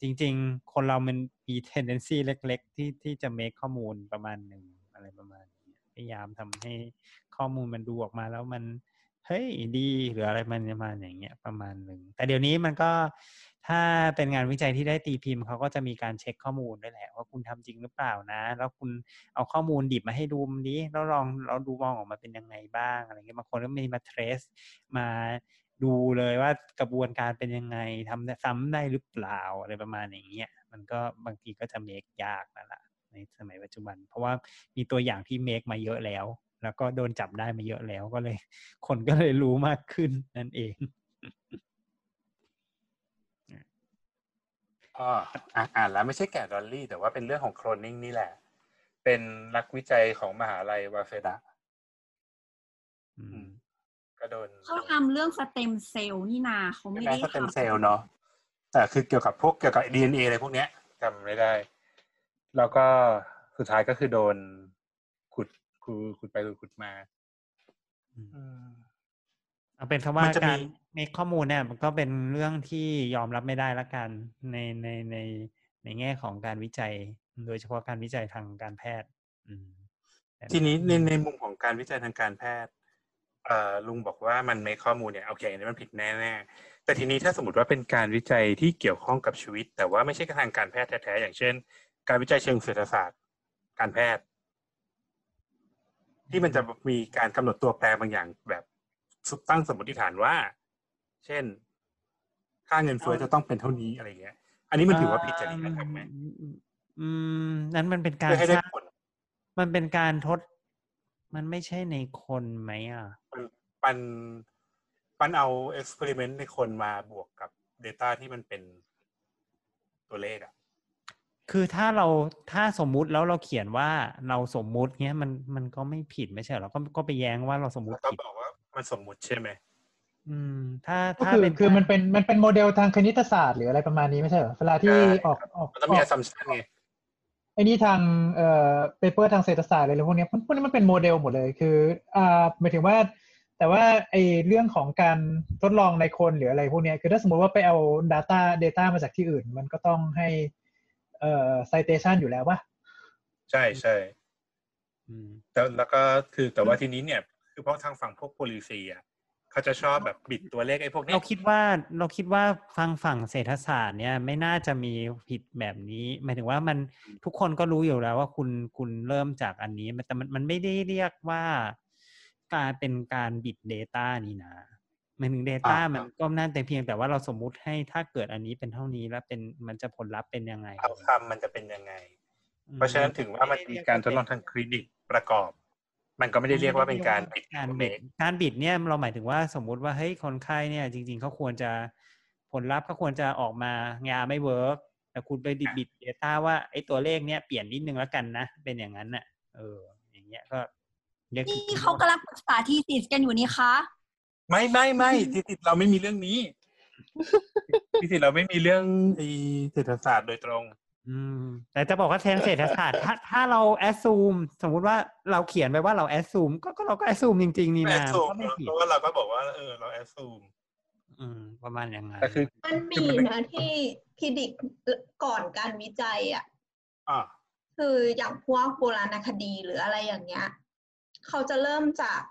จริง ๆ คนเรามันมี tendency เล็ก ๆ ที่ที่จะเมคข้อมูลประมาณหนึ่งอะไรประมาณนี้พยายามทำให้ข้อมูลมันดูออกมาแล้วมัน เฮ้ยดีหรืออะไรมันประมาณอย่างเงี้ยประมาณหนึ่งแต่เดี๋ยวนี้มันก็ถ้าเป็นงานวิจัยที่ได้ตีพิมพ์เขาก็จะมีการเช็คข้อมูลด้วยแหละ ว่าคุณทำจริงหรือเปล่านะ แล้วคุณเอาข้อมูลดิบมาให้ดูมันดิแล้วลองเราดูมองออกมาเป็นยังไงบ้างอะไรเงี้ยบางคนก็มีมาเทรสมาดูเลยว่ากระบวนการเป็นยังไงทำซ้ำได้หรือเปล่าอะไรประมาณอย่างเงี้ยมันก็บางทีก็จะเมคยากนั่นแหละในสมัยปัจจุบัน เพราะว่ามีตัวอย่างที่เมคมาเยอะแล้ว แล้วก็โดนจับได้มาเยอะแล้วก็เลย คนก็เลยรู้มากขึ้นนั่นเองอ๋ออะอ่านแล้วไม่ใช่แกะดอลลี่ แต่ว่าเป็นเรื่องของโคลนนิ่งนี่แหละ เป็นนักวิจัยของมหาลัยวาเซดะอืมก็โดนเขาทำเรื่องสเต็มเซลล์นี่นาเขาไม่ไม่ได้ได้สเต็มทำเซลล์เนาะแต่คือเกี่ยวกับพวกเกี่ยวกับ DNA อะไรพวกเนี้ยจำไม่ได้ แล้วก็สุดท้ายก็คือโดน ขุดขุดขุดไปขุดมาอืมเอาเป็นคำว่ามันจะมีการเมคข้อมูลเนี่ย มันก็เป็นเรื่องที่ยอมรับไม่ได้ละกันในในในในแง่ของการวิจัย โดยเฉพาะการวิจัยทางการแพทย์อืมแต่ทีนี้ในในมุมของการวิจัยทางการแพทย์เอ่อลุงบอกว่ามันไม่ข้อมูลเนี่ยโอเคอันนี้มันผิดแน่ๆแต่ทีนี้ถ้าสมมติว่าเป็นการวิจัยที่เกี่ยวข้องกับชีวิต แต่ว่าไม่ใช่ทางการแพทย์แท้ๆอย่างเช่น การวิจัยเชิงเศรษฐศาสตร์ การแพทย์ ที่มันจะมีการกำหนดตัวแปรบางอย่างแบบตั้งสมมติฐานว่า เช่น ค่าเงินเฟ้อจะต้องเป็นเท่านี้อะไรเงี้ย อันนี้มันถือว่าผิดจริยธรรมไหมอืม นั้นมันเป็นการเพื่อให้ได้สร้างผลมันเป็นการทด มันไม่ใช่ในคนไหมอะมันมันมันเอาเอ็กซ์เพร์เมนต์ในคนมาบวกกับ Data ที่มันเป็นตัวเลขอะ คือถ้าเราถ้าสมมุติแล้วเราเขียนว่าเราสมมุติเงี้ยมันมันก็ไม่ผิดไม่ใช่เหรอก็ก็ไปแย้งว่าเราสมมุติก็ผิดบอกว่ามันสมมุติใช่ไหมอืม ถ้าก็ถ้าคือเป็นคือมันเป็นมันเป็นโมเดลทางคณิตศาสตร์หรืออะไรประมาณนี้ไม่ใช่เหรอเวลาที่ใช่ออกออกมันต้องอมีอก assumption ไงไอ้นี่ทางเอ่อ paper ทางเศรษฐศาสตร์อะไรพวกเนี้ยพวกนี้มันเป็นโมเดลหมดเลยคืออ่าหมายถึงว่า แต่ว่าไอ้เรื่องของการทดลองในคนหรืออะไรพวกเนี้ยคือถ้าสมมติว่าไปเอา Data Data มาจากที่อื่น มันก็ต้องให้ เอ่อ citation อยู่แล้วป่ะใช่ใช่อืมแต่แล้วก็คือแต่ว่าทีนี้เนี่ย คือเพราะทางฝั่งพวก policy อะเขาจะชอบแบบบิดตัวเลขไอ้พวกเนี้ยเราคิดว่าเราคิดว่าฟังฝั่งเศรษฐศาสตร์เนี่ยไม่น่าจะมีผิดแบบนี้ หมายถึงว่ามันทุกคนก็รู้อยู่แล้วว่าคุณคุณเริ่มจากอันนี้แต่มันมันไม่ได้เรียกว่า การเป็นการบิด Data นี่นะ หมายถึง Data อ่ามัมันก็น่าแต่เพียงแต่ว่าเราสมมุติให้ถ้าเกิดอันนี้เป็นเท่านี้แล้วเป็นมันจะผลลัพธ์เป็นยังไงเอาคำมันจะเป็นยังไงอืมเพราะฉะนั้นถึงว่ามันมีการทดลองทางคลินิกประกอบ มันก็ไม่ได้เรียกว่าเป็นการบิดการตัวบิเลดขการบิดเนี่ยเราหมายถึงว่าสมมุติว่าเฮ้ยคนไข้เนี่ย จริง ๆเขาควรจะผลลัพธ์ก็ควรจะออกมายาไม่ work แต่คุณไปบิดบิด data ว่าไอ้ตัวเลขเนี่ยเปลี่ยนนิดนึงแล้วกันนะ เป็นอย่างนั้นน่ะ เออ อย่างเงี้ยก็เรียกนี่เขากำลังปรึกษา thesis กันอยู่นี่คะ ไม่ไม่ไม่ thesisเราไม่มีเรื่องนี้thesis เราไม่มีเรื่องไอ้เศรษฐศาสตร์โดยตรง อืม แต่จะบอกว่าทางเศรษฐศาสตร์ถ้าถ้าเรา assume สมมุติว่าเราเขียนไปว่าเรา assume ก็ก็เราก็ assume จริง ๆ นี่ assume ก็ไม่ผิดเพราะว่าเราก็บอกว่าเออเรา assumeอืม ประมาณอย่างนั้นแต่คือมันมีนะที่ predict ก่อนการวิจัยอะอ่าคืออย่างพวกโบราณคดีหรืออะไรอย่างเงี้ย เขาจะเริ่มจาก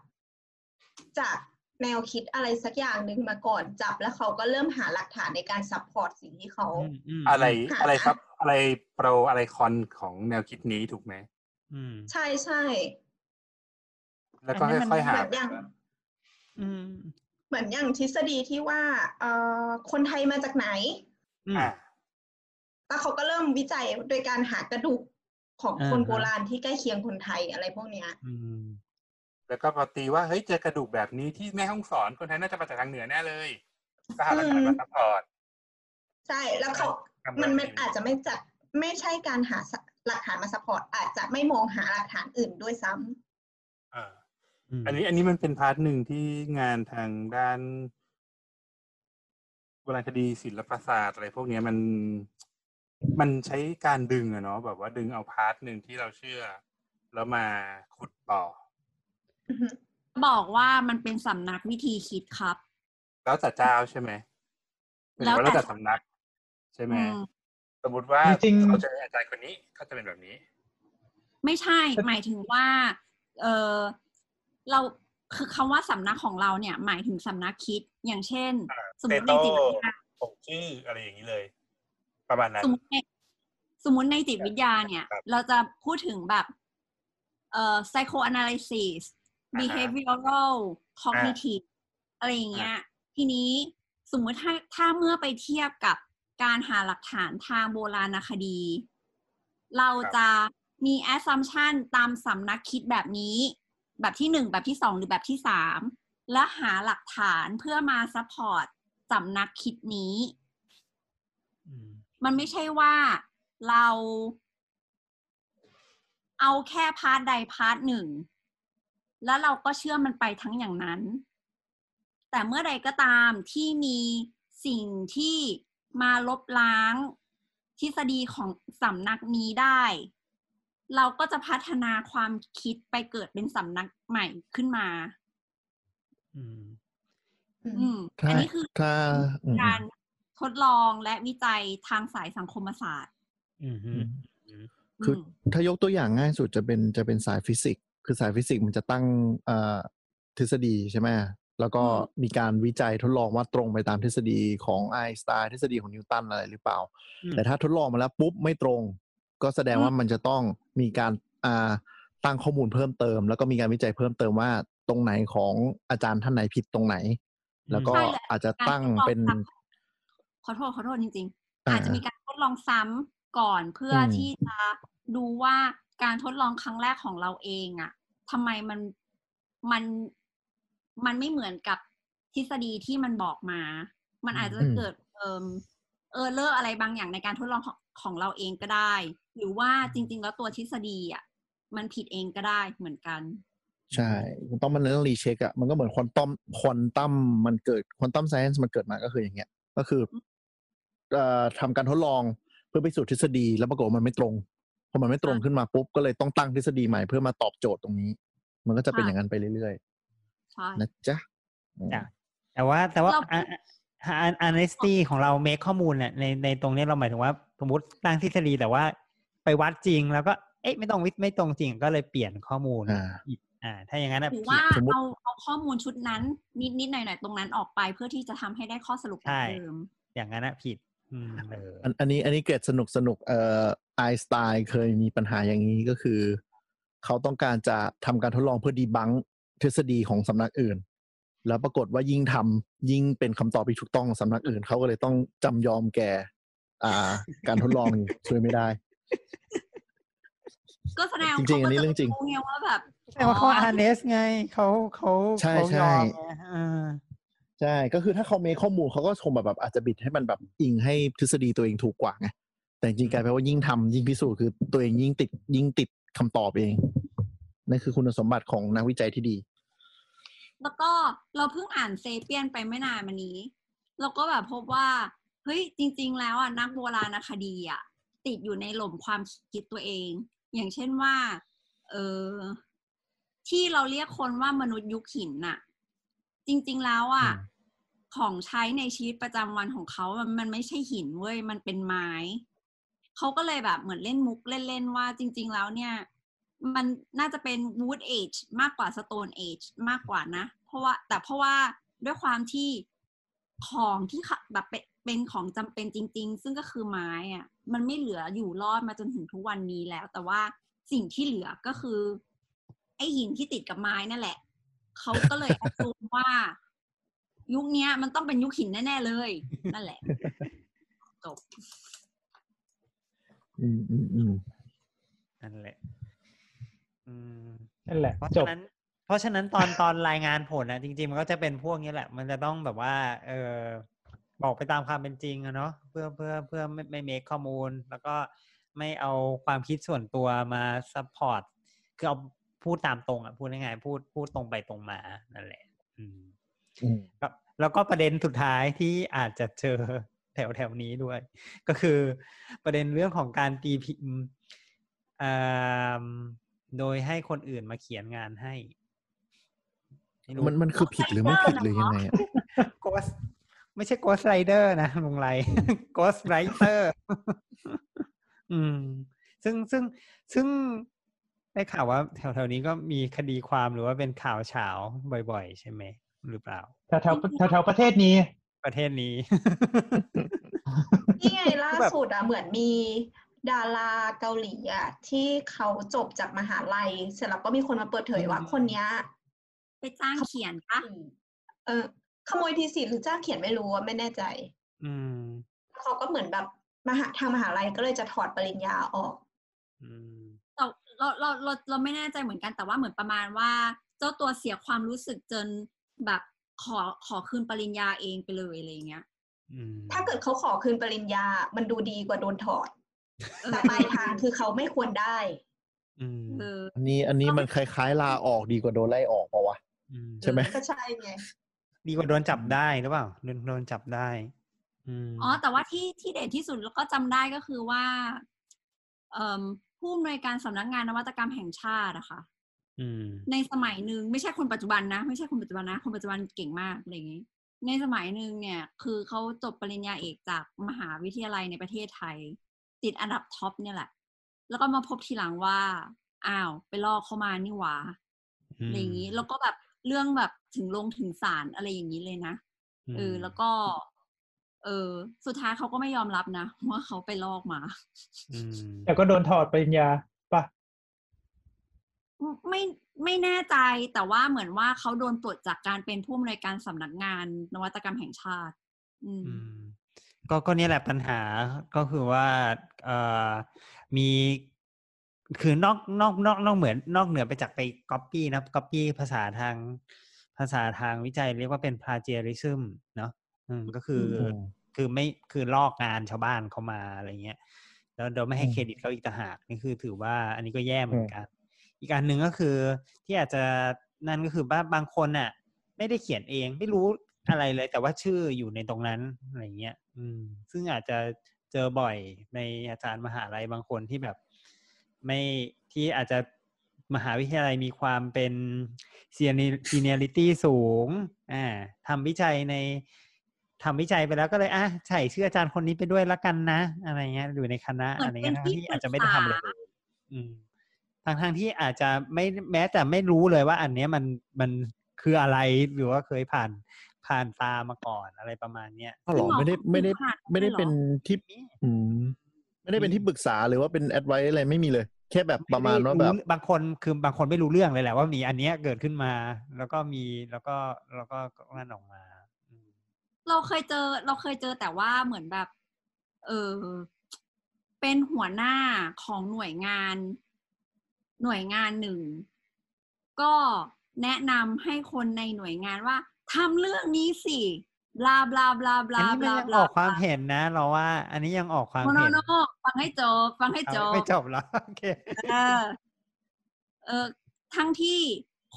จาก แนวคิดอะไรสักอย่างหนึ่งมาก่อนจับ แล้วเขาก็เริ่มหาหลักฐานในการ support สิ่งที่เขาอืมอืมอะไรค่ะอะไรครับ อะไร pro อะไร con ของแนวคิดนี้ถูกไหมอืมใช่ใช่แล้วก็อันนี้มันค่อยๆเหหามือนอย่างอืมเหมือนอย่างทฤษฎีที่ว่า เอ่อคนไทยมาจากไหนอืมอ่าแล้วเขาก็เริ่มวิจัยโดยการหากระดูกของคนอ่าฮะโบราณที่ใกล้เคียงคนไทยอะไรพวกเนี้ยอืม แล้วก็พอตีว่าเฮ้ยเจอกระดูกแบบนี้ที่แม่ฮ่องสอนคนไทยน่าจะมาจากทางเหนือแน่เลยก็หาหลักฐานมา support ใช่แล้วเขาทำมันแบบมันอาจจะไม่จัดไม่ใช่การหาหลักฐานมา support อาจจะไม่มองหาหลักฐานอื่นด้วยซ้ำอ่ามอันนี้อันนี้มันเป็น part หนึ่งที่งานทางด้านโบราณคดีศิลปศาสตร์อะไรพวกเนี้ยมันมันใช้การดึงอะเนาะแบบว่าดึงเอา part หนึ่งที่เราเชื่อ แล้วมาขุดต่อ บอกว่ามันเป็นสำนักวิธีคิดครับ แล้วแต่เจ้าใช่ไหมหมายถึงว่าแล้แล้วแล้วแต่แต่สำนัก ใช่ไหมอืมสมมติว่าจริงๆเขาจะอาจารย์คนนี้เขาจะเป็นแบบนี้ ไม่ใช่หมายถึงว่า เออเราคือคำว่าสำนักของเราเนี่ย หมายถึงสำนักคิดอย่างเช่น สมมติในจิตวิทยาผมชื่ออะไรอย่างนี้เลย ประมาณนั้นสมมติในสมมติในจิตวิทยาเนี่ยครับเราจะพูดถึงแบบเอ่อ psychoanalysis อ่าฮะ behavioral cognitive อะไรอย่างเงี้ย ทีนี้สมมุติถ้าถ้าเมื่อไปเทียบกับการหาหลักฐานทางโบราณคดี เราจะมี assumption ตามสำนักคิดแบบนี้ แบบที่หนึ่งแบบที่สองหรือแบบที่สามและหาหลักฐานเพื่อมา support สำนักคิดนี้อืมมันไม่ใช่ว่าเราเอาแค่ part ใด part หนึ่ง แล้วเราก็เชื่อมันไปทั้งอย่างนั้น แต่เมื่อใดก็ตามที่มีสิ่งที่มาลบล้าง ทฤษฎีของสำนักนี้ได้ เราก็จะพัฒนาความคิดไปเกิดเป็นสำนักใหม่ขึ้นมา อืมอืมถ้าอันนี้คือถ้าอืมการทดลองและวิจัยทางสายสังคมศาสตร์อืมฮึอืมอืมคืออมถ้ายกตัวอย่างง่ายสุดจะเป็นจะเป็นสายฟิสิกส์ คือสายฟิสิกส์มันจะตั้งเอ่อทฤษฎีใช่ไหมแล้วก็อืมมีการวิจัยทดลองว่าตรงไปตามทฤษฎีของไอน์สไตน์ทฤษฎีของนิวตันอะไรหรือเปล่าอืมแต่ถ้าทดลองมาแล้วปุ๊บไม่ตรง ก็แสดงว่ามันจะต้องมีการอ่าตั้งข้อมูลเพิ่มเติม แล้วก็มีการวิจัยเพิ่มเติมว่าตรงไหนของอาจารย์ท่านไหนผิดตรงไหน แล้วก็ใช่เลยอาจจะการตั้งทดลองเป็นซ้ำขอโทษขอโทษจริงๆอ่าอาจจะมีการทดลองซ้ำก่อนเพื่ออมที่จะดูว่า การทดลองครั้งแรกของเราเองอะทำไมมันมันมันไม่เหมือนกับทฤษฎีที่มันบอกมา มันอาจจะเกิดเอ่อerror อะไรบางอย่างในการทดลองของของเราเองก็ได้ หรือว่าจริง ๆ แล้วตัวทฤษฎีอะมันผิดเองก็ได้เหมือนกัน ใช่มันต้องมันต้อง recheck อะมันก็เหมือนควอนตัมควอนตัมมันเกิด quantum science มันเกิดมาก็คืออย่างเงี้ย ก็คือเอ่อทำการทดลองเพื่อไปสู่ทฤษฎีแล้วปรากฏว่ามันไม่ตรง พอมันไม่ตรงขึ้นมาปุ๊บก็เลยต้องตั้งทฤษฎีใหม่เพื่อมาตอบโจทย์ตรงนี้ มันก็จะเป็นค่ะอย่างนั้นไปเรื่อยใช่ๆนะจ๊ะอืมจ้ะแต่ว่าแต่ว่าเราอันอันอันเนสตี้ของเราเมคข้อมูลเนี่ยในในตรงเนี้ยเราหมายถึงว่า สมมติตั้งทฤษฎีแต่ว่าไปวัดจริงแล้วก็เอ๊ะไม่ตรงวิไม่ตรงจริงก็เลยเปลี่ยนข้อมูลอ่าอีกอ่าถ้าอย่างนั้นนะหรือผิดว่าสมมุติเอาเอาข้อมูลชุดนั้น นิดนิดหน่อยหน่อยๆตรงนั้นออกไปเพื่อที่จะทำให้ได้ข้อสรุปใช่เดิมอย่างนั้นนะผิด อืมเอออันอันนี้อันนี้เกรดสนุกสนุกเอ่อไอน์สไตน์เคยมีปัญหาอย่างนี้ก็คือ เขาต้องการจะทำการทดลองเพื่อดีบังทฤษฎีของสำนักอื่น แล้วปรากฏว่ายิ่งทำยิ่งเป็นคำตอบที่ถูกต้องของสำนักอื่น เขาก็เลยต้องจำยอมแก่ อ่า การทดลองอยู่ช่วยไม่ได้ ก็แสดงจริงๆอันนี้ขาก็เรื่องจริงไงว่าแบบแต่ว่าเขาอาร์เนสไงเขาเขาใช่เขาใช่ยอมไงอ่า ใช่ก็คือถ้าเขาเมคข้อมูลเขาก็คงแบบแบบอาจจะบิดให้มันแบบอิงให้ทฤษฎีตัวเองถูกกว่าไงแต่จริงๆกลายเป็นว่ายิ่งทำยิ่งพิสูจน์คือตัวเองยิ่งติดยิ่งติดคำตอบเองนั่นคือคุณสมบัติของนักวิจัยที่ดี แล้วก็เราเพิ่งอ่านเซเปียนไปไม่นานมานี้เราก็แบบพบว่าเฮ้ยจริง ๆ แล้วอะนักโบราณคดีอะติดอยู่ในหล่มความคิดตัวเอง อย่างเช่นว่า เออที่เราเรียกคนว่ามนุษย์ยุคหินน่ะ จริง ๆ แล้วอะอืมของใช้ในชีวิตประจำวันของเขามันมันไม่ใช่หินเว้ย มันเป็นไม้ เขาก็เลยแบบเหมือนเล่นมุกเล่น ๆ ว่าจริง ๆ แล้วเนี่ย มันน่าจะเป็น wood age มากกว่า stone age มากกว่านะ เพราะว่า แต่เพราะว่าด้วยความที่ของที่ขะแบบเป็นเป็นของจำเป็นจริง ๆ ซึ่งก็คือไม้อะมันไม่เหลืออยู่รอดมาจนถึงทุกวันนี้แล้ว แต่ว่าสิ่งที่เหลือก็คือ ไอหินที่ติดกับไม้นั่นแหละ เขาก็เลยแอดรูมว่า ยุคเนี้ยมันต้องเป็นยุคหินแน่ ๆ เลย นั่นแหละจบอืมอืมอืมนั่นแหละ อืมนั่นแหละเพราะจฉะบนั้น เพราะฉะนั้นตอนตอนรายงานผลนะจริง ๆ มันก็จะเป็นพวกนี้แหละ มันจะต้องแบบว่า เออบอกไปตามความเป็นจริงอะเนาะเพื่อเพื่อเพื่อไม่ไม่เมคข้อมูล แล้วก็ไม่เอาความคิดส่วนตัวมา support คือเอา พูดตามตรงอะพูดง่ายๆพูดพูดตรงไปตรงมานั่นแหละ อืมอืมครับแล้วก็ประเด็นสุดท้ายที่อาจจะเจอแถวแถวนี้ด้วย ก็คือประเด็นเรื่องของการตีพิมพ์อ่าโดยให้คนอื่นมาเขียนงานให้ไรู้มันมันคือผิดหรือไม่ผิดหรือยังไงอะ ghost ไม่ใช่ Ghost Rider นะลุงไรโกสไรเตอร์อืม ซึ่งซึ่งซึ่ง ได้ข่าวว่าแถวๆนี้ก็มีคดีความหรือว่าเป็นข่าวเฉาบ่อย ๆ ใช่ไหมหรือเปล่าแถวแถวแถวแถวประเทศนี้ ประเทศนี้นี่ไงล่าแบบสุดอะเหมือนมีดาราเกาหลีอะที่เขาจบจากมหาลัย เสร็จแล้วก็มีคนมาเปิดเผยว่าคนเนี้ยไปจ้างเขียนปะเออ ขโมยทีสิทธิ์หรือจ้างเขียนไม่รู้อะไม่แน่ใจ อืมเขาก็เหมือนแบบมหาทางมหาลัยก็เลยจะถอดปริญญาออก อืมแต่เราเราเราเราไม่แน่ใจเหมือนกันแต่ว่าเหมือนประมาณว่า เจ้าตัวเสียความรู้สึกจนแบบขอขอคืนปริญญาเองไปเลยอะไรอย่างเงี้ยอืมถ้าเกิดเขาขอคืนปริญญา มันดูดีกว่าโดนถอดเออแต่ปลายทางคือเขาไม่ควรได้อืมเอออันนี้อันนี้มันคล้ายๆลาออกดีกว่าโดนไล่ออกเปล่าวะอืมใช่ไหมก็ใช่ไงดีกว่าโดนจับได้หรือเปล่าโดนโดนจับได้อืมอ๋อแต่ว่าที่ที่เด็ดที่สุดแล้วก็จำได้ก็คือว่า เอ่อ ผู้อำนวยการสำนักงานนวัตกรรมแห่งชาติอะค่ะอืมในสมัยหนึ่งไม่ใช่คนปัจจุบันนะ ไม่ใช่คนปัจจุบันนะ คนปัจจุบันเก่งมากอะไรอย่างนี้ ในสมัยหนึ่งเนี่ย คือเขาจบปริญญาเอกจากมหาวิทยาลัยในประเทศไทย ติดอันดับท็อปเนี่ยแหละ แล้วก็มาพบทีหลังว่า อ้าว ไปลอกเข้ามานี่หว่าอืมอะไรอย่างนี้ แล้วก็แบบเรื่องแบบถึงลงถึงศาลอะไรอย่างนี้เลยนะเออแล้วก็ เออ สุดท้ายเขาก็ไม่ยอมรับนะว่าเขาไปลอกมาอืมแต่ก็โดนถอดปริญญาปะไม่ไม่แน่ใจแต่ว่าเหมือนว่าเขาโดนปลดจากการเป็นผู้อำนวยการสำนักงานนวัตกรรมแห่งชาติ อืมอืมก็ก็เนี่ยแหละปัญหาก็คือว่าเอ่อมีคือนอกนอกนอกนอกเหมือนนอกเหนือไปจากไปก๊อปปี้นะก๊อปปี้ภาษาทางภาษาทางวิจัยเรียกว่าเป็น plagiarism เนาะอืมก็คืออม คือไม่คือลอกงานชาวบ้านเขามาอะไรเงี้ยแล้วโดยไม่ให้อืมเครดิตเขาอีกต่างหากนี่คือถือว่าอันนี้ก็แย่เหมือนกัน อีกอันหนึ่งก็คือที่อาจจะนั่นก็คือว่าบางคนน่ะ ไม่ได้เขียนเองไม่รู้อะไรเลย แต่ว่าชื่ออยู่ในตรงนั้นอะไรเงี้ย อืม ซึ่งอาจจะเจอบ่อยในอาจารย์มหาลัยบางคนที่แบบ ไม่ที่อาจจะมหาวิทยาลัยมีความเป็นซีเนียริตี้สูง อ่าทำวิจัยใน ทำวิจัยไปแล้วก็เลยอะใส่ชื่ออาจารย์คนนี้ไปด้วยละกันนะ อะไรเงี้ยอยู่ในคณะเหมือนอะไรเงี้ยเป็นทั้งที่ที่อาจจะไม่ได้ทำอะไรปรึกษาเลยอืมทางทางๆที่อาจจะไม่แม้แต่ไม่รู้เลยว่าอันเนี้ยมันมันคืออะไรหรือว่าเคยผ่านผ่านตามาก่อนอะไรประมาณเนี้ยอ้าวเหรอจริงเหรอไม่ได้ไม่ได้ขนาดนั้นไม่ได้เลยเหรอเป็นที่อืมไม่ได้เป็นที่ปรึกษาหรือว่าเป็นแอดไวอะไรไม่มีเลย แค่แบบประมาณว่าแบบบางคนคือบางคนไม่รู้เรื่องเลยแหละว่ามีอันเนี้ยเกิดขึ้นมา แล้วก็มีแล้วก็แล้วก็นั่นออกมาอืม เราเคยเจอ เราเคยเจอแต่ว่าเหมือนแบบ เออเป็นหัวหน้าของหน่วยงาน หน่วยงานหนึ่ง ก็แนะนำให้คนในหน่วยงานว่าทำเรื่องนี้สิบลาบลาบลาบอันลานี้บมันลายังบอลาอกความเห็นนะ เราว่า อันนี้ยังออกความโนโนเห็นโนฟังให้จบฟังให้เอาจบไม่จบแล้วโอเคเออเออทั้งที่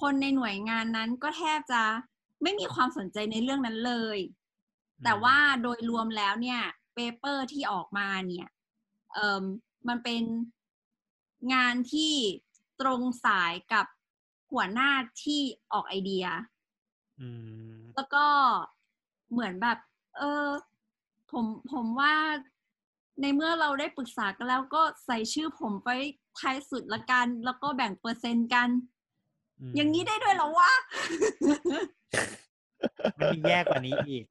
คนในหน่วยงานนั้นก็แทบจะไม่มีความสนใจในเรื่องนั้นเลย แต่ว่าโดยรวมแล้วเนี่ย paper ที่ออกมาเนี่ยเอ่อมันเป็นงานที่ตรงสายกับหัวหน้าที่ออกไอเดียอืมแล้วก็เหมือนแบบ เออ ผมผมว่าในเมื่อเราได้ปรึกษากันแล้วก็ใส่ชื่อผมไปท้ายสุดละกัน แล้วก็แบ่งเปอร์เซ็นต์กันมอย่างนี้ได้ด้วยเหรอวะ มันมีแย่กว่านี้อีก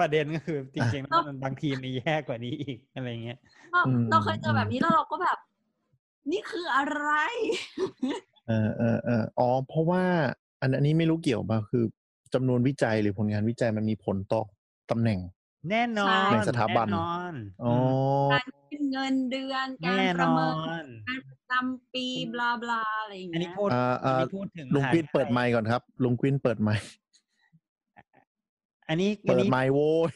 ประเด็นก็คือจริงๆแล้วมันบางทีมีแย่กว่านี้อีกอะไรเงี้ยเราอืมเราเคยเจอแบบนี้แล้วเราก็แบบ นี่คืออะไรเออเออเอออ๋อเพราะว่า อันอันนี้ไม่รู้เกี่ยวป่ะคือจำนวนวิจัยหรือผลงานวิจัยมันมีผลต่อตำแหน่ง แน่นอนในสถาบันแน่นอนอ๋อการขึ้นเงินเดือนการแน่ปนระอเมินนการประจำปีบลาบลาอะไรอย่างอันนี้เงี้ยพูดอ่าอันอ่านี้พูดถึงลุงมหาควินวิทยาลัยเปิดไมค์ก่อนครับลุงควินเปิดไมค์ อันนี้อันเปิดนี้ไมค์โว้ย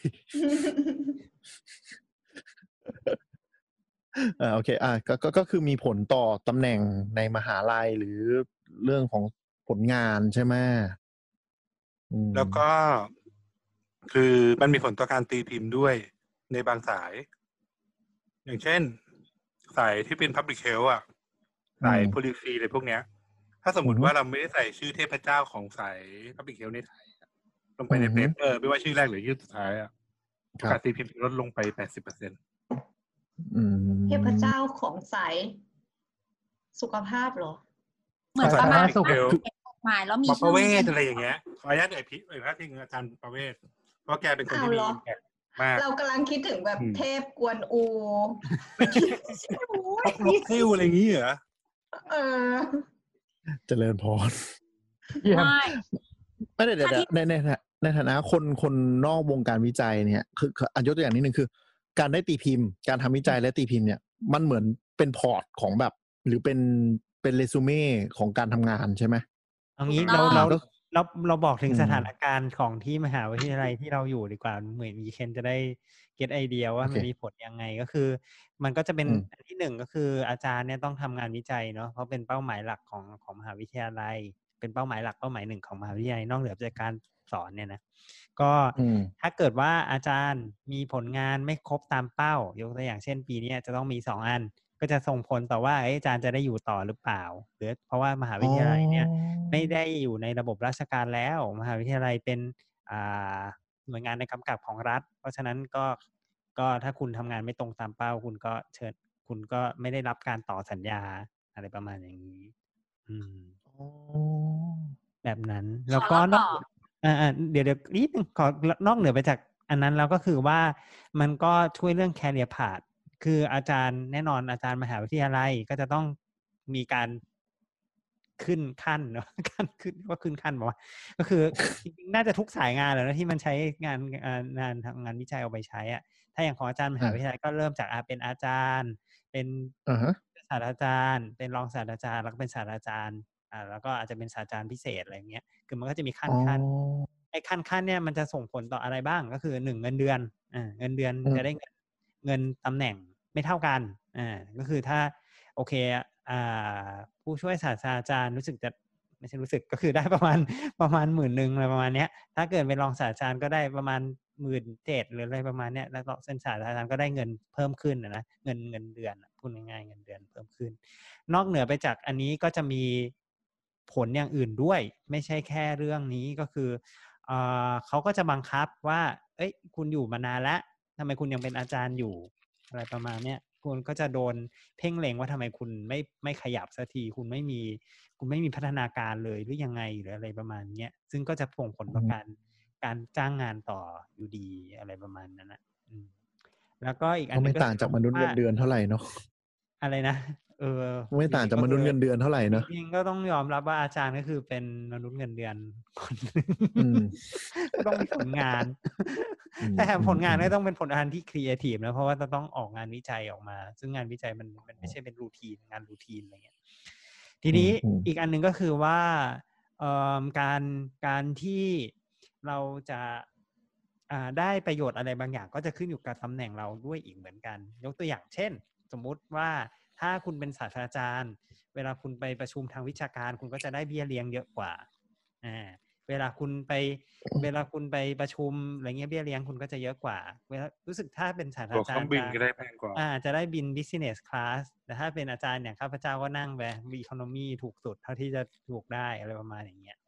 อ่าโอเค อ่าก็ก็ก็คือมีผลต่อตำแหน่งในมหาลัยหรือเรื่องของผลงานใช่ไหมอืมแล้วก็คือมันมีผลต่อการตีพิมพ์ด้วยในบางสาย อย่างเช่น สายที่เป็น Public Health อะ สาย policy อะไรพวกเนี้ย ถ้าสมมติว่าเราไม่ได้ใส่ชื่อเทพเจ้าของสาย Public Health ในไทยอะล งไปในอือเปฮึเปอร์ไม่ว่าชื่อแรกหรือชื่อสุดท้ายอะคโอรับกาสตีพิมพ์ลดลงไปแปดสิบเปอร์เซ็นต์อืมเทพเจ้าของสายสุขภาพเหรอ เหมือนประมาณสาธารณสุขว่าเป็นกฎหมายแล้วมีปะปชื่ระอเวศอะไรอย่างเงี้ยขออนุญาตเอ่ยพิเอ่ยพาดพิงอาจารย์ประเวศเพราะแกเป็นคนที่มีเอาเหรออิมแพคมากเรากำลังคิดถึงแบบอืมเทพกวนอูพกลกซิ่วอะไรอย่างงี้เหรอเออเจริญพรเยี่ยมไม่ไม่ได้เดี๋ยวอันนี้ในใน ในในฐานะคนคนนอกวงการวิจัยเนี่ยคือคืออันยกตัวอย่างนิดนึงคือ การได้ตีพิมพ์ การทำวิจัยและตีพิมพ์เนี่ย มันเหมือนเป็นพอร์ตของแบบ หรือเป็นเป็นเรซูเม่ของการทำงานใช่ไหมเอางี้ถูเรากต้องเราเราเราบอกถึงอืมสถานการณ์ของที่มหาวิทยาลัยที่เราอยู่ดีกว่าเหมือนมีเคนจะได้เก็ตไอเดียว่าโอเคมันมีผลยังไงก็คือ มันก็จะเป็นอืมอันที่หนึ่งก็คืออาจารย์เนี่ยต้องทำงานวิจัยเนาะเพราะเป็นเป้าหมายหลักของของมหาวิทยาลัย เป็นเป้าหมายหลักเป้าหมายหนึ่งของมหาวิทยาลัยนอกเหนือจากการ สอนเนี่ยนะก็อืมถ้าเกิดว่าอาจารย์มีผลงานไม่ครบตามเป้า ยกตัวอย่างเช่นปีเนี้ยจะต้องมีสองอัน ก็จะส่งผลต่อว่าเอ้ยอาจารย์จะได้อยู่ต่อหรือเปล่า หรือเพราะว่ามหาวิทยาลัยเนี่ยไม่ได้อยู่ในระบบราชการแล้ว มหาวิทยาลัยเป็นอ่าหน่วยงานในกำกับของรัฐ เพราะฉะนั้นก็ก็ถ้าคุณทำงานไม่ตรงตามเป้า คุณก็เชิญคุณก็ไม่ได้รับการต่อสัญญาอะไรประมาณอย่างนี้ อืมแบบนั้น แล้วก็ขอเล่านอกต่ ออ่าอ่าเดี๋ยวเดี๋ยวนิดนึงขอนอกเหนือไปจากอันนั้นแล้วก็คือว่ามันก็ช่วยเรื่อง career path คืออาจารย์แน่นอนอาจารย์มหาวิทยาลัยก็จะต้องมีการขึ้นขั้นเนาะขั้นขึ้นว่าขึ้นขั้นบอกว่า ก็คือจริงๆน่าจะทุกสายงานแหล้วนะที่มันใช้งานอ่างานทำงานวิจัยเอาไปใช้อะถ้าอย่างของอาจารย์มหาวิทยาลัยก็เริ่มจากอาเป็นอาจารย์ เป็นอ่าฮะศาสตราจารย์ เป็นรองศาสตราจารย์แล้วก็เป็นศาสตราจารย์ อ่าแล้วก็อาจจะเป็นศาสตราจารย์พิเศษอะไรอย่างเงี้ยคือมันก็จะมีขั้นอ๋อขั้นไอ้ขั้นขั้นเนี่ยมันจะส่งผลต่ออะไรบ้างก็คือหนึ่งเงินเดือนอ่าเงินเดือนอืมจะได้เงินเงินตำแหน่งไม่เท่ากันอ่าก็คือถ้าโอเคอ่าผู้ช่วยศาสตราจารย์รู้สึกจะไม่ใช่รู้สึกก็คือได้ประมาณประมาณหมื่นหนึ่งอะไรประมาณเนี้ย ถ้าเกิดเป็นรองศาสตราจารย์ก็ได้ประมาณหมื่นเจ็ดหรืออะไรประมาณเนี้ยแล้วก็เส้นศาสตราจารย์ก็ได้เงินเพิ่มขึ้นนะนะเงินเงินเดือนอะพูดง่ายๆเงินเดือนเพิ่มขึ้น นอกเหนือไปจากอันนี้ก็จะมี ผลอย่างอื่นด้วย ไม่ใช่แค่เรื่องนี้ก็คือเอ่อเขาก็จะบังคับว่า เอ้ย คุณอยู่มานานแล้วทำไมคุณยังเป็นอาจารย์อยู่ อะไรประมาณเนี้ยคุณก็จะโดนเพ่งเล็งว่าทำไมคุณไม่ไม่ขยับสักที คุณไม่มี คุณไม่มีพัฒนาการเลยหรือยังไงหรืออะไรประมาณเนี้ยซึ่งก็จะส่งผลต่ออืมการการจ้างงานต่ออยู่ดีอะไรประมาณนั้นนะอืมแล้วก็อีกอันก็หนึไม่งก็ต่างจากมนุษย์เงินเดือนเท่าไหร่เนาะ อะไรนะเออไม่ต่างจากมนุษย์เงินเดือนเท่าไหร่เนาะจริงๆก็ต้องยอมรับว่าอาจารย์ก็คือเป็นมนุษย์เงินเดือนคนหนึ่งอืมก็ต้องมีผลงานอืมแต่ผลงานอืมก็ต้องเป็นผลงานที่ครีเอทีฟนะเพราะว่าจะต้องออกงานวิจัยออกมา ซึ่งงานวิจัยมันมันไม่ใช่เป็นรูทีนงานรูทีนอะไรเงี้ยทีนี้อืมอืมอีกอันหนึ่งก็คือว่าเอ่อการการที่เราจะอ่าได้ประโยชน์อะไรบางอย่าง ก็จะขึ้นอยู่กับตำแหน่งเราด้วยอีกเหมือนกัน ยกตัวอย่างเช่น สมมุติว่าถ้าคุณเป็นศาสตราจารย์ เวลาคุณไปประชุมทางวิชาการ คุณก็จะได้เบี้ยเลี้ยงเยอะกว่าอ่าเวลาคุณไปเวลาคุณไปประชุมอะไรเงี้ยเบี้ยเลี้ยงคุณก็จะเยอะกว่า เวลารู้สึกถ้าเป็นศาสตตั๋วราเคจารรื่องย์บินจะก็ได้แพงกว่าอ่าจะได้บิน business class แต่ถ้าเป็นอาจารย์อย่างข้าพเจ้าก็นั่งไปบี economy ถูกสุดเท่าที่จะถูกได้อะไรประมาณอย่างเงี้ย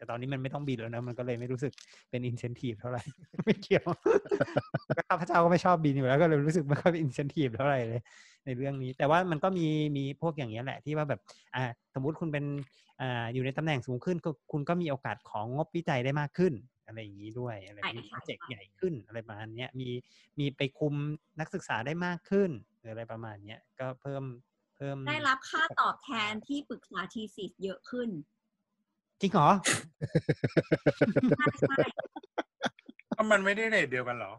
แต่ตอนนี้มันไม่ต้องบินแล้วนะ มันก็เลยไม่รู้สึกเป็น incentive เท่าไหร่ ไม่เกี่ยวก็ข้าพเจ้าก็ไม่ชอบบินอยู่แล้วก็เลยรู้สึกไม่ค่อยเป็น incentive เท่าไหร่เลย ในเรื่องนี้ แต่ว่ามันก็มีมีพวกอย่างเงี้ยแหละที่ว่าแบบอ่าสมมุติคุณเป็นอ่าอยู่ในตำแหน่งสูงขึ้นก็คุณก็มีโอกาสของงบวิจัยได้มากขึ้นอะไรอย่างนี้ด้วยอะไรใช่มีโปใช่รเจกต์ใช่ใหญ่ขึ้นอะไรประมาณเนี้ยมีมีไปคุมนักศึกษาได้มากขึ้นหรืออะไรประมาณเนี้ยก็เพิ่มเพิ่มได้รับค่าตอบแทนที่ปรึกษาทีสิสเยอะขึ้น จริงเหรอก็มันไม่ได้เรทเดียวกันหรอ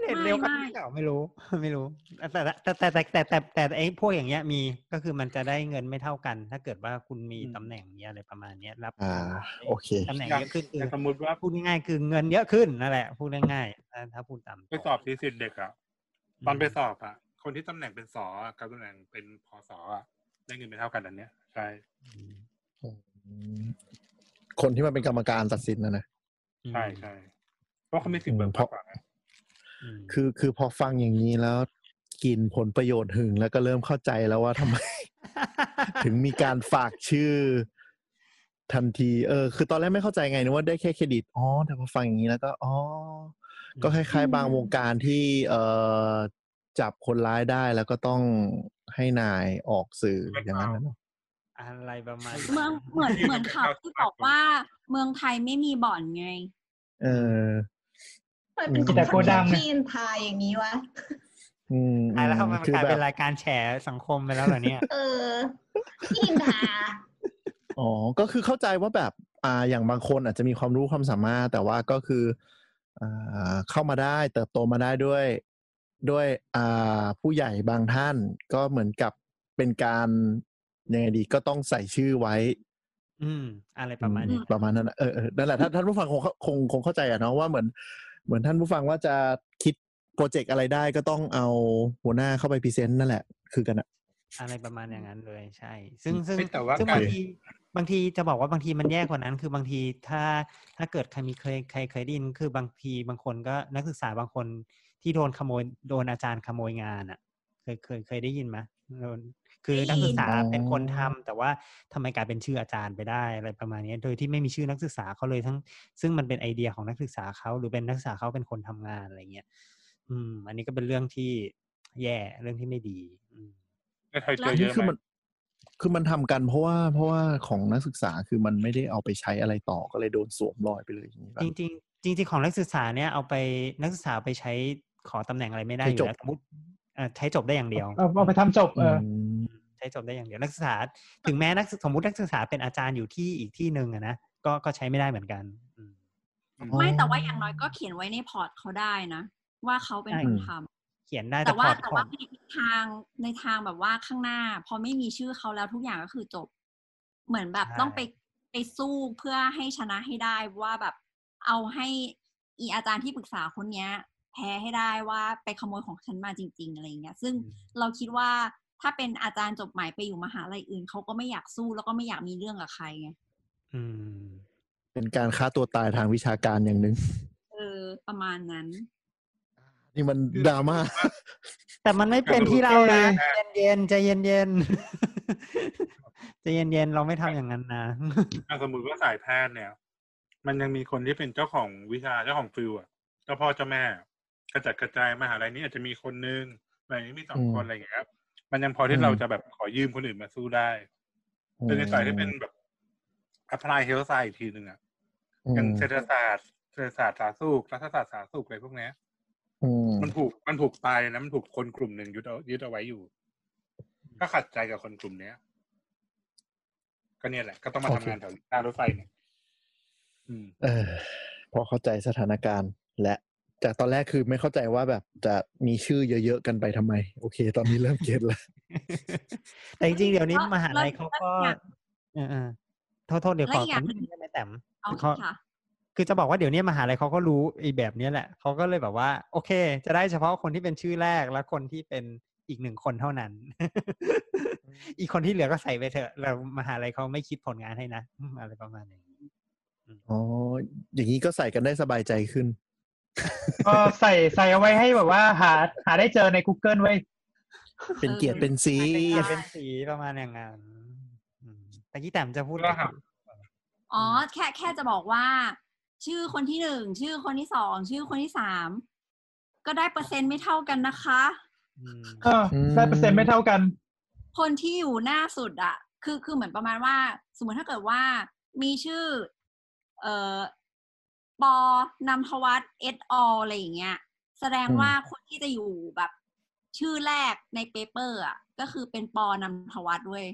เรทเดียวกันเหรอไม่รู้ ไม่รู้ แต่แต่แต่แต่แต่แต่ไอ้พวกอย่างเงี้ยมีก็คือมันจะได้เงินไม่เท่ากัน ถ้าเกิดว่าคุณมีตำแหน่งเนี้ยอะไรประมาณเนี้ยรับโอเคตำแหน่งเยอะขึ้นคือสมมติว่าพูดง่ายคือเงินเยอะขึ้นนั่นแหละพูดง่ายๆถ้าพูดต่ำไปสอบทีสิทธิ์เด็กอะตอนไปสอบอะคนที่ตำแหน่งเป็นสอกับตำแหน่งเป็นพอสอได้เงินไม่เท่ากันอันเนี้ยใช่ คนที่มาเป็นกรรมการตัดสินนะนะใช่ใช่เพราะเขามีสิทธิ์เบิกเพราะมากกว่าไงอืมคือคือพอฟังอย่างนี้แล้ว กินผลประโยชน์หึงแล้วก็เริ่มเข้าใจแล้วว่าทำไม ถึงมีการฝากชื่อ ทันที เออ คือตอนแรกไม่เข้าใจไงนึกว่าได้แค่เครดิตอ๋อแต่พอฟังอย่างนี้แล้วก็อ๋อก็คล้ายๆ บางวงการที่เอ่อจับคนร้ายได้แล้วก็ต้องให้นายออกสื่ออย่างนั้นนะเนาะ อะไรประมาณเมืองเหมือนเหมือนข่าวที่บอกว่าเมืองไทยไม่มีบ่อนไง เออมันเป็นแต่โกดังที่อินทายอย่างนี้วะอืมอะแล้วทำไมมันคือกลายแบเป็นบรายการแฉสังคมไปแล้วเหรอเนี่ย เอออินทาอ๋อ ก็คือเข้าใจว่าแบบอ่าอย่างบางคนอาจจะมีความรู้ความสามารถ แต่ว่าก็คืออ่าเข้ามาได้เติบโตมาได้ด้วยด้วยอ่าผู้ใหญ่บางท่านก็เหมือนกับเป็นการ ยังไงดีก็ต้องใส่ชื่อไว้ อืม อะไรประมาณอืนี้ประมาณนั้นน่ะเออเออนั่นแหละท่านท่านผู้ฟังคงเข้าคงคงเข้าใจอะเนาะว่าเหมือน เหมือนท่านผู้ฟังว่าจะคิดโปรเจกต์อะไรได้ก็ต้องเอาหัวหน้าเข้าไป present นั่นแหละ คือกันอะอะไรประมาณอย่างนั้นเลยใช่ ซึ่งซึ่งเฮ้ยแต่ว่าซึ่งการบางทีบางทีจะบอกว่าบางทีมันแย่กว่านั้น คือบางทีถ้าถ้าเกิดใครมีเคยใครเคยได้ยินคือบางทีบางคนก็นักศึกษาบางคนที่โดนขโมยโดนอาจารย์ขโมยงานอะ เคยเคยเคยได้ยินไหมโดน คือนักศึกษาเป็นคนทำแต่ว่าทำไมกลายเป็นชื่ออาจารย์ไปได้อะไรประมาณนี้โดยที่ไม่มีชื่อนักศึกษาเขาเลยทั้ง ซึ่งมันเป็นไอเดียของนักศึกษาเขาหรือเป็นนักศึกษาเขาเป็นคนทำงานอะไรเงี้ยอืม อันนี้ก็เป็นเรื่องที่แย่เรื่องที่ไม่ดีอืมในไทยเจแล้อวเยนี่อะคือไหมมันคือมันทำกันเพราะว่าเพราะว่าของนักศึกษาคือมันไม่ได้เอาไปใช้อะไรต่อก็เลยโดนสวมรอยไปเลยอย่างนี้ป่ะจริงๆจริงๆของนักศึกษาเนี่ยเอาไปนักศึกษาเอาไปใช้ขอตำแหน่งอะไรไม่ได้อใช้จยู่บแล้วสมมติเอ่อ ใช้จบได้อย่างเดียวเอาเอาไปทำจบเออมใช้จบได้อย่างเดียวนักศึกษา ถึงแม้นักศึกสมมตินักศึกษาเป็นอาจารย์อยู่ที่อีกที่หนึ่งอะนะก็ก็ใช้ไม่ได้เหมือนกันอืมไม่แต่ว่าอย่างน้อยก็เขียนไว้ในพอร์ตเขาได้นะ ว่าเขาเป็นคนทำเขียนได้แต่แต่ว่าพอร์ตแต่ขอว่างในทางในทางแบบว่าข้างหน้า พอไม่มีชื่อเขาแล้วทุกอย่างก็คือจบ เหมือนแบบใช่ต้องไปไปสู้เพื่อให้ชนะให้ได้ว่าแบบเอาให้อีอาจารย์ที่ปรึกษาคนเนี้ย แพ้ให้ได้ว่าไปขโมยของฉันมาจริง ๆ อะไรอย่างเงี้ย ซึ่งเราคิดว่าถ้าเป็นอาจารย์จบใหม่ไปอยู่มหาลัยอื่นเขาก็ไม่อยากสู้แล้วก็ไม่อยากมีเรื่องกับใครไงอืม เป็นการฆ่าตัวตายทางวิชาการอย่างหนึ่งเออ ประมาณนั้น นี่มันดราม่าแต่มันไม่เป็นที่เรานะเออใจเย็นๆใจเย็นๆใจเย็นๆเราไม่ทำอย่างนั้นนะอะสมมติว่าสายแพทย์เนี่ย มันยังมีคนที่เป็นเจ้าของวิชาเจ้าของฟิลอะเจ้าพ่อเจ้าแม่ กระจัดกระจายมหาลัยนี้อาจจะมีคนนึงอะไรนี้มีสองอืมคนอะไรอย่างเงี้ยครับ มันยังพอที่อืมเราจะแบบขอยืมคนอื่นมาสู้ได้แต่ในสายที่เป็นแบบ apply health science อีกทีหนึ่งอะอืมอย่างเศรษฐศาสตร์เศรษฐศาสตร์สาธารณสุขรัฐศาสตร์สาธารณสุขอะไรพวกเนี้ยอืมมันถูกมันถูกตายนะมันถูกคนกลุ่มหนึ่งยึดเอายึดเอาไว้อยู่ ก็ขัดใจกับคนกลุ่มเนี้ย ก็เนี่ยแหละ ก็ต้องมาโอทำเคงานแถวหน้ารถไฟเนี่ยอืมเออพอเข้าใจสถานการณ์และ จากตอนแรกคือไม่เข้าใจว่าแบบจะมีชื่อเยอะๆกันไปทำไม โอเค ตอนนี้เริ่มเก็ตแล้ว แต่จริงๆเดี๋ยวนี้แล้วมหาลัยแล้วเขาก็แล้วอย่างเออเออโทษโทษเดี๋ยวแล้วขออีกอย่างขอนิดนึงได้ไหมแต้มเอาเขาค่ะคือจะบอกว่าเดี๋ยวนี้มหาลัยเขาก็รู้ไอ้แบบเนี้ยแหละเขาก็เลยแบบว่า โอเค จะได้เฉพาะคนที่เป็นชื่อแรกและคนที่เป็นอีกหนึ่งคนเท่านั้น อีกคนที่เหลือก็ใส่ไปเถอะเรามหาลัยเขาไม่คิดผลงานให้นะอืมอะไรประมาณนี้อ๋ออย่างนี้ก็ใส่กันได้สบายใจขึ้น ก็ใส่ใส่เอาไว้ให้แบบว่าหา หาได้เจอใน Google ไว้ยเป็นเกียรติเป็นสีเป็นเกียรติเป็นสีประมาณอย่างนั้นอืมแต่กี้แต้มจะพูดแล้วครับ อ๋อ แค่แค่จะบอกว่า ชื่อคนที่หนึ่งชื่อคนที่สองชื่อคนที่สามก็ได้เปอร์เซ็นต์ไม่เท่ากันนะคะอืมเออได้เปอร์เซ็นต์ไม่เท่ากัน คนที่อยู่หน้าสุดอะคือคือเหมือนประมาณว่า สมมติถ้าเกิดว่ามีชื่อ เอ่อ ปอนำทวัฒน์เอสออะไรอย่างเงี้ย แสดงอืมว่าคนที่จะอยู่แบบ ชื่อแรกในเปเปอร์อะก็คือเป็นปอนำทวัฒน์เว้ย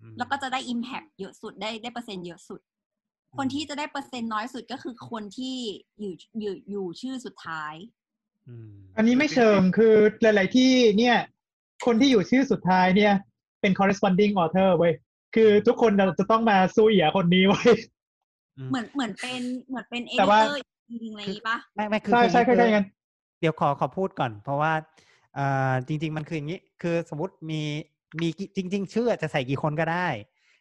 อืมแล้วก็จะได้ Impact เยอะสุดได้ได้เปอร์เซ็นต์เยอะสุด คนที่จะได้เปอร์เซ็นต์น้อยสุดก็คือคนที่อยู่อยู่อยู่ชื่อสุดท้ายอืมอันนี้ไม่เชิงคือหลาย ๆ ที่เนี่ย คนที่อยู่ชื่อสุดท้ายเนี่ย เป็น corresponding author เว้ยคือทุกคนจะจะต้องมาสู้เหยียคนนี้ไว้ย เหมือนเหมือนเป็นเหมือนเป็นเอแต่ดิว่าเตอร์อีกทีนึงอะไรอย่างงี้ปะไม่ไม่คือใช่คือใช่คืใช่อใช่กันเดี๋ยวขอขอพูดก่อน เพราะว่าเอ่อจริง ๆ มันคืออย่างนี้ คือสมมติมีมีกี่จริง ๆ ชื่อจะใส่กี่คนก็ได้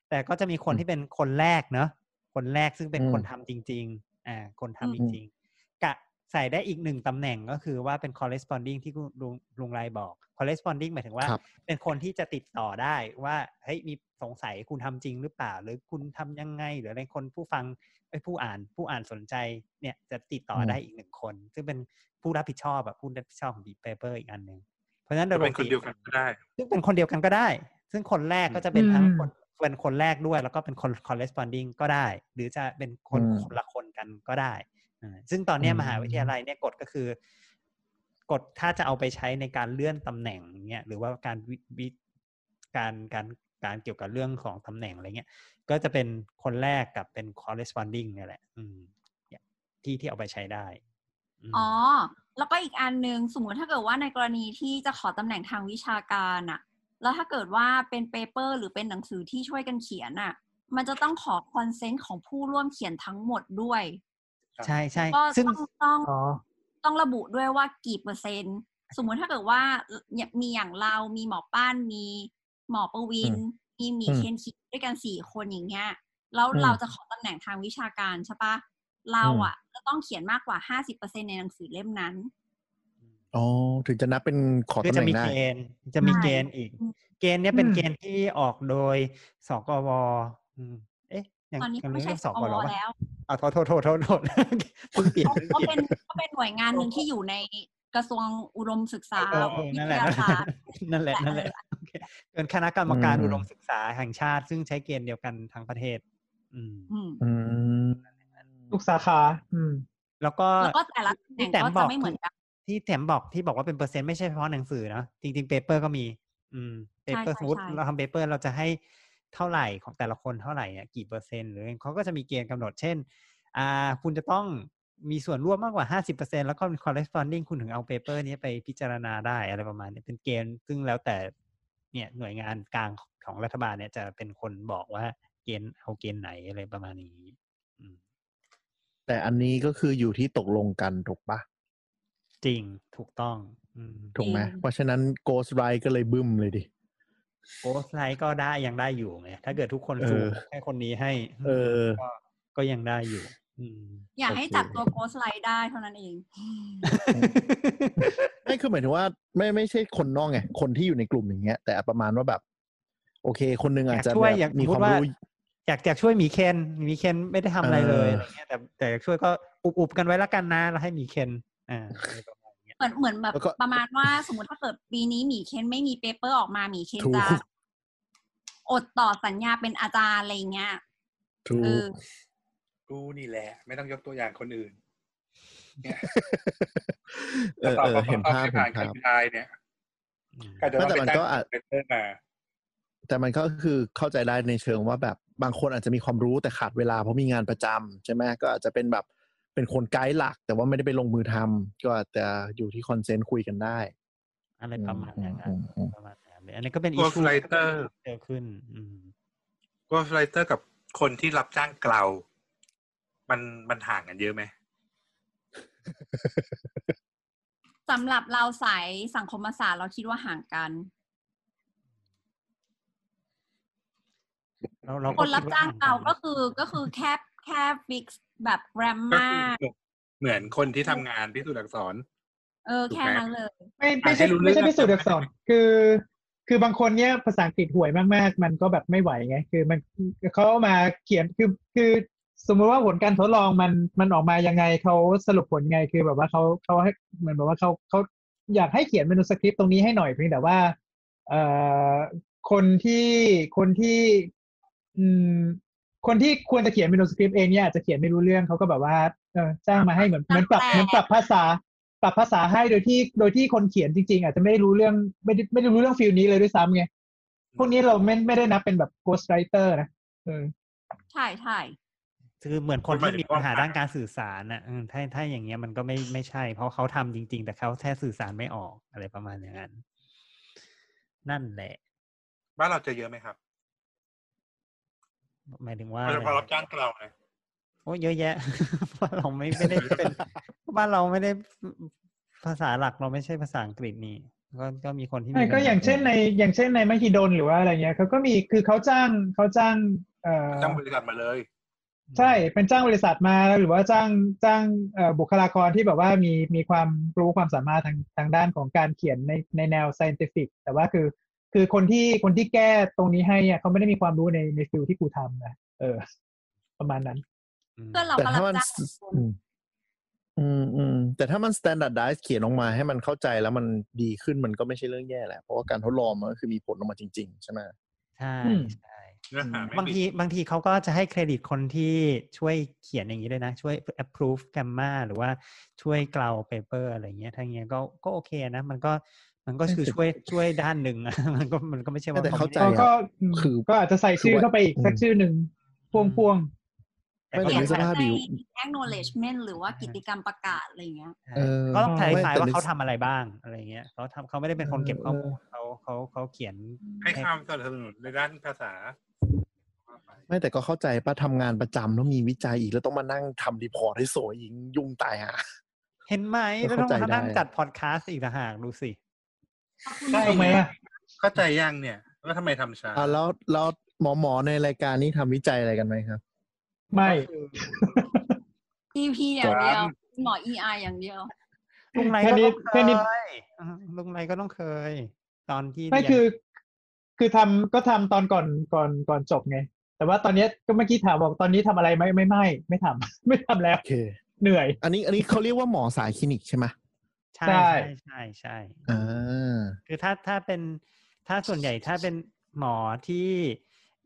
แต่ก็จะมีคนอืมที่เป็นคนแรกเนอะคนแรกซึ่งเป็นอืมคนทำจริง ๆอ่าคนทำอืมจริงๆกะ ใส่ได้อีกหนึ่งตำแหน่งก็คือว่าเป็น corresponding ที่คุณลุงลุงไรบอก corresponding หมายถึงว่าครับเป็นคนที่จะติดต่อได้ว่าเฮ้ยมีสงสัยคุณทำจริงหรือเปล่า หรือคุณทำยังไง หรืออะไรคนผู้ฟังไอ้ยผู้อ่านผู้อ่านสนใจเนี่ยจะติดต่อได้อีกหนึ่งคน ซึ่งเป็นผู้รับผิดชอบแบบผู้รับผิดชอบของ Beat Paper อีกอันหนึ่งเพราะฉะนั้นโดยปเป็นกคนติเดียวกันก็ได้ ซึ่งเป็นคนเดียวกันก็ได้ ซึ่งคนแรกก็จะเป็นทั้งอืมคนเป็นคนแรกด้วย แล้วก็เป็นคน corresponding ก็ได้ หรือจะเป็นคนอืมคนละคนกันก็ได้อ่า ซึ่งตอนเนี้ยอืมมหาวิทยาลัยเนี่ยกฎก็คือกฎถ้าจะเอาไปใช้ในการเลื่อนตำแหน่งเนี่ยหรือว่าการวิวิการการการเกี่ยวกับเรื่องของตำแหน่งอะไรเงี้ย ก็จะเป็นคนแรกกับเป็น corresponding เนี่ยแหละอืมเนี่ยที่ที่เอาไปใช้ได้มอ๋อ แล้วก็อีกอันหนึ่งสมมติถ้าเกิดว่าในกรณีที่จะขอตำแหน่งทางวิชาการอะแล้วถ้าเกิดว่าเป็น paper หรือเป็นหนังสือที่ช่วยกันเขียนอะมันจะต้องขอ consent ของผู้ร่วมเขียนทั้งหมดด้วย ใช่ใช่ก็ซึ่งต้องต้องอ๋อต้องระบุด้วยว่ากี่เปอร์เซ็นต์ สมมุติถ้าเกิดว่าเนี่ยมีอย่างเรามีหมอป้านมีหมอประวิน มีหมีอืมเคนคิดด้วยกันสี่คนอย่างเงี้ยแล้วอืมเราจะขอตำแหน่งทางวิชาการใช่ปะเราอะจะต้องเขียนมากกว่าห้าสิบเปอร์เซ็นในหนังสือเล่มนั้นอ๋อถึงจะนับเป็นขอคือตำแหจะน่งมีได้เกณฑ์จะมีใช่เกณฑ์อีก เกณฑ์เนี้ยเป็นอืมเกณฑ์ที่ออกโดยสกวอืมเอ๊ะยังตอนนี้ยังไม่ใช่เรียกสสกกววปะแล้ว อ่าโทษโทษโทษโทษโทษเพิ่งเปลี่ยนเขาเพิ่งเขาเปลี่เป็ยนนเขาเป็นหน่วยงานหนึ่งที่อยู่ในกระทรวงอุดมศึกษาเออเออวินั่นทแหละยาศาสตร์นั่นแหละนั่นแหละโอเคเป็นคณะกรรมการอืมอุดมศึกษาแห่งชาติ ซึ่งใช้เกณฑ์เดียวกันทั้งประเทศ อืมอืมอืมทุกสาขา อืม แล้วก็แล้วก็แต่ละตำแหน่ที่งแต้มก็บจะอกไม่เหมือนกันที่แต้มบอกที่บอกว่าเป็นเปอร์เซ็นต์ไม่ใช่เฉพาะหนังสือนะจริงๆเปเปอร์ก็มี อืม paper ใช่สมมติใช่เราทำ paper เราจะให้ เท่าไหร่ของแต่ละคนเท่าไหร่เนี่ยกี่เปอร์เซ็นต์หรือเขาก็จะมีเกณฑ์กำหนดเช่นอ่าคุณจะต้องมีส่วนร่วมมากกว่าห้าสิบเปอร์เซ็นแล้วก็เป็น corresponding คุณถึงเอา paper นี้ไปพิจารณาได้อะไรประมาณนี้เป็นเกณฑ์ซึ่งแล้วแต่เนี่ยหน่วยงานกลางของรัฐบาลเนี่ยจะเป็นคนบอกว่าเกณฑ์เอาเกณฑ์ไหนอะไรประมาณนี้อืมแต่อันนี้ก็คืออยู่ที่ตกลงกันถูกปะจริงถูกต้องอืมถูกไหมจริงเพราะฉะนั้น Ghost Ride ก็เลยบึ้มเลยดิ โกสไลท์ก็ได้ยังได้อยู่ไงถ้าเกิดทุกคนเออซูมให้คนนี้ให้ เออ ก็ก็ยังได้อยู่อืมอยากให้โอเคจับตัวโกสไลด์ได้เท่านั้นเอง ไม่คือหมายถึงว่า ไม่ไม่ใช่คนนอกไงคนที่อยู่ในกลุ่มอย่างเงี้ย แต่ประมาณว่าแบบ โอเค คนหนึงอาจจะช่วยแบบอย่างมีสมมุความติว่ารู้อยากอยากช่วยหมีเคนหมีเคนไม่ได้ทำอะไรเลยเออออะไรเงี้ยแต่แต่อยากช่วยก็อุบๆกันไว้แล้วกันนะ แล้วให้หมีเคนอ่าอะไรประ มาณเนี้ยเหมือนเหมือนแบบแล้วก็ ประมาณว่าสมมติถ้าเกิดปีนี้หมีเคนไม่มีเปเปอร์ออกมาหมีเคนถูก จะอดต่อสัญญาเป็นอาจารย์อะไรเงี้ยถูเอก อกูนี่แหละ ไม่ต้องยกตัวอย่างคนอื่นเนี่ยเออเออเห็นภาพไม่เห็ผ่านนภาพคันไดเนี่ยอืมก็จะไม่แต่ต้องไปมันจ้างก็อาจ เป็นเตอร์มา แต่มันก็คือเข้าใจได้ในเชิงว่าแบบบางคนอาจจะมีความรู้แต่ขาดเวลาเพราะมีงานประจำใช่ไหมก็อาจจะเป็นแบบ เป็นคนไกด์หลัก แต่ว่าไม่ได้ไปลงมือทำก็อาจจะอยู่ที่ consent คุยกันได้ อะไรประมาณอย่างนั้นอืมอืมประมาณนั้นเลยอันนี้ก็เป็น ghostwriterเจอขึ้นอืม ghostwriter กับคนที่รับจ้างเกลามันมันห่างกันเยอะไหมสำหรับเราสายสังคมศาสตร์เราคิดว่าห่างกันเราเราคก็นรับคิดว่จ้างเราห่ก็คือก็คือแค่แค่ฟิก แบบแกรมก็มาคือเหมือนคนที่ทำงานพิสูจน์อักษร เออแค่นั้นเลย ไม่ไม่ใช่อ่านให้รู้เรื่ไม่องใช่พิสูจน์ก่อัอนกษร คือ คือบางคนเนี่ยภาษาอังกฤษห่วยมากๆ มันก็แบบไม่ไหวไง คือมันเขาเอามาเขียนคือคือสมมติว่าผลการทดลองมันมันออกมายังไงเขาสรุปผลไงคือแบบว่าเขาเขาให้เหมือนแบบว่าเขาเขาอยากให้เขียนเมนูสคริปต์ตรงนี้ให้หน่อยเพียงแต่ว่าเอ่อคนที่คนที่อืม คนที่ควรจะเขียนเมนูสคริปต์เองเนี่ยอาจจะเขียนไม่รู้เรื่องเขาก็แบบว่าเออจ้างมาให้เหมือนเหมือนปรับแปลเหมือนปรับภาษา ปรับภาษาให้โดยที่โดยที่คนเขียนจริง ๆ อาจจะไม่ได้รู้เรื่องไม่ได้ไม่ได้รู้เรื่องฟิลนี้เลยด้วยซ้ำไงพวกนี้เราไม่ไม่ได้นับเป็นแบบ ghost writer นะเออใช่ใช่คือเหมือนคนหมายที่ถึงมีปัญหาว่าด้านการสื่อสารน่ะเออถ้าถ้าอย่างเงี้ยมันก็ไม่ไม่ใช่ เพราะเขาทำจริง ๆ แต่เขาแค่สื่อสารไม่ออกอะไรประมาณอย่างนั้น นั่นแหละ บ้านเราเจอเยอะไหมครับ หมายถึงว่าโดยเฉพาะรับจ้างเกลาไงโอ้เยอะแยะบ้านเราไม่ไม่ได้เป็นบ้านเราไม่ได้ภาษาหลักเราไม่ใช่ภาษาอังกฤษนี่ก็ก็มีคนที่มีใช่ก็ปัญหอย่างเช่นในอย่างเช่นในมหิดลหรือว่าอะไรเงี้ยเขาก็มีคือเขาจ้างเขาจ้างเอ่อจ้างบริษัทมาเลย ใช่เป็นจ้างบริษัทมาหรือว่าจ้างจ้างเอ่อบุคลากรที่แบบว่ามีมีความรู้ความสามารถทางทางด้านของการเขียนในในแนว scientific แต่ว่าคือ คือคนที่คนที่แก้ตรงนี้ให้อะเขาไม่ได้มีความรู้ในในฟิลที่กูทำนะเออ ประมาณนั้นเพื่อนเราแต่ก็รับถ้ามันจ้างคนอืมอืมอืมแต่ถ้ามัน standardize เขียนออกมาให้มันเข้าใจแล้วมันดีขึ้นมันก็ไม่ใช่เรื่องแย่แหละ เพราะว่าการทดลองมันก็คือมีผลออกมาจริง ๆ ใช่ไหมใช่อืมใช่เนื้อหาไม่บางทีบางทีเขาก็จะให้เครดิตคนที่ช่วยเขียนอย่างนี้ด้วยนะ ช่วย approve gamma หรือว่าช่วยเกลา paper อะไรเงี้ยถ้าอย่างเงี้ยก็ก็โอเคนะ มันก็ มันก็คือช่วยช่วยด้านหนึ่งอะมันก็มันก็ไม่ใช่ว่าแต่เข้าใจก็อะก็อืมคือก็อาจจะใส่ชื่อเข้าไปอีกสักอืมชื่อหนึ่งพ่วงพ่วงแต่ไม่ก็แต่ต้องนึกสภาพดิใน acknowledgement หรือว่ากิจกรรมประกาศอะไรอย่างเงี้ยเออก็ต้องอ๋อคลายไม่ไฟแต่ว่านึกเขาทำอะไรบ้างอะไรเงี้ยเขาทำเขาไม่ได้เป็นคนเก็บข้อมูลเขาเขาเขาเขียนให้คำสนับสนุนในด้านภาษา ไม่แต่ก็เข้าใจป้าทำงานประจำแล้วมีวิจัยอีกแล้วต้องมานั่งทำรีพอร์ตให้สวยอีกยุ่งตายหาเห็นไหมก็ก็ต้องเข้าใจมานั่งได้จัดพอดแคสต์อีกต่างหากดูสิ ใช่ทำไมอะเข้าใจยังเนี่ยว่าทำไมทำช้าอ่าแล้วแล้วหมอหมอในรายการนี้ทำวิจัยอะไรกันไหมครับ ไม่ EP อย่างเดียวหมอ EI อย่างเดียวลุงไรแค่ก็นี้ต้องเคแค่นี้ยอ่าลุงไรก็ต้องเคย ตอนที่ไม่เรียนคือ คือทำก็ทำตอนก่อนก่อนก่อนจบไง แต่ว่าตอนเนี้ยก็เมื่อกี้ถามบอกตอนนี้ทำอะไรไหมไม่ไม่ไม่ทำไม่ทำแล้วโอเคเหนื่อย อันนี้อันนี้เขาเรียกว่าหมอสายคลินิกใช่ไหม ใช่ใช่ใช่ใช่ใช่อ่าคือถ้าถ้าเป็นถ้าส่วนใหญ่ถ้าเป็นหมอที่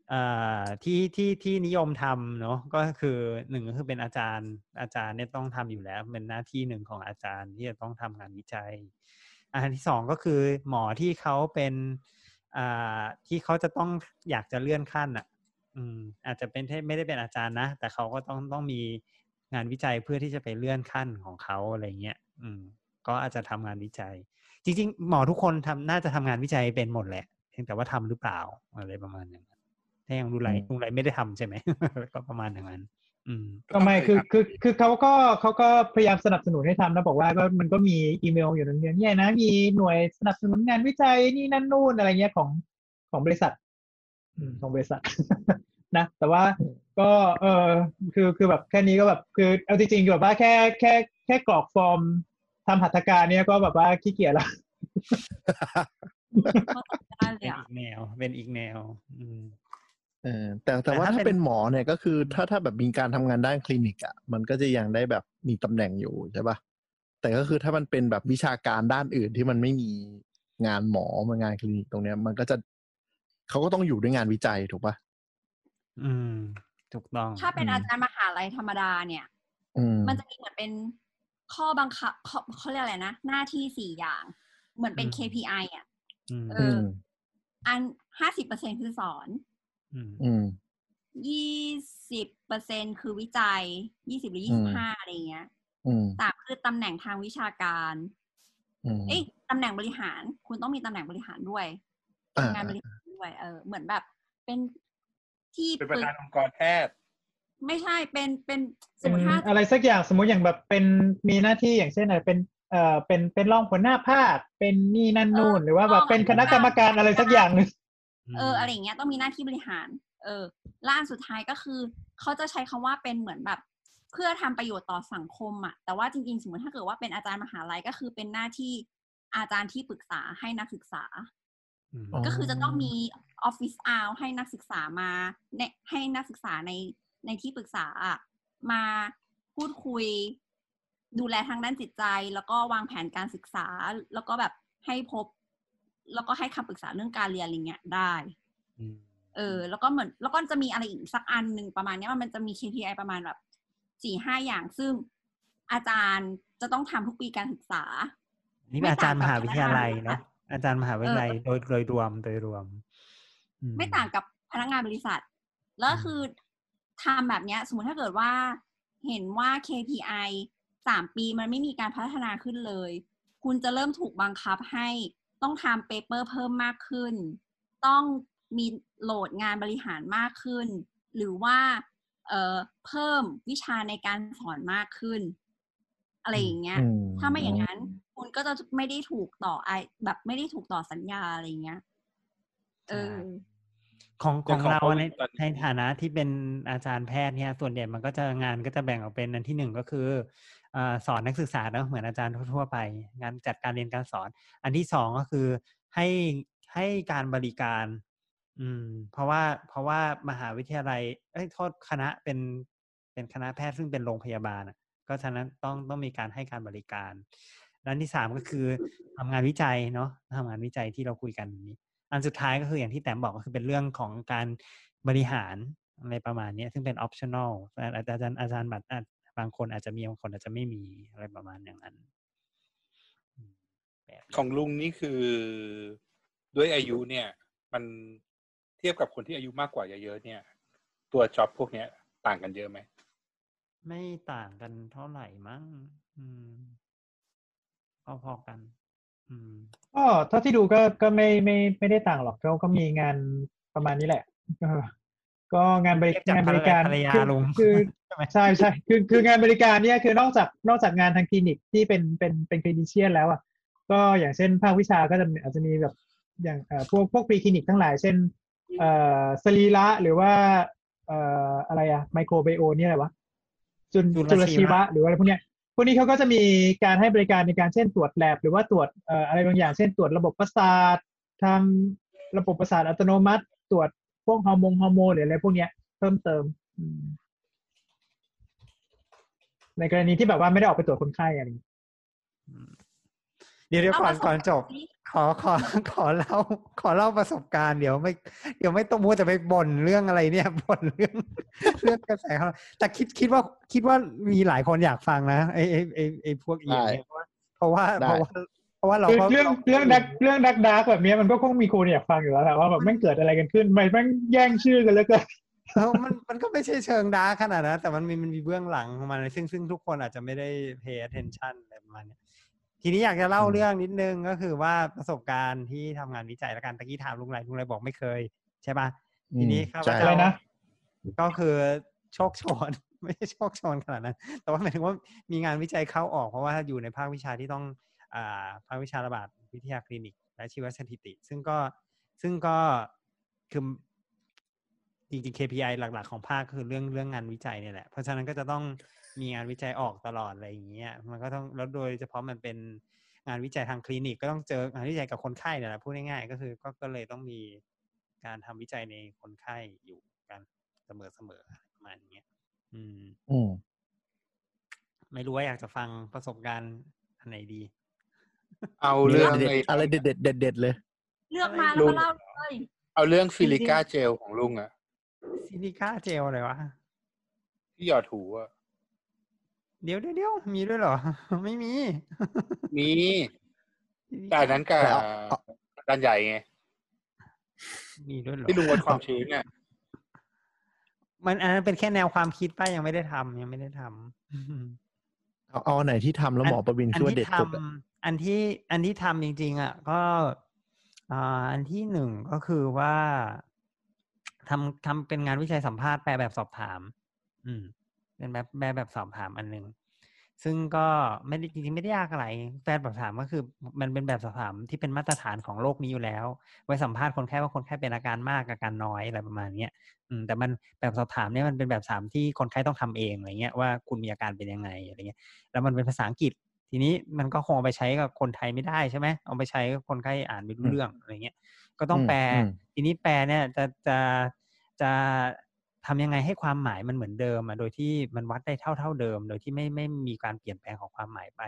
เอ่อที่ที่ที่นิยมทำเนาะก็คือหนึ่งก็คือเป็นอาจารย์อาจารย์เนี่ยต้องทำอยู่แล้ว เป็นหน้าที่หนึ่งของอาจารย์ที่จะต้องทำงานวิจัย อันที่สองก็คือหมอที่เขาเป็นอ่าที่เขาจะต้องอยากจะเลื่อนขั้นอะ อืม อาจจะเป็นไม่ได้เป็นอาจารย์นะแต่เขาก็ต้องต้องมีงานวิจัยเพื่อที่จะไปเลื่อนขั้นของเขาอะไรเงี้ย อืม ก็อาจจะทำงานวิจัย จริง ๆ หมอทุกคนทำน่าจะทำงานวิจัยเป็นหมดแหละเพียงแต่ว่าทำหรือเปล่าอะไรประมาณอย่างนั้นถ้ายังลุงไรอืมลุงไรไม่ได้ทำใช่ไหมก็ประมาณอย่างนั้นอืมก็ไม่คือคือคือเขาก็เขาก็พยายามสนับสนุนให้ทำนะบอกว่าก็มันก็มีอีเมลอยู่ตรงนี้เนี่ยนะ มีหน่วยสนับสนุนงานวิจัยนี่นั่นนู่นอะไรเงี้ยของของบริษัทอืมของบริษัทนะแต่ว่าก็เออคือคือแบบแค่นี้ก็แบบคือเอาจริงๆแบบว่าแค่แค่แค่กรอกฟอร์ม ทำหัตถการเนี่ยก็แบบว่าขี้เกียจแล้วได้เลเป็ยนอะอีกแนว เป็นอีกแนว อืมเออแต่แต่แต่ว่าถ้าถ้าเป็เป็นนหมอเนี่ยก็คือถ้าถ้าแบบมีการทำงานด้านคลินิกอะมันก็จะยังได้แบบมีตำแหน่งอยู่ใช่ปะแต่ก็คือถ้ามันเป็นแบบวิชาการด้านอื่นที่มันไม่มีงานหมอมางานคลินิกตรงเนี้ย มันก็จะเขาก็ต้องอยู่ด้วยงานวิจัยถูกปะอืม ถูกต้อง ถ้าเป็นอืมอาจารย์มหาลัยธรรมดาเนี่ยอืมมันจะมีเหมือนเป็น ข้อบังคับเขาเขาเรียกอะไรนะ หน้าที่สี่อย่าง เหมือนเป็นอืม KPI อะอืมเออือมอันห้าสิบเปอร์เซ็นคือสอนอืมอืมยี่สิบเปอร์เซ็นคือวิจัยยี่สิบหรือยี่สิบห้าอะไรเงี้ยอืมสามคือตำแหน่งทางวิชาการอืมเอ้ยตำแหน่งบริหาร คุณต้องมีตำแหน่งบริหารด้วยอ่าทำงานบริหารด้วย เออ เหมือนแบบเป็นที่เป็นประธานปรึกองค์กรแพทย์ ไม่ใช่เป็นเป็นสเป็มนมติถ้าอะไรสักอย่างสมมุติอย่างแบบเป็นมีหน้าที่อย่างเช่นอะไรเป็นเอ่อเป็นเป็นรองหัวหน้าภาคเป็นนี่นั่นนู่นหรือว่าแบบเป็นคณะกรรมการอะไรสักอย่างหนึ่งเอออะไรอย่างเงี้ยต้องมีหน้าที่บริหาร เออล่านสุดท้ายก็คือเขาจะใช้คำว่าเป็นเหมือนแบบ เพื่อทำประโยชน์ต่อสังคมอะแต่ว่าจริงๆ สมมติถ้าเกิดว่าเป็นอาจารย์มหาลัยก็คือเป็นหน้าที่อาจารย์ที่ปรึกษาให้นักศึกษาอืมอ๋อก็คือจะต้องมีออฟฟิศอาให้นักศึกษามาในให้นักศึกษาใน ในที่ปรึกษาอะมาพูดคุย ดูแลทางด้านจิตใจ แล้วก็วางแผนการศึกษา แล้วก็แบบให้พบ แล้วก็ให้คำปรึกษาเรื่องการเรียนอะไรเงี้ยได้อืมเออ แล้วก็เหมือนแล้วก็จะมีอะไรอีกสักอันหนึ่งประมาณเนี้ยมันจะมี KPI ประมาณแบบสี่ห้าอย่างซึ่งอาจารย์จะต้องทำทุกปีการศึกษา นี่เป็นอาจารย์มหาวิทยาลัยไม่ต่างกับเนาะอาจารย์มหาวิทยาลัยโดยโดยรวมโดยรวมอืไม่ต่างกับพนักงานบริษัท แล้วอืมคือ ทำแบบเนี้ย สมมติถ้าเกิดว่าเห็นว่า KPI สามปีมันไม่มีการพัฒนาขึ้นเลย คุณจะเริ่มถูกบังคับให้ต้องทำเปเปอร์เพิ่มมากขึ้น ต้องมีโหลดงานบริหารมากขึ้น หรือว่าเอ่อเพิ่มวิชาในการสอนมากขึ้น อะไรอย่างเงี้ยอืมถ้าไม่อย่างนั้น คุณก็จะไม่ได้ถูกต่อไอแบบไม่ได้ถูกต่อสัญญาอะไรอย่างเงี้ย เออ ของอย่ของของเราโควิดในตอนนี้ในฐานะที่เป็นอาจารย์แพทย์เนี่ยส่วนใหญ่มันก็จะงานก็จะแบ่งออกเป็นอันที่หนึ่งก็คือเอ่อสอนนักศึกษาเนอะเหมือนอาจารย์ทั่วๆไป งานจัดการเรียนการสอน อันที่สองก็คือให้ให้การบริการ อืม เพราะว่าเพราะว่ามหาวิทยาลัยเอ้ยโทษคณะเป็นเป็นคณะแพทย์ซึ่งเป็นโรงพยาบาลอะก็ฉะนั้นต้องต้องมีการให้การบริการและอันที่สามก็คือทำงานวิจัยเนาะทำงานวิจัยที่เราคุยกันนี้ อันสุดท้ายก็คืออย่างที่แต้มบอกก็คือเป็นเรื่องของการบริหารอะไรประมาณเนี้ยซึ่งเป็น optional อาจารย์อาจารย์บัตรอาจบางคนอาจจะมีบางคนอาจจะไม่มีอะไรประมาณอย่างนั้นอืมแบบนี้ของลุงนี่คือด้วยอายุเนี่ย มันเทียบกับคนที่อายุมากกว่าเยอะๆเนี่ย ตัวจ็อบพวกเนี้ยต่างกันเยอะไหม ไม่ต่างกันเท่าไหร่มั้งอืมพอๆกันอืม ก็เท่าที่ดูก็ก็ไม่ไม่ไม่ได้ต่างหรอกก็ก็มีงานประมาณนี้แหละเออก็งานบริเทียบจากงานบริการภรรยาคือลุงคือใช่ไหมใช่ใช่คือคืองานบริการเนี่ยคือนอกจากนอกจากงานทางคลินิกที่เป็นเป็นเป็นคลินิเชียนแล้วอะก็อย่างเช่นภาควิชาก็จะอาจจะมีแบบอย่างเอ่อพวกพวกปรีคลินิกทั้งหลาย เช่นเอ่อสรีระหรือว่าเอ่ออะไรอะไมโครไบโอเนี่ยอะไรวะจุลจุลจุลชีชีวะวะ หรืออะไรพวกเนี้ยพ วกนี้เขาก็จะมีการให้บริการในการเช่นตรวจแลบหรือว่าตรวจเอ่ออะไรบางอย่าง เช่นตรวจระบบประสาททางระบบประสาทอัตโนมัติ ตรวจพวกฮอร์โมนฮอร์โมนหรืออะไรพวกเนี้ยเพิ่มเติมอืมในกรณีที่แบบว่าไม่ได้ออกไปตรวจคนไข้อะไรอย่างเงี้ยเดี๋ยวเดี๋ยวเอาก่อนประสบก่อนจบการณ์สิ ขอขอขอเล่าขอเล่าประสบการณ์เดี๋ยวไม่เดี๋ยวไม่ต้องมัวแต่ไปบ่นเรื่องอะไรเนี่ยบ่นเรื่องเรื่องกระแสเขาแต่คิดคิดว่าคิดว่ามีหลายคนอยากฟังนะไอ้ไอ้ไอ้ไอ้พวกอีกเนี่ยเพราะว่าได้เพราะว่าเพราะว่าเราคือก็เรื่องเรื่องดักเรื่องดักดักแบบเนี้ยมันก็คงมีคนอยากฟังอยู่แล้วแหละว่าแบบแม่งเกิดอะไรกันขึ้นทำไมแม่งแย่งชื่อกันแล้วกันเออมันมันก็ไม่ใช่เชิงดาร์กขนาดนั้นแต่มันมีมันมีเบื้องหลังของมันซึ่งซึ่งทุกคนอาจจะไม่ได้ pay attention อะไรประมาณเนี้ย ทีนี้อยากจะเล่าอืมเรื่องนิดนึงก็คือว่าประสบการณ์ที่ทำงานวิจัยแล้วกันตะกี้ถามลุงไรลุงไรบอกไม่เคย ใช่ปะทีนี้ข้าพใช่เจ้าอะไรนะก็คือโชคโชนไม่ใช่โชคโชนขนาดนั้น แต่ว่าหมายถึงว่ามีงานวิจัยเข้าออกเพราะว่าอยู่ในภาควิชาที่ต้องอ่าภาควิชาระบาดวิทยาคลินิก และชีวสถิติ ซึ่งก็ซึ่งก็คือจริงๆ KPI หลัก ๆ ของภาคคือเรื่องเรื่องงานวิจัยเนี่ยแหละ เพราะฉะนั้นก็จะต้อง มีงานวิจัยออกตลอดอะไรอย่างเงี้ยมันก็ต้องแล้วโดยเฉพาะมันเป็นงานวิจัยทางคลินิกก็ต้องเจองานวิจัยกับคนไข้เนี่ยแหละพูดง่ายๆก็คือก็ก็เลยต้องมีการทำวิจัยในคนไข้อยู่กันเสมอๆอะไรประมาณเนี้ยอืมอืมไม่รู้ว่าอยากจะฟังประสบการณ์อันไหนดี เอาเรื่องเด็ดไอ้ๆอะไรเด็ดเด็ดเด็ดเด็ดๆเลย เลือกมาแล้วก็เล่าเลยเอาเรื่อง silica gel ของลุงอะ silica gel อะไรวะที่หยอดหูอะ เดี๋ยวเดี๋ยวเดี๋ยวมีด้วยเหรอ ไม่มี มีแต่อันนั้นกับแต่เอาเอาด้านใหญ่ไง มีด้วยเหรอที่ลุงวัดความชื้นเนี่ยมันอันนั้นเป็นแค่แนวความคิดป้ายังไม่ได้ทำยังไม่ได้ทำเอาเอาอันไหนที่ทำแล้วหมอประวินคิดว่าเด็ดสุดอะทำอันที่อันที่ทำจริง ๆ อะ ก็อ่าอันที่หนึ่งก็คือว่าทำทำเป็นงานวิจัยสัมภาษณ์แปลแบบสอบถาม อืม เป็นแบบแบบแบบสอบถามอันหนึ่งซึ่งก็ไม่ได้จริงๆไม่ได้ยากอะไรแบบสอบถามก็คือ มันเป็นแบบสอบถามที่เป็นมาตรฐานของโลกนี้อยู่แล้ว ไว้สัมภาษณ์คนไข้ว่าคนไข้เป็นอาการมากอาการน้อยอะไรประมาณเนี้ยอืมแต่มันแบบสอบถามเนี่ยมันเป็นแบบสามที่คนไข้ต้องทำเองอะไรเงี้ยว่าคุณมีอาการเป็นยังไงอะไรเงี้ยแล้วมันเป็นภาษาอังกฤษ ทีนี้มันก็คงเอาไปใช้กับคนไทยไม่ได้ใช่ไหมเอาไปใช้กับคนไข้อ่านไม่รู้อืมเรื่องอะไรเงี้ย ก็ต้องอืมแปลอืมทีนี้แปลเนี่ยจะจะจะ ทำยังไงให้ความหมายมันเหมือนเดิมอะโดยที่มันวัดได้เท่าเท่าเดิม โดยที่ไม่ไม่มีการเปลี่ยนแปลงของความหมายไป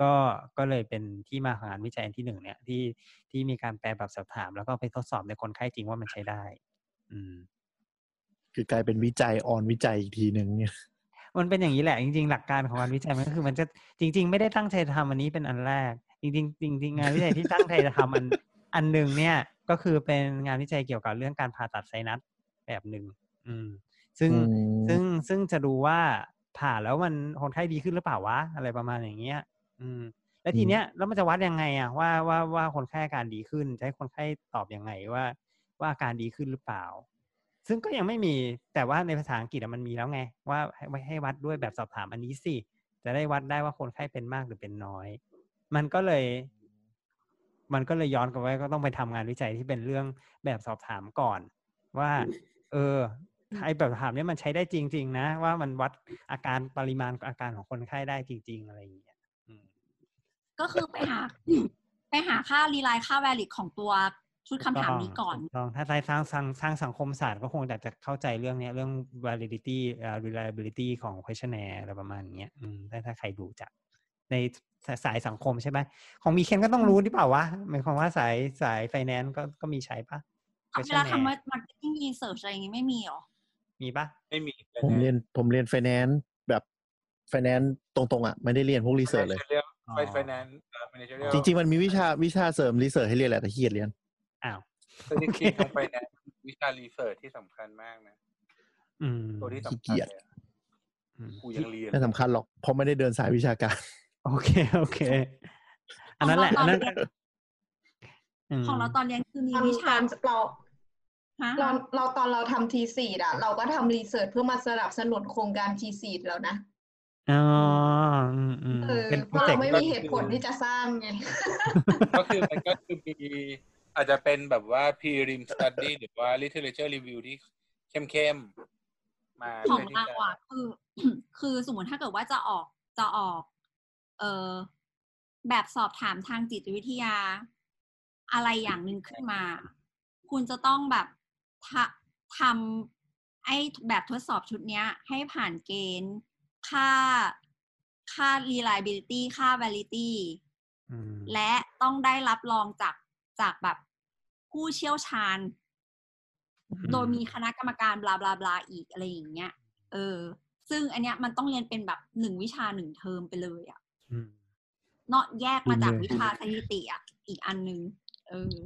ก็ก็เลยเป็นที่มาของงานวิจัยอันที่หนึ่งเนี่ยที่ที่มีการแปลแบบสอบถาม แล้วก็ไปทดสอบในคนไข้จริงว่ามันใช้ได้ อืม คือกลายเป็นวิจัยออนวิจัยอีกทีหนึ่งเนี่ยมันเป็นอย่างนี้แหละจริงๆ หลักการของงานวิจัยมันก็คือมันจะจริง ๆ ไม่ได้ตั้งใจจะทำอันนี้เป็นอันแรก จริงๆจริงๆงานวิจัยที่ตั้งใจจะทำอันอันหนึ่งเนี่ย ก็คือเป็นงานวิจัยเกี่ยวกับเรื่องการผ่าตัดไซนัสแบบหนึ่ง อืม ซึ่งอืมซึ่งซึ่งจะดูว่าผ่าแล้วมันคนไข้ดีขึ้นหรือเปล่าวะอะไรประมาณอย่างเงี้ย อืม แล้วทีเนี้ยแล้วมันจะวัดยังไงอะว่าว่าว่าคนไข้อาการดีขึ้นจะให้คนไข้ตอบยังไงว่า ว่าอาการดีขึ้นหรือเปล่า ซึ่งก็ยังไม่มีแต่ว่าในภาษาอังกฤษอะมันมีแล้วไง ว่าให้ให้วัดด้วยแบบสอบถามอันนี้สิจะได้วัดได้ว่าคนไข้เป็นมากหรือเป็นน้อย มันก็เลย มันก็เลยย้อนกลับไปก็ต้องไปทำงานวิจัยที่เป็นเรื่องแบบสอบถามก่อน ว่า เออ ไอแบบถามเนี้ยมันใช้ได้จริง ๆ นะ ว่ามันวัดอาการปริมาณอาการของคนไข้ได้จริง ๆ อะไรอย่างเงี้ยอืมก็คือไปหา ไปหาค่ารีไลน์ค่า valid ของตัวชุดคำถามนี้ก่อนถูลองถ้าใช้ทางทางทางสังคมศาสตร์ก็คงจะจะเข้าใจเรื่องเนี้ยเรื่อง validity อ่า reliability ของ questionnaire อะไรประมาณเนี้ยอืมถ้าถ้าใครดูจากในสายสังคมใช่ไหมของมีเคนก็ต้องรู้หรือเปล่าวะหมายความว่าสายสาย finance ก็ก็มีใช้ปะเวลาทำ marketing research อะไรอย่างงี้ไม่มีหรอ มีปะไม่มีผมเรียนผมเรียนฟแนนซ์แบบไฟแนนซ์ตรงๆอะไม่ได้เรียนพวก research เลยไป finance finance จริงๆ มันมีวิชาวิชาเสริม research ให้เรียนแหละแต่ขี้เกียจเรียนอ้าวแต่จริงๆตรงไฟแนนซ์วิชา research ที่สำคัญมากนะอืมตัวที่ขี้สำคัญเกียจเลยอะอืมกูยังเรียนไม่สำคัญหรอกเพราะไม่ได้เดินสายวิชาการ โอเคโอเค อันนั้นแหละอันนั้นก็มของเราตอนเรียนคือมีตอนวิชาเรา ฮะเราเราตอนเราทำทีสีอะ เราก็ทำรีเสิร์ชเพื่อมาสนับสนุนโครงการทีสีแล้วนะอ๋ออืมอืมเออเป็นเพโปรราะเจกเราต์ไม่มีเหตุผลที่จะสร้างไง ก็คือมันก็คือมีอาจจะเป็นแบบว่า prelim study หรือว่า literature review ที่เข้มๆมาของเพื่อที่เราจะอะคือ คือสมมติถ้าเกิดว่าจะออกจะออก เออแบบสอบถามทางจิตวิทยา อะไรอย่างหนึ่งขึ้นมา คุณจะต้องแบบ ทะทำไอ้แบบทดสอบชุดเนี้ย ให้ผ่านเกณฑ์ค่าค่า reliability ค่า validity อืมและต้องได้รับรองจากจากแบบผู้เชี่ยวชาญ โดยมีคณะกรรมการบลาบลาบลาอีกอะไรอย่างเงี้ย เออ ซึ่งอันเนี้ยมันต้องเรียนเป็นแบบหนึ่งวิชาหนึ่งเทอมไปเลยอะอืมเนาะแยกมาจากจริงเลยวิชาสถิติอะอีกอันหนึง เออเอ้ย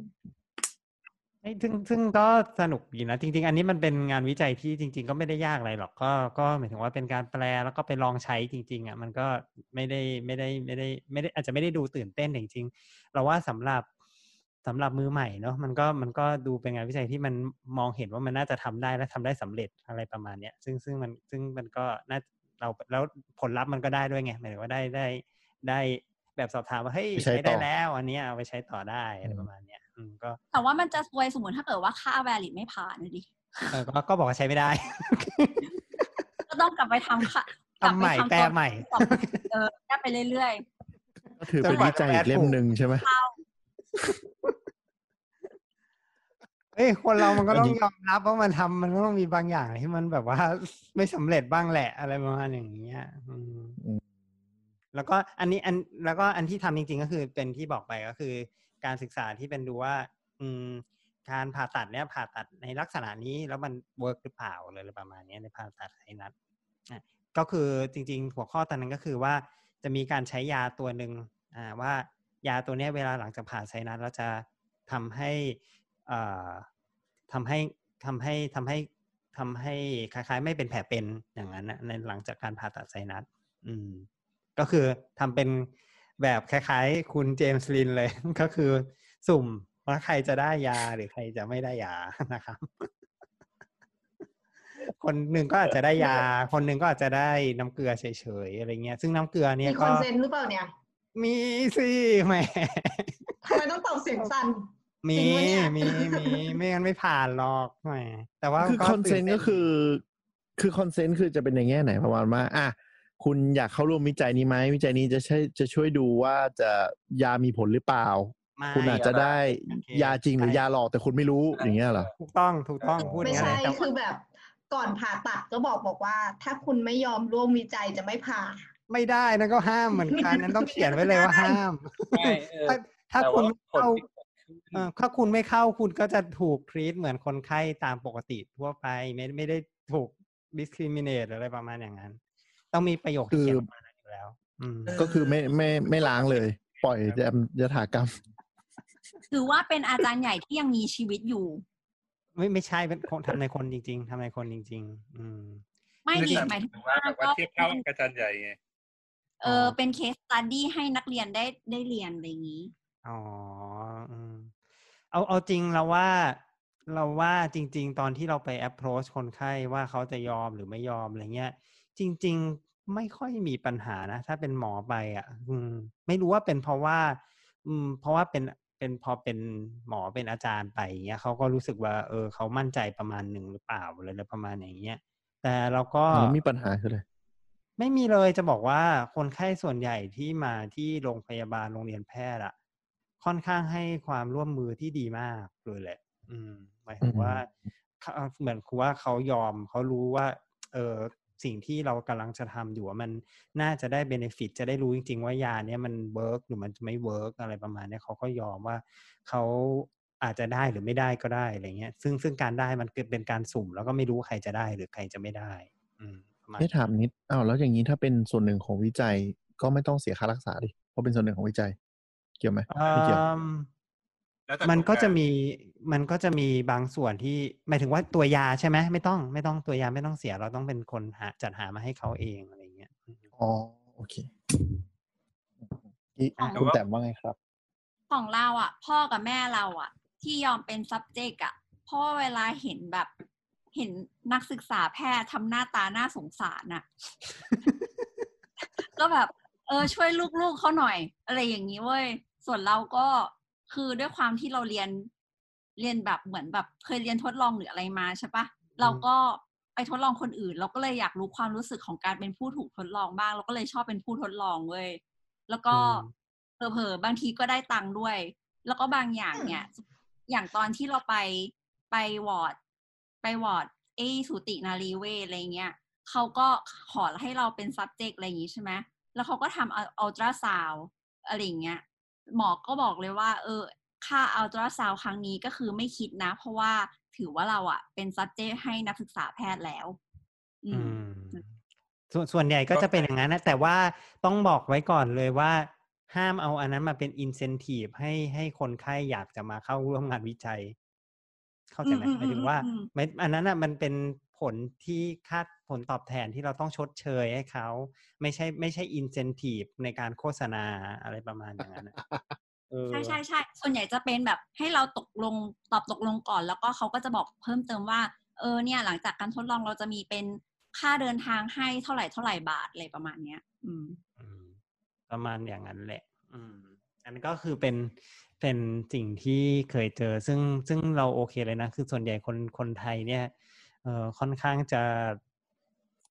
ซึ่งซึ่งก็สนุกดีนะ จริง ๆ อันนี้มันเป็นงานวิจัยที่จริง ๆ ก็ไม่ได้ยากอะไรหรอกก็ก็หมายถึงว่าเป็นการแปลแล้วก็ไปลองใช้จริง ๆอะมันก็ไม่ได้ไม่ได้ไม่ได้ไม่ได้อาจจะไม่ได้ดูตื่นเต้นแต่จริงๆเราว่าสำหรับสำหรับมือใหม่เนาะมันก็มันก็ดูเป็นงานวิจัยที่มันมองเห็นว่ามันน่าจะทำได้และทำได้สำเร็จอะไรประมาณเนี้ยซึ่งซึ่งมันซึ่งมันก็น่าเราแล้วผลลัพธ์มันก็ได้ด้วยไงหมายถึงว่าได้ได้ได้แบบสอบถามว่าเฮ้ยไปใช้ใช้ได้ต่อแล้ว อันเนี้ยเอาไปใช้ต่อได้อะไรประมาณเนี้ยอืม ก็แต่ว่ามันจะซวยสมมติถ้าเกิดว่าค่า valid ไม่ผ่านนะดิเออก็ก็บอกว่าใช้ไม่ได้ ก็ต้องกลับไปทำค่ะกลับทำไปใหม่ทำแปลตัวใหม่สอบเออแก้ไปเรื่อยก็ถือเป็นวิจัยอีกเล่มหนึ่งใช่ไหมๆเข้าเอ้ยคนเรามันก็อันต้องนี้ยอมรับว่ามันทำมันก็ต้องมีบางอย่างที่มันแบบว่าไม่สำเร็จบ้างแหละอะไรประมาณอย่างเงี้ยอืมอืมแล้วก็อันนี้อันแล้วก็อันที่ทำจริง ๆ ก็คือเป็นที่บอกไปก็คือ การศึกษาที่เป็นดูว่า อืมการผ่าตัดเนี้ยผ่าตัดในลักษณะนี้แล้วมันเวิร์กหรือเปล่าอะไรประมาณนี้ในผ่าตัดไอ้นัดก็คือจริง ๆ หัวข้อตอนนั้นก็คือว่าจะมีการใช้ยาตัวหนึ่งอ่าว่ายาตัวเนี้ยเวลาหลังจากผ่าไซนัสแล้วจะทำให้เอ่อทำให้ทำให้ทำให้ทำให้คล้ายๆ ไม่เป็นแผลเป็นอย่างนั้นนะในหลังจากการผ่าตัดไซนัสอืมก็คือทำเป็น แบบคล้ายๆ คุณเจมส์ลินเลย ก็คือสุ่มว่าใครจะได้ยาหรือใครจะไม่ได้ยานะครับ คนหนึ่งก็อาจจะได้ยา คนหนึ่งก็อาจจะได้น้ำเกลือเฉยๆอะไรเงี้ย ซึ่งน้ำเกลือเนี่ยก็มี consentหรือเปล่าเนี่ย มีสิแหมทำไมต้องตอบเสียงสั่นมีจริงปะเนี่ยมีมีไม่งั้นไม่ผ่านหรอกแหมแต่ว่าคือ consentก็คือ คือ consent คือจะเป็นในแง่ไหนประมาณว่าอะ คุณอยากเข้าร่วมวิจัยนี้ไหมวิจัยนี้จะใช่จะช่วยดูว่าจะยามีผลหรือเปล่าไม่คุณอาจจะได้โอเคยาจริงหรือยาหลอกแต่คุณไม่รู้อย่างเงี้ยเหรอถูกต้องถูกต้องพูดอไม่ย่างนั้นใช่เลยแต่คือแบบก่อนผ่าตัดก็บอกบอกว่า ถ้าคุณไม่ยอมร่วมวิจัยจะไม่ผ่า ไม่ได้นั่นก็ห้ามเหมือนกันนั้นต้องเขียนไว้เลยว่าห้ามไม่เออถ้าถ้าแต่คุณว่าไม่เข้าผลที่เกิดขึ้นเอ่อถ้าคุณไม่เข้าคุณก็จะถูกทรีตเหมือนคนไข้ตามปกติทั่วไป ไม่ไม่ได้ถูก discriminate หรืออะไรประมาณอย่างนั้น ต้องมีประโยคที่เขียนออกมานั้นอยู่แล้วอืมก็คือไม่ไม่ไม่ล้างเลย ปล่อยยยถากรรมถือว่าเป็นอาจารย์ใหญ่ที่ยังมีชีวิตอยู่ ไม่ไม่ใช่เป็นคนทำในคนจริง ๆทำในคนจริง ๆ อืม ไม่ดีแต่หมายถึงว่าว่าแบบว่าก็เทียบเท่ากับอาจารย์ใหญ่ไงเออเป็นเคสตัดดี้ให้นักเรียนได้ได้เรียนอะไรอย่างนี้อ๋ออืมเอาเอาจริงเราว่าเราว่าจริง ๆ ตอนที่เราไป approach คนไข้ว่าเขาจะยอมหรือไม่ยอมอะไรเงี้ย จริง ๆไม่ค่อยมีปัญหานะ ถ้าเป็นหมอไปอะอืมไม่รู้ว่าเป็นเพราะว่า อืม เพราะว่าเป็นเป็นพอเป็นหมอเป็นอาจารย์ไปอย่างเงี้ยเขาก็รู้สึกว่า เออเขามั่นใจประมาณหนึ่งหรือเปล่าอะไรประมาณอย่างเงี้ย แต่เราก็อ๋อมีปัญหาคืออะไรไม่มีเลยจะบอกว่าคนไข้ส่วนใหญ่ที่มาที่โรงพยาบาลโรงเรียนแพทย์อะค่อนข้างให้ความร่วมมือที่ดีมากเลยแหละ อืมหมายถึงว่าเขาเหมือนคือว่าเขายอมเขารู้ว่า เออ สิ่งที่เรากำลังจะทำอยู่ว่ามันน่าจะได้ benefit จะได้รู้จริง ๆ ว่ายาเนี้ยมัน work หรือมันจะไม่ work อะไรประมาณเนี้ยเขาก็ยอมว่าเขาอาจจะได้หรือไม่ได้ก็ได้อะไรเงี้ย ซึ่งซึ่งการได้มันเกิดเป็นการสุ่ม แล้วก็ไม่รู้ใครจะได้หรือใครจะไม่ได้ อืมประมาณให้ถามนิดอ้าวแล้วอย่างนี้ถ้าเป็นส่วนหนึ่งของวิจัยก็ไม่ต้องเสียค่ารักษาดิเพราะเป็นส่วนหนึ่งของวิจัย เกี่ยวไหมไม่เกี่ยวอื มแล้วแต่มันก็โครงจะการมีมันก็จะมีบางส่วนที่หมายถึงว่าตัวยาใช่ไหมไม่ต้องไม่ต้องตัวยาไม่ต้องเสีย เราต้องเป็นคนหาจัดหามาให้เขาเองอะไรเงี้ยอ๋อโอเคอีของคุณแต้มว่าไงครับ ของเราอะ พ่อกับแม่เราอะ ที่ยอมเป็น subject อะเพราะว่าเวลาเห็นแบบเห็นนักศึกษาแพทย์ทำหน้าตาน่าสงสารน่ะ ก็แบบ เออช่วยลูกๆเขาหน่อย อะไรอย่างนี้เว้ย ส่วนเราก็ คือด้วยความที่เราเรียนเรียนแบบเหมือนแบบเคยเรียนทดลองหรืออะไรมาใช่ปะเราก็ไปทดลองคนอื่น เราก็เลยอยากรู้ความรู้สึกของการเป็นผู้ถูกทดลองบ้าง เราก็เลยชอบเป็นผู้ทดลองเว้ยแล้วก็อืมเผลอๆบางทีก็ได้ตังค์ด้วย แล้วก็บางอย่างเนี่ย อย่างตอนที่เราไปไปวอร์ดไปวอร์ดเอสูตินารีเวชอะไรเงี้ยเขาก็ขอให้เราเป็น subject อะไรอย่างงี้ใช่ไหมแล้วเขาก็ทำอัลตราซาวอะไรอย่างเงี้ย หมอก็บอกเลยว่า เออ ค่าอัลตราซาวครั้งนี้ก็คือไม่คิดนะ เพราะว่าถือว่าเราอะเป็น subject ให้นักศึกษาแพทย์แล้ว อื อื ม มส่วนส่วนใหญ่ก็จะเป็นอย่างนั้นนะแต่ว่าต้องบอกไว้ก่อนเลยว่า ห้ามเอาอันนั้นมาเป็นอินเซนティブให้ให้คนไข้อยากจะมาเข้าร่วมงานวิจัย เข้าใจไหม อืม หมายถึงว่า อืมอืม ไม่อันนั้นอ่ะมันเป็น ผลที่คาดผลตอบแทนที่เราต้องชดเชยให้เขา ไม่ใช่ไม่ใช่อินเซนティブในการโฆษณาอะไรประมาณอย่างนั้นอะเออ ใช่ใช่ใช่ ส่วนใหญ่จะเป็นแบบให้เราตกลงตอบตกลงก่อน แล้วก็เขาก็จะบอกเพิ่มเติมว่า เออเนี่ย หลังจากการทดลองเราจะมีเป็นค่าเดินทางให้เท่าไหร่เท่าไหร่บาทอะไรประมาณเนี้ย อืม อืมประมาณอย่างนั้นแหละ อืม อันนั้นก็คือเป็นเป็นสิ่งที่เคยเจอ ซึ่งซึ่งเราโอเคเลยนะ คือส่วนใหญ่คนคนไทยเนี่ย เอ่อค่อนข้างจะ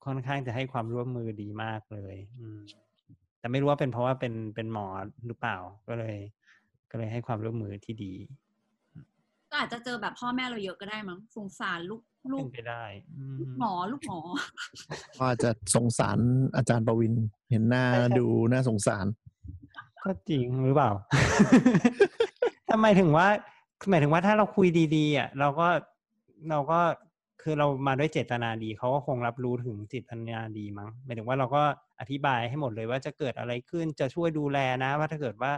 ค่อนข้างจะให้ความร่วมมือดีมากเลย อืม แต่ไม่รู้ว่าเป็นเพราะว่าเป็นเป็นหมอหรือเปล่าก็เลย ก็เลยให้ความร่วมมือที่ดี ก็อาจจะเจอแบบพ่อแม่เราเยอะก็ได้มั้งสงสารลูกลูเป็กนไปได้อืมหมอลูกหมอว่าจะสงสารอาจารย์ประวินเห็นหน้าใช่ใช่ดูน่าสงสาร ก็จริงหรือเปล่าทำไมถึงว่าหมายถึงว่าถ้าเราคุยดีๆอะเราก็เราก็ คือเรามาด้วยเจตนาดีเขาก็คงรับรู้ถึงจิตปัญญาดีมั้งหมายถึงว่าเราก็อธิบายให้หมดเลยว่าจะเกิดอะไรขึ้นจะช่วยดูแลนะ ว่าถ้าเกิดว่า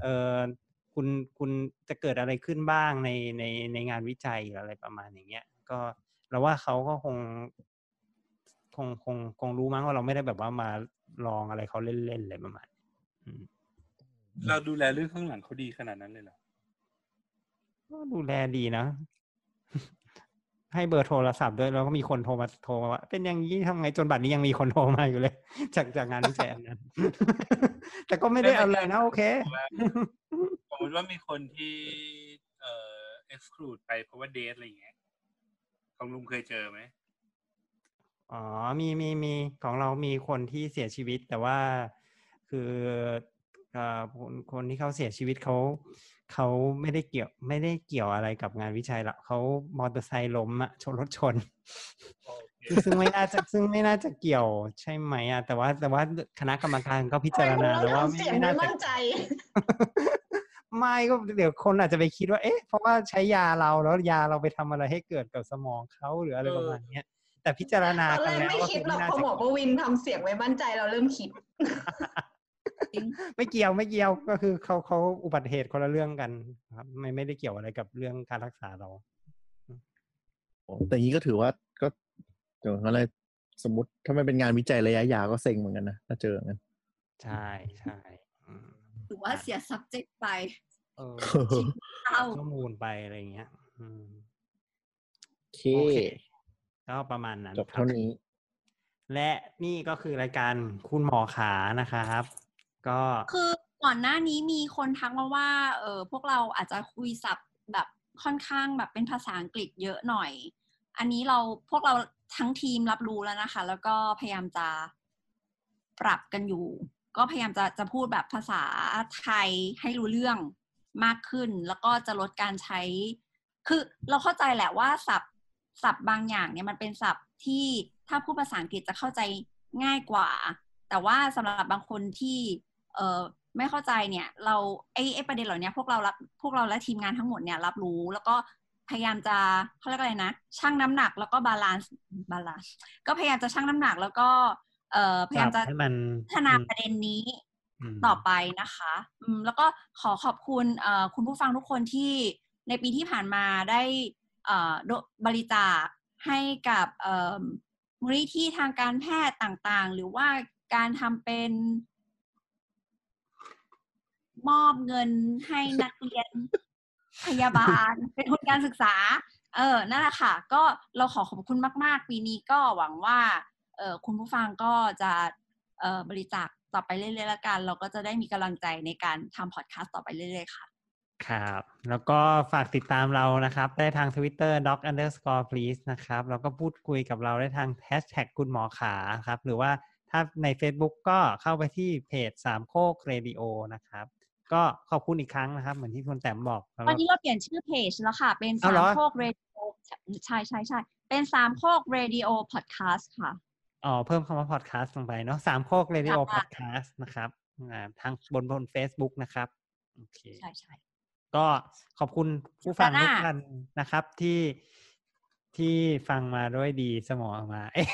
เออคุณคุณจะเกิดอะไรขึ้นบ้างในในในงานวิจัยหรืออะไรประมาณอย่างเงี้ย ก็เราว่าเขาก็คงคงคงคงรู้มั้งว่าเราไม่ได้แบบว่ามาลองอะไรเขาเล่นๆอะไรประมาณนี้อืมเราดูแลเรื่องข้างหลังเขาดีขนาดนั้นเลยเหรอก็ดูแลดีนะ ให้เบอร์โทรศัพท์ด้วยแล้วก็มีคนโทรมาโทรมาว่าเป็นอย่างนี้ทำไงจนบัดนี้ยังมีคนโทรมาอยู่เลย จากจากงานวิจัยอันนั้นแต่ก็ไม่ได้อะไรนะโอเคสมมติว่ามีคนที่เอ่อ exclude ไปเพราะว่าเดทอะไรอย่างเงี้ยของลุงเคยเจอไหมอ๋อ มีมีมีของเรามีคนที่เสียชีวิตแต่ว่าคือเอ่อคนคนที่เขาเสียชีวิตเขา เขาไม่ได้เกี่ยวไม่ได้เกี่ยวอะไรกับงานวิจัยหรอกเขามอเตอร์ไซค์ล้มอะชนรถชนซึ่งซึ่งไม่น่าจะซึ่งไม่น่าจะเกี่ยวใช่ไหมอะแต่ว่าแต่ว่าคณะกรรมการก็พิจารณาแล้วว่าทำไม่เสียงไม่ไม่น่าจะมั่นใจไม่ก็เดี๋ยวคนอาจจะไปคิดว่า เอ๊ะ เพราะว่าใช้ยาเราแล้วยาเราไปทำอะไรให้เกิดกับสมองเขาหรืออะไรประมาณเนี้ยแต่พิจารณาตอนกัแรนกแล้วไม่ก็คิคืดอหรอกไม่น่าพอจะหมอประวินทำเสียงไม่มั่นใจเราเริ่มคิด ไม่เกี่ยวไม่เกี่ยวก็คือเขาเขาอุบัติเหตุคนละเรื่องกันครับไม่ไม่ได้เกี่ยวอะไรกับเรื่องการรักษาเราโอ้แต่อย่างนี้ก็ถือว่าก็เดี๋ยวอะไรสมมติถ้ามันเป็นงานวิจัยระยะยาวก็เซ็งเหมือนกันนะถ้าเจออย่างนั้นใช่ใช่อืมหรือว่าเสีย subject ไปเออเข้าข้อมูลไปอะไรอย่างเงี้ยอืมโอเคโอเคก็ประมาณนั้นจบครับเท่านี้ และนี่ก็คือรายการคุณหมอขานะครับ ก็คือก่อนหน้านี้มีคนทักมาว่า เออพวกเราอาจจะคุยศัพท์แบบค่อนข้างแบบเป็นภาษาอังกฤษเยอะหน่อย อันนี้เราพวกเราทั้งทีมรับรู้แล้วนะคะ แล้วก็พยายามจะปรับกันอยู่ ก็พยายามจะจะพูดแบบภาษาไทยให้รู้เรื่องมากขึ้น แล้วก็จะลดการใช้ คือเราเข้าใจแหละว่าศัพท์ศัพท์บางอย่างเนี่ยมันเป็นศัพท์ที่ถ้าพูดภาษาอังกฤษจะเข้าใจง่ายกว่า แต่ว่าสำหรับบางคนที่ เออไม่เข้าใจเนี่ยเราไอ้ไอ้ประเด็นเหล่านี้พวกเรารับพวกเราและทีมงานทั้งหมดเนี่ยรับรู้แล้วก็พยายามจะเขาเรียกอะไรนะชั่งน้ำหนักแล้วก็ balance balance ก็พยายามจะชั่งน้ำหนักแล้วก็เอ่อพยายามจะปรับให้มันพัฒนาอืมประเด็นนี้อืมต่อไปนะคะอืมแล้วก็ขอขอบคุณเอ่อคุณผู้ฟังทุกคนที่ในปีที่ผ่านมาได้เอ่อ do- บริจาคให้กับเอ่อมูลนิธิทางการแพทย์ต่างๆ หรือว่าการทำเป็น มอบเงินให้นักเรียนพยาบาล เป็นทุนการศึกษา เออนั่นแหละค่ะ ก็เราขอขอบคุณมาก ๆ ปีนี้ก็หวังว่าเออคุณผู้ฟังก็จะเออบริจาคต่อไปเรื่อยๆแล้วกัน เราก็จะได้มีกำลังใจในการทำพอดแคสต์ต่อไปเรื่อยๆค่ะ ครับ แล้วก็ฝากติดตามเรานะครับ ได้ทาง Twitter doc underscore please นะครับ แล้วก็พูดคุยกับเราได้ทาง hashtag คุณหมอขาครับ หรือว่าถ้าใน Facebook ก็เข้าไปที่เพจสามโคกเรดิโอนะครับ ก็ขอบคุณอีกครั้งนะครับ เหมือนที่คุณแต้มบอกสำหรับตอนนี้เราเปลี่ยนชื่อเพจแล้วค่ะ เป็นอ้าวเหรอสามโคกเรดิโอใช่ใช่ใช่เป็นสามโคกเรดิโอพอดแคสต์ค่ะอ๋อเพิ่มคำว่า podcast ลงไปเนาะสามโคกเรดิโอค่ะพอดแคสต์นะครับอ่าทางบนบน Facebook นะครับโอเคใช่ใช่ก็ขอบคุณผู้ฟังสัปดาห์หทุน้าทุกท่านนะครับที่ที่ฟังมาด้วยดีเสมอมาเอ๊ะ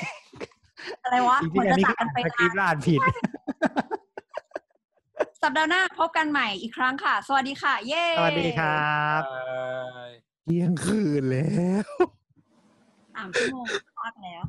อะไรวะจเหริมืงอนๆอันจะนี้จากคือกันไปอ่านสคริปต์นานอ่านผิด สัปดาห์หน้าพบกันใหม่อีกครั้งค่ะ สวัสดีค่ะ เย้ สวัสดีครับเที่ยงคืนแล้วสามชั่วโมงพลาดแล้ว